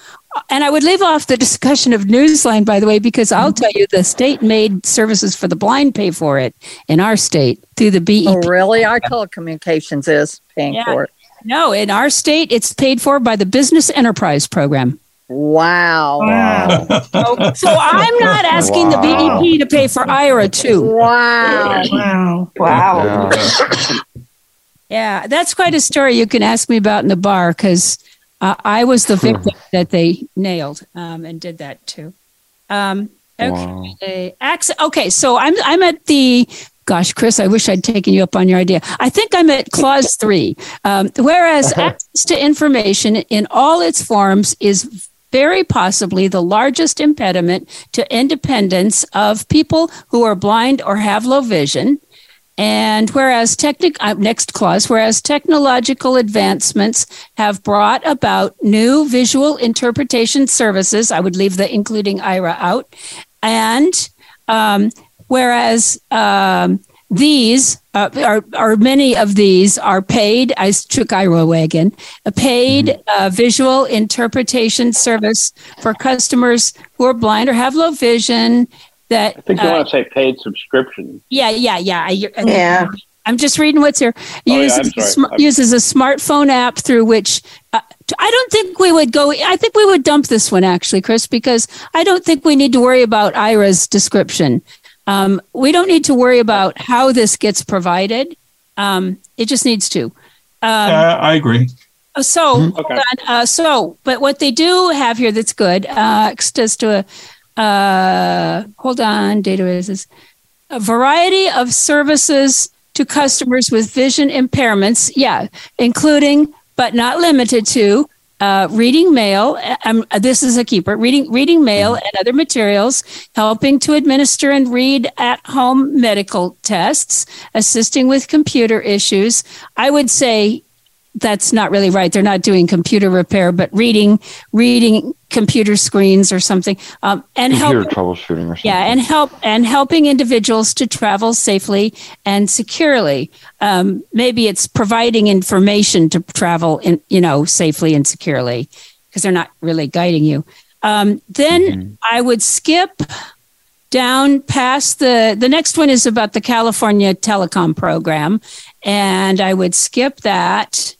and I would leave off the discussion of Newsline, by the way, because I'll mm-hmm. tell you the state made services for the blind pay for it in our state through the BEP. Oh, really? Our telecommunications is paying Yeah. for it. No, in our state, it's paid for by the Business Enterprise Program. Wow. So, [LAUGHS] so I'm not asking the BEP to pay for Aira too. Wow. Wow. Wow. Yeah, that's quite a story you can ask me about in the bar because uh, I was the victim that they nailed um, and did that too. Um, okay, Acc- okay, so I'm I'm at the. Gosh, Chris, I wish I'd taken you up on your idea. I think I'm at clause three. Um, whereas [LAUGHS] access to information in all its forms is very possibly the largest impediment to independence of people who are blind or have low vision. And whereas technic uh, next clause, whereas technological advancements have brought about new visual interpretation services, I would leave the including Aira out, and um, whereas um, these uh, are, are many of these are paid. I took Aira away again. A paid uh, visual interpretation service for customers who are blind or have low vision. That I think you uh, want to say paid subscription. yeah, yeah, yeah. I, I- Yeah. I'm just reading what's here. Oh, yeah, Uses, sm- uses a smartphone app through which uh, t- I don't think we would go. I think we would dump this one actually, Chris, because I don't think we need to worry about Aira's description. Um, we don't need to worry about how this gets provided. Um, it just needs to. Um, Uh, I agree. So, hold on. Uh, so, but what they do have here that's good, uh, access to a, uh, hold on, data is a variety of services to customers with vision impairments. Yeah, including but not limited to uh, reading mail. uh, Um, this is a keeper. Reading reading mail and other materials, helping to administer and read at home medical tests, assisting with computer issues. I would say that's not really right. They're not doing computer repair, but reading reading computer screens or something, um, and help troubleshooting or something. yeah, and help and helping individuals to travel safely and securely. Um, maybe it's providing information to travel in, you know, safely and securely because they're not really guiding you. Um, then I would skip down past the the next one is about the California telecom program, and I would skip that.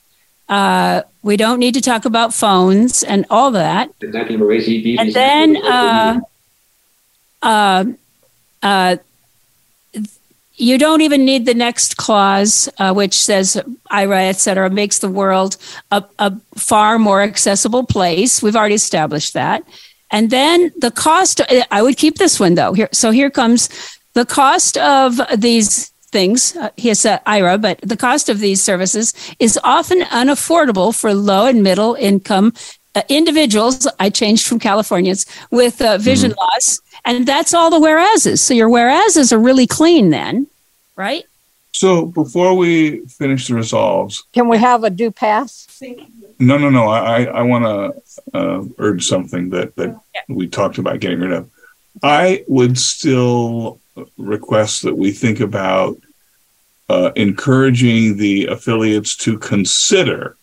Uh, we don't need to talk about phones and all that. And then uh, uh, uh, you don't even need the next clause, uh, which says Aira, et cetera, makes the world a, a far more accessible place. We've already established that. And then the cost, I would keep this one though. Here, so here comes the cost of these things. Uh, he said Aira, but the cost of these services is often unaffordable for low and middle income uh, individuals. I changed from Californians with uh, vision mm-hmm. loss, and that's all the whereases. So your whereases are really clean then, right? So before we finish the resolves, can we have a do pass? No, no, no. I I want to uh, urge something that that yeah. we talked about getting rid of. I would still request that we think about uh, encouraging the affiliates to consider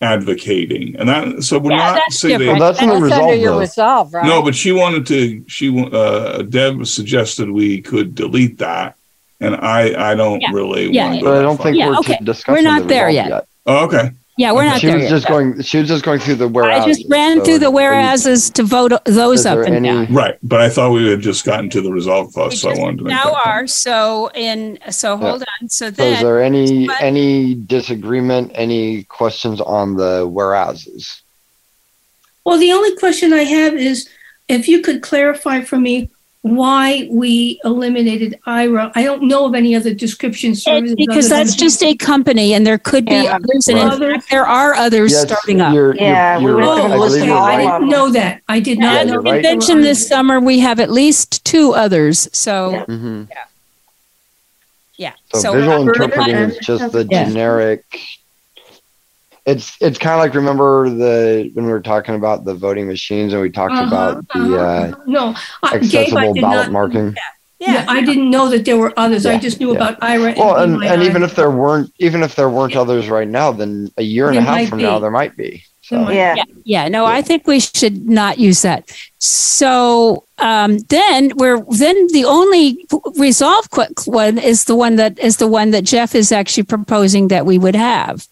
advocating, and that so we're yeah, not saying well, that's, that's resolve, under your resolve, right? No, but she wanted to. She uh, Deb suggested we could delete that, and I I don't yeah. really. Yeah, but I don't think we're okay. discussing. We're not the there yet. yet. Oh, okay. Yeah, we're not she there was yet. just going. She was just going through the whereas. I just ran so through the whereases to vote those up and any, down. Right, but I thought we had just gotten to the resolve clause, so I wanted to make now that are so in so hold on. So So then is there any but- any disagreement? Any questions on the whereases? Well, the only question I have is if you could clarify for me why we eliminated Aira. I don't know of any other description services. because that's just a company, and there could be Yeah. others, and in Others? fact, there are others Yes, starting up. you're- you're- Yeah, you're- were I gonna believe listen you're to I all right. didn't know that. I did Yeah, not At know. you're right. convention this summer, we have at least two others. So Mhm. yeah, So, visual we're- interpreting is just the Yeah. generic. It's it's kind of like remember the when we were talking about the voting machines and we talked Uh-huh, about the uh, No, I- Gabe, I accessible did ballot marking. Yeah, I didn't know that there were others. I just knew yeah. about Aira. Well, and, BMI. and even if there weren't even if there weren't others right now, then a year and a half from be. now there might be. So Yeah. yeah, yeah. No, I think we should not use that. So um, then we're then the only resolve quick one is the one that is the one that Jeff is actually proposing that we would have,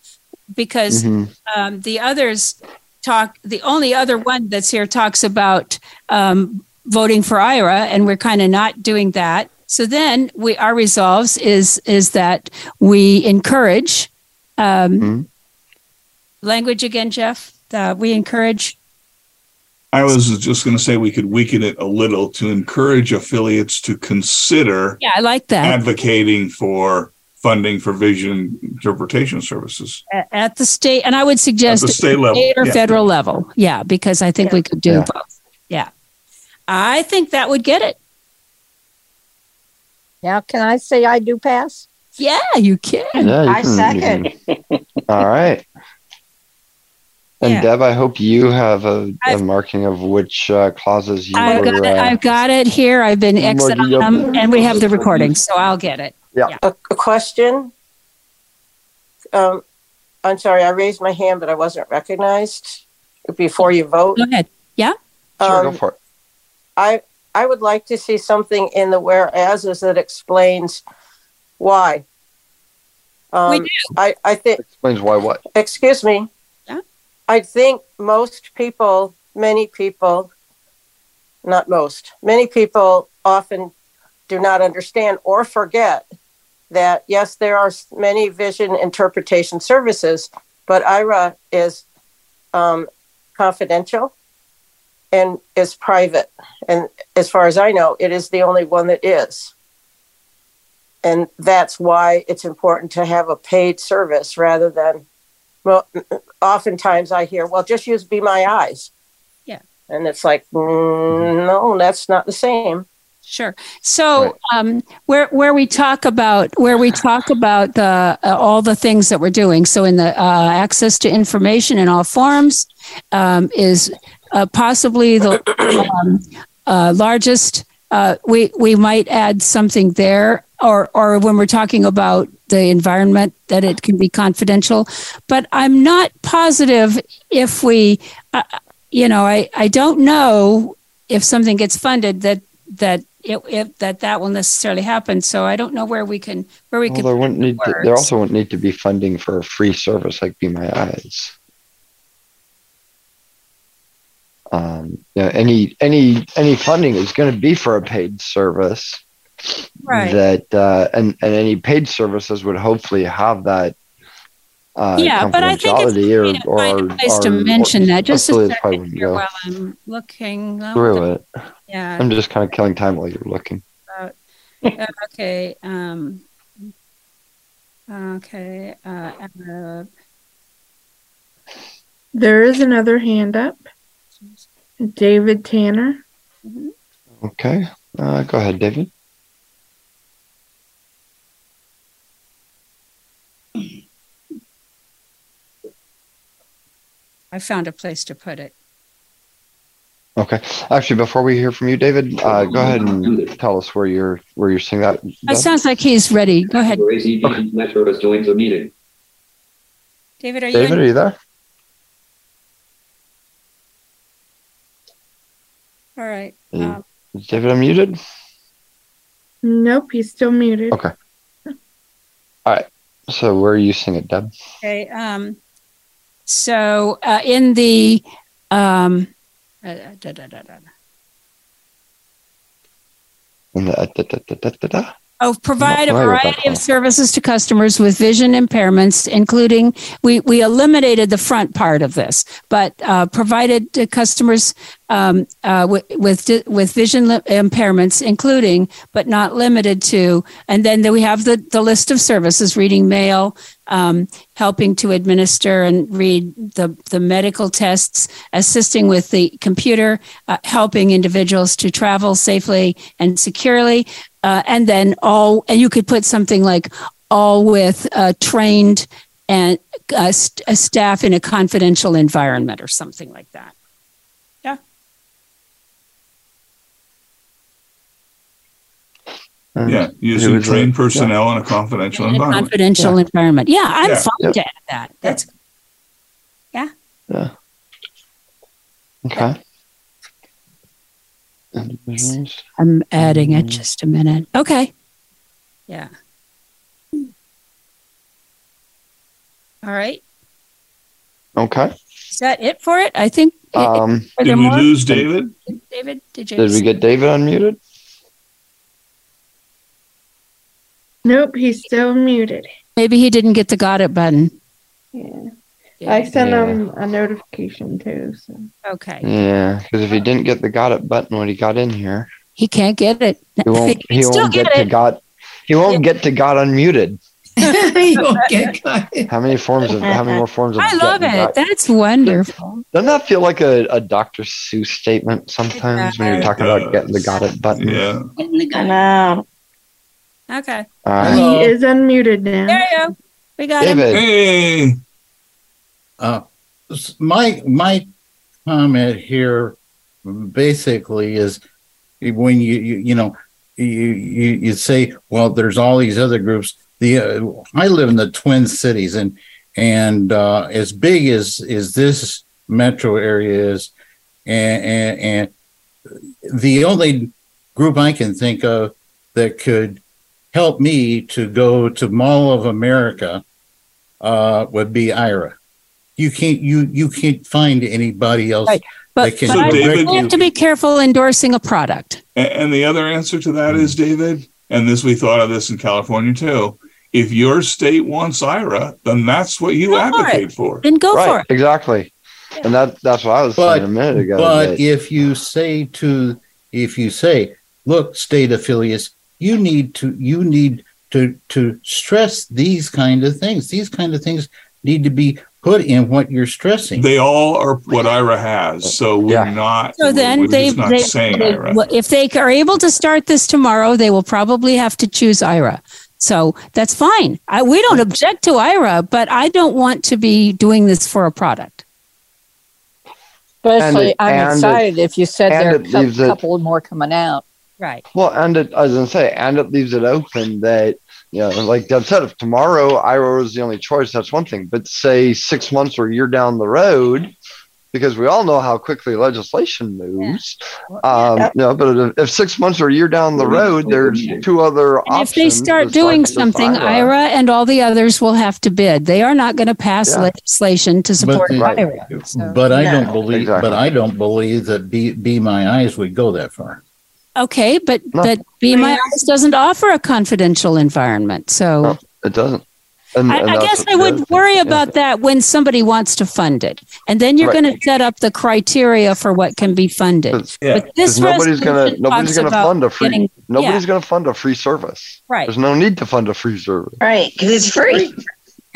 because Mhm. um, the others talk. The only other one that's here talks about um, voting for Aira, and we're kind of not doing that. So then we our resolves is is that we encourage um, Mhm. language again, Jeff. Uh, we encourage. I was just going to say we could weaken it a little to encourage affiliates to consider Yeah, I like that. advocating for funding for vision interpretation services. At the state, and I would suggest At the state level, or yeah. federal level. Yeah, because I think we could do Yeah. both. Yeah, I think that would get it. Now, can I say I do pass? Yeah, you can. yeah, you I can- you second. [LAUGHS] All right. And Yeah. Deb, I hope you have a, a I've- marking of which uh, clauses you I've were. got it. uh, I've got it here. I've been exiting Marking them, and we have the recording, so I'll get it. Yeah. A, a question. Um, I'm sorry, I raised my hand, but I wasn't recognized before you vote. Go ahead. Yeah. Sure, go Um, for it. I I would like to see something in the whereases that explains why. Um, We do. I, I think Explains why what. excuse me. Yeah. I think most people, many people, not most, many people often do not understand or forget that yes, there are many vision interpretation services, but Aira is um, confidential and is private. And as far as I know, it is the only one that is. And that's why it's important to have a paid service rather than, well, oftentimes I hear, well, just use Be My Eyes. Yeah. And it's like, mm, no, that's not the same. Sure. So um, where where we talk about where we talk about the uh, all the things that we're doing. So in the uh, access to information in all forms um, is uh, possibly the um, uh, largest. Uh, we we might add something there, or or when we're talking about the environment that it can be confidential. But I'm not positive if we, uh, you know, I I don't know if something gets funded that that it, it that that will necessarily happen. So I don't know where we can where we Well, can. there wouldn't need to, there also wouldn't need to be funding for a free service like Be My Eyes. Um, you know, any any any funding is going to be for a paid service. Right. that uh, and and any paid services would hopefully have that. Uh, Yeah, but I think it's confidentiality or, Find or, a place to or- mention that. Just a affiliates probably second here go while I'm looking. Through it. Yeah. I'm just kind of killing time while you're looking. about- uh, okay. Um, okay. Uh, uh, There is another hand up. David Tanner. Okay, uh, go ahead, David. I found a place to put it. Okay, actually, before we hear from you, David, uh, go ahead and tell us where you're where you're seeing that. It sounds like he's ready. Go ahead. ACB Metro has joined the meeting. David, are you? David, in? are you there? All right. Um, Is David unmuted? Nope, he's still muted. Okay. All right. So where are you seeing it, Deb? Okay. Um, so uh, in the um, uh, da, da, da, Oh, provide a familiar with that variety of services to customers with vision impairments, including we we eliminated the front part of this, but uh, provided to customers um, uh, with with with vision impairments, including but not limited to, and then we have the the list of services: reading mail, um, helping to administer and read the the medical tests, assisting with the computer, uh, helping individuals to travel safely and securely, uh, and then all and you could put something like all with uh, trained and uh, st- uh, staff in a confidential environment or something like that. Yeah. Yeah, using would say- trained personnel in a confidential In a environment. confidential environment. Yeah, I'm Yeah. fine Yep. to add that. That's yeah. Yeah. Okay. Individuals. I'm adding it just a minute. Okay. Yeah. All right. Okay. Is that it for it? I think. Um, Are there more? David? David, did you? Did we get David unmuted? Nope, he's still muted. Maybe he didn't get the got it button. Yeah. I sent Yeah. him a notification too. So Okay. Yeah, because if he didn't get the got it button when he got in here, He can't get it. he won't. can [LAUGHS] He won't get get to it. got. He won't get to got unmuted. [LAUGHS] You'll get got it. How many forms of? How many more forms of? I love it. got- That's wonderful. Doesn't that feel like a, a Dr. Seuss statement sometimes when you're talking about getting the got it button? Yeah. I know. Okay. All right. he is unmuted now. There you go. We got him. Hey. Uh, my my comment here basically is when you you, you know you, you you say well there's all these other groups the uh, I live in the Twin Cities and and uh, as big as as this metro area is and, and and the only group I can think of that could help me to go to Mall of America uh, would be Aira. You can't you you can't find anybody else Right. But, that can but I David- we have to be careful endorsing a product. A- And the other answer to that is, David, and this we thought of this in California too. If your state wants Aira, then that's what you Go for advocate it. for. Then go for right, it. exactly. And that that's what I was but saying a minute ago. but that- if you say to if you say look state affiliates you need to you need to to stress these kind of things these kind of things need to be put in what you're stressing They all are what Aira has, so we're not. So then we're they, just not they, saying they- Aira. well, if they are able to start this tomorrow, they will probably have to choose Aira. So that's fine. I, we don't object to Aira, but I don't want to be doing this for a product. Especially, it- I'm and it- excited if you said and there are it a cou- leaves it- couple more coming out. Right. Well, and it, as I say, and it leaves it open that you know, like Deb said, if tomorrow Aira is the only choice, that's one thing. But say six months or a year down the road, because we all know how quickly legislation moves. Um, you know, but if, if six months or a year down the road, there's two other And if they start doing something, Aira and all the others will have to bid. They are not going to pass Yeah. legislation to support the- Aira. So- but i No. don't believe but i don't believe that be be my eyes would go that far Okay, but No. but Be My Eyes doesn't offer a confidential environment. So It doesn't. And, I, and I guess I would other worry thing- about that when somebody wants to fund it, and then you're Right. going to set up the criteria for what can be funded. Yeah. But this 'Cause nobody's gonna nobody's gonna fund a free getting- nobody's yeah. gonna fund a free service. Right. There's no need to fund a free service. Right, because it's free.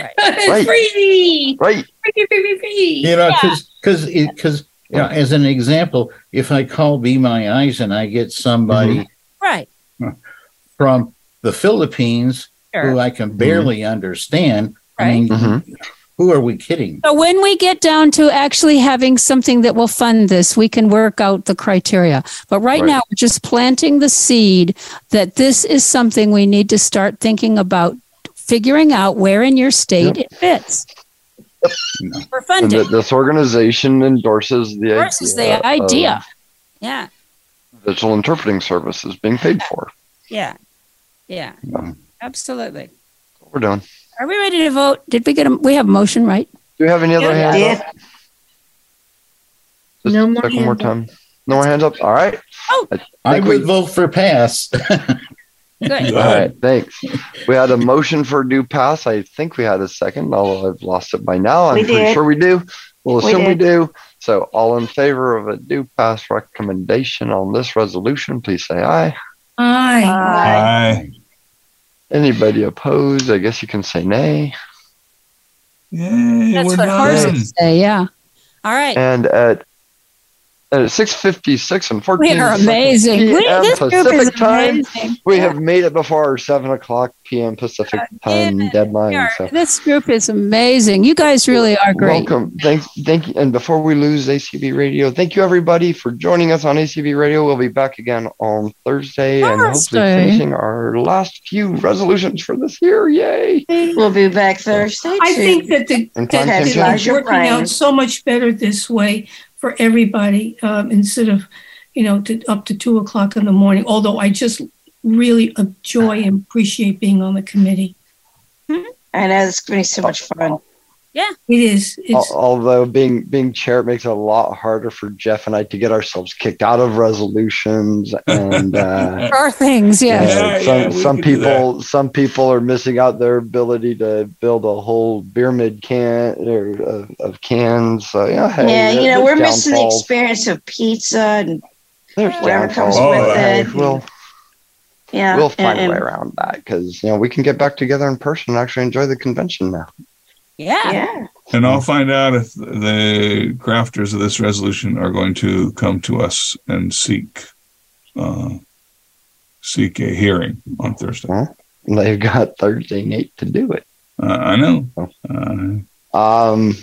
Right. free. Right. Free, free, free, free. You know, because because because you know, as an example, if I call Be My Eyes and I get somebody Right. [LAUGHS] from the Philippines Sure. who I can barely understand, I mean, Mm-hmm. who are we kidding? So when we get down to actually having something that will fund this, we can work out the criteria. But right, Right. now, we're just planting the seed that this is something we need to start thinking about figuring out where in your state it fits for And funding. that this organization endorses the Versus idea the idea. of Yeah. digital interpreting services being paid for. Yeah. Yeah. Um, Absolutely. We're done. Are we ready to vote? Did we get a, we have a motion, right? Do we have any other Yeah. hands up? Just No more check one more hands up. time. No more hands up. All right. Oh, I think would we- vote for pass. [LAUGHS] Good. All right, thanks. We had a motion for a due pass. I think we had a second, although I've lost it by now. I'm We pretty did. sure we do. We'll We assume we did. do. So, all in favor of a due pass recommendation on this resolution, please say aye. Aye. Aye. Anybody opposed? I guess you can say nay. Yay, That's we're what done. horses say. Yeah. All right. And at at 6:56 and 14 We are amazing. We- p.m. this group Pacific is time, amazing. we have made it before our 7 o'clock p.m. Pacific time We deadline. are- So. This group is amazing. You guys really are great. Welcome. Thank, thank you. And before we lose ACB Radio, thank you everybody for joining us on ACB Radio. We'll be back again on Thursday, and hopefully finishing our last few resolutions for this year. Yay! We'll be back Thursday. I too. think that the And that time it's consumption. working out so much better this way for everybody um, instead of you know to, up to two o'clock in the morning. Although I just really enjoy and appreciate being on the committee. I know it's going to be so much fun. Yeah, it is. Al- Although being being chair it makes it a lot harder for Jeff and I to get ourselves kicked out of resolutions and uh, [LAUGHS] There are things, yeah. Yeah, some some people some people are missing out their ability to build a whole beer mid can or of, of cans. So yeah, hey, yeah, you know, we're missing the experience of pizza and There's whatever comes downfalls, with hey, it. We'll yeah, we'll find and- a way around that because you know we can get back together in person and actually enjoy the convention now. Yeah. Yeah. And I'll find out if the crafters of this resolution are going to come to us and seek uh, seek a hearing on Thursday. Well, they've got Thursday night to do it. Uh, I know. Oh. Uh, Um,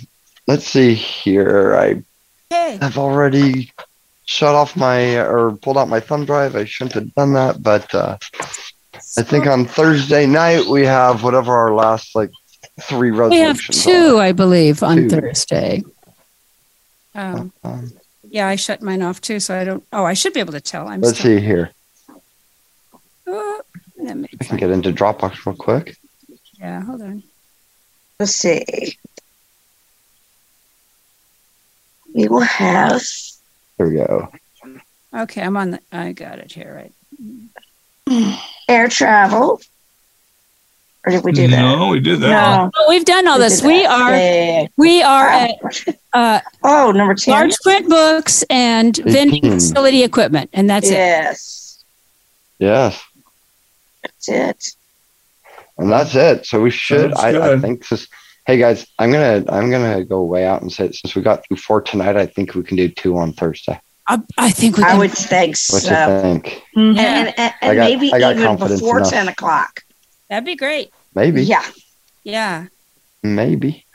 let's see here. I Hey. have already shut off my or pulled out my thumb drive. I shouldn't have done that, but uh, I think on Thursday night we have whatever our last like three We have resolutions. two, I believe, on Two. Thursday. Um. Um, yeah, I shut mine off too, so I don't. Oh, I should be able to tell. I'm. let's still, see here. Oh, let me I can get into Dropbox real quick. Yeah, hold on. Let's see. We will have There we go. Okay, I'm on the. I got it here. Right. air travel. Or did we do that? no, we did that. No. Oh, we've done all We this. We are. Yeah, yeah, yeah. We are at. Uh, oh, number 10. Large print books and vending facility equipment, and that's it. yes. Yes, That's it. and that's it. So we should. I, I think this. Hey guys, I'm gonna I'm gonna go way out and say since we got through four tonight, I think we can do two on Thursday. I, I think we I can. would think What you think? And, and, and, I got- maybe I got even before enough. 10 o'clock. That'd be great. Maybe. Yeah. Yeah. Maybe.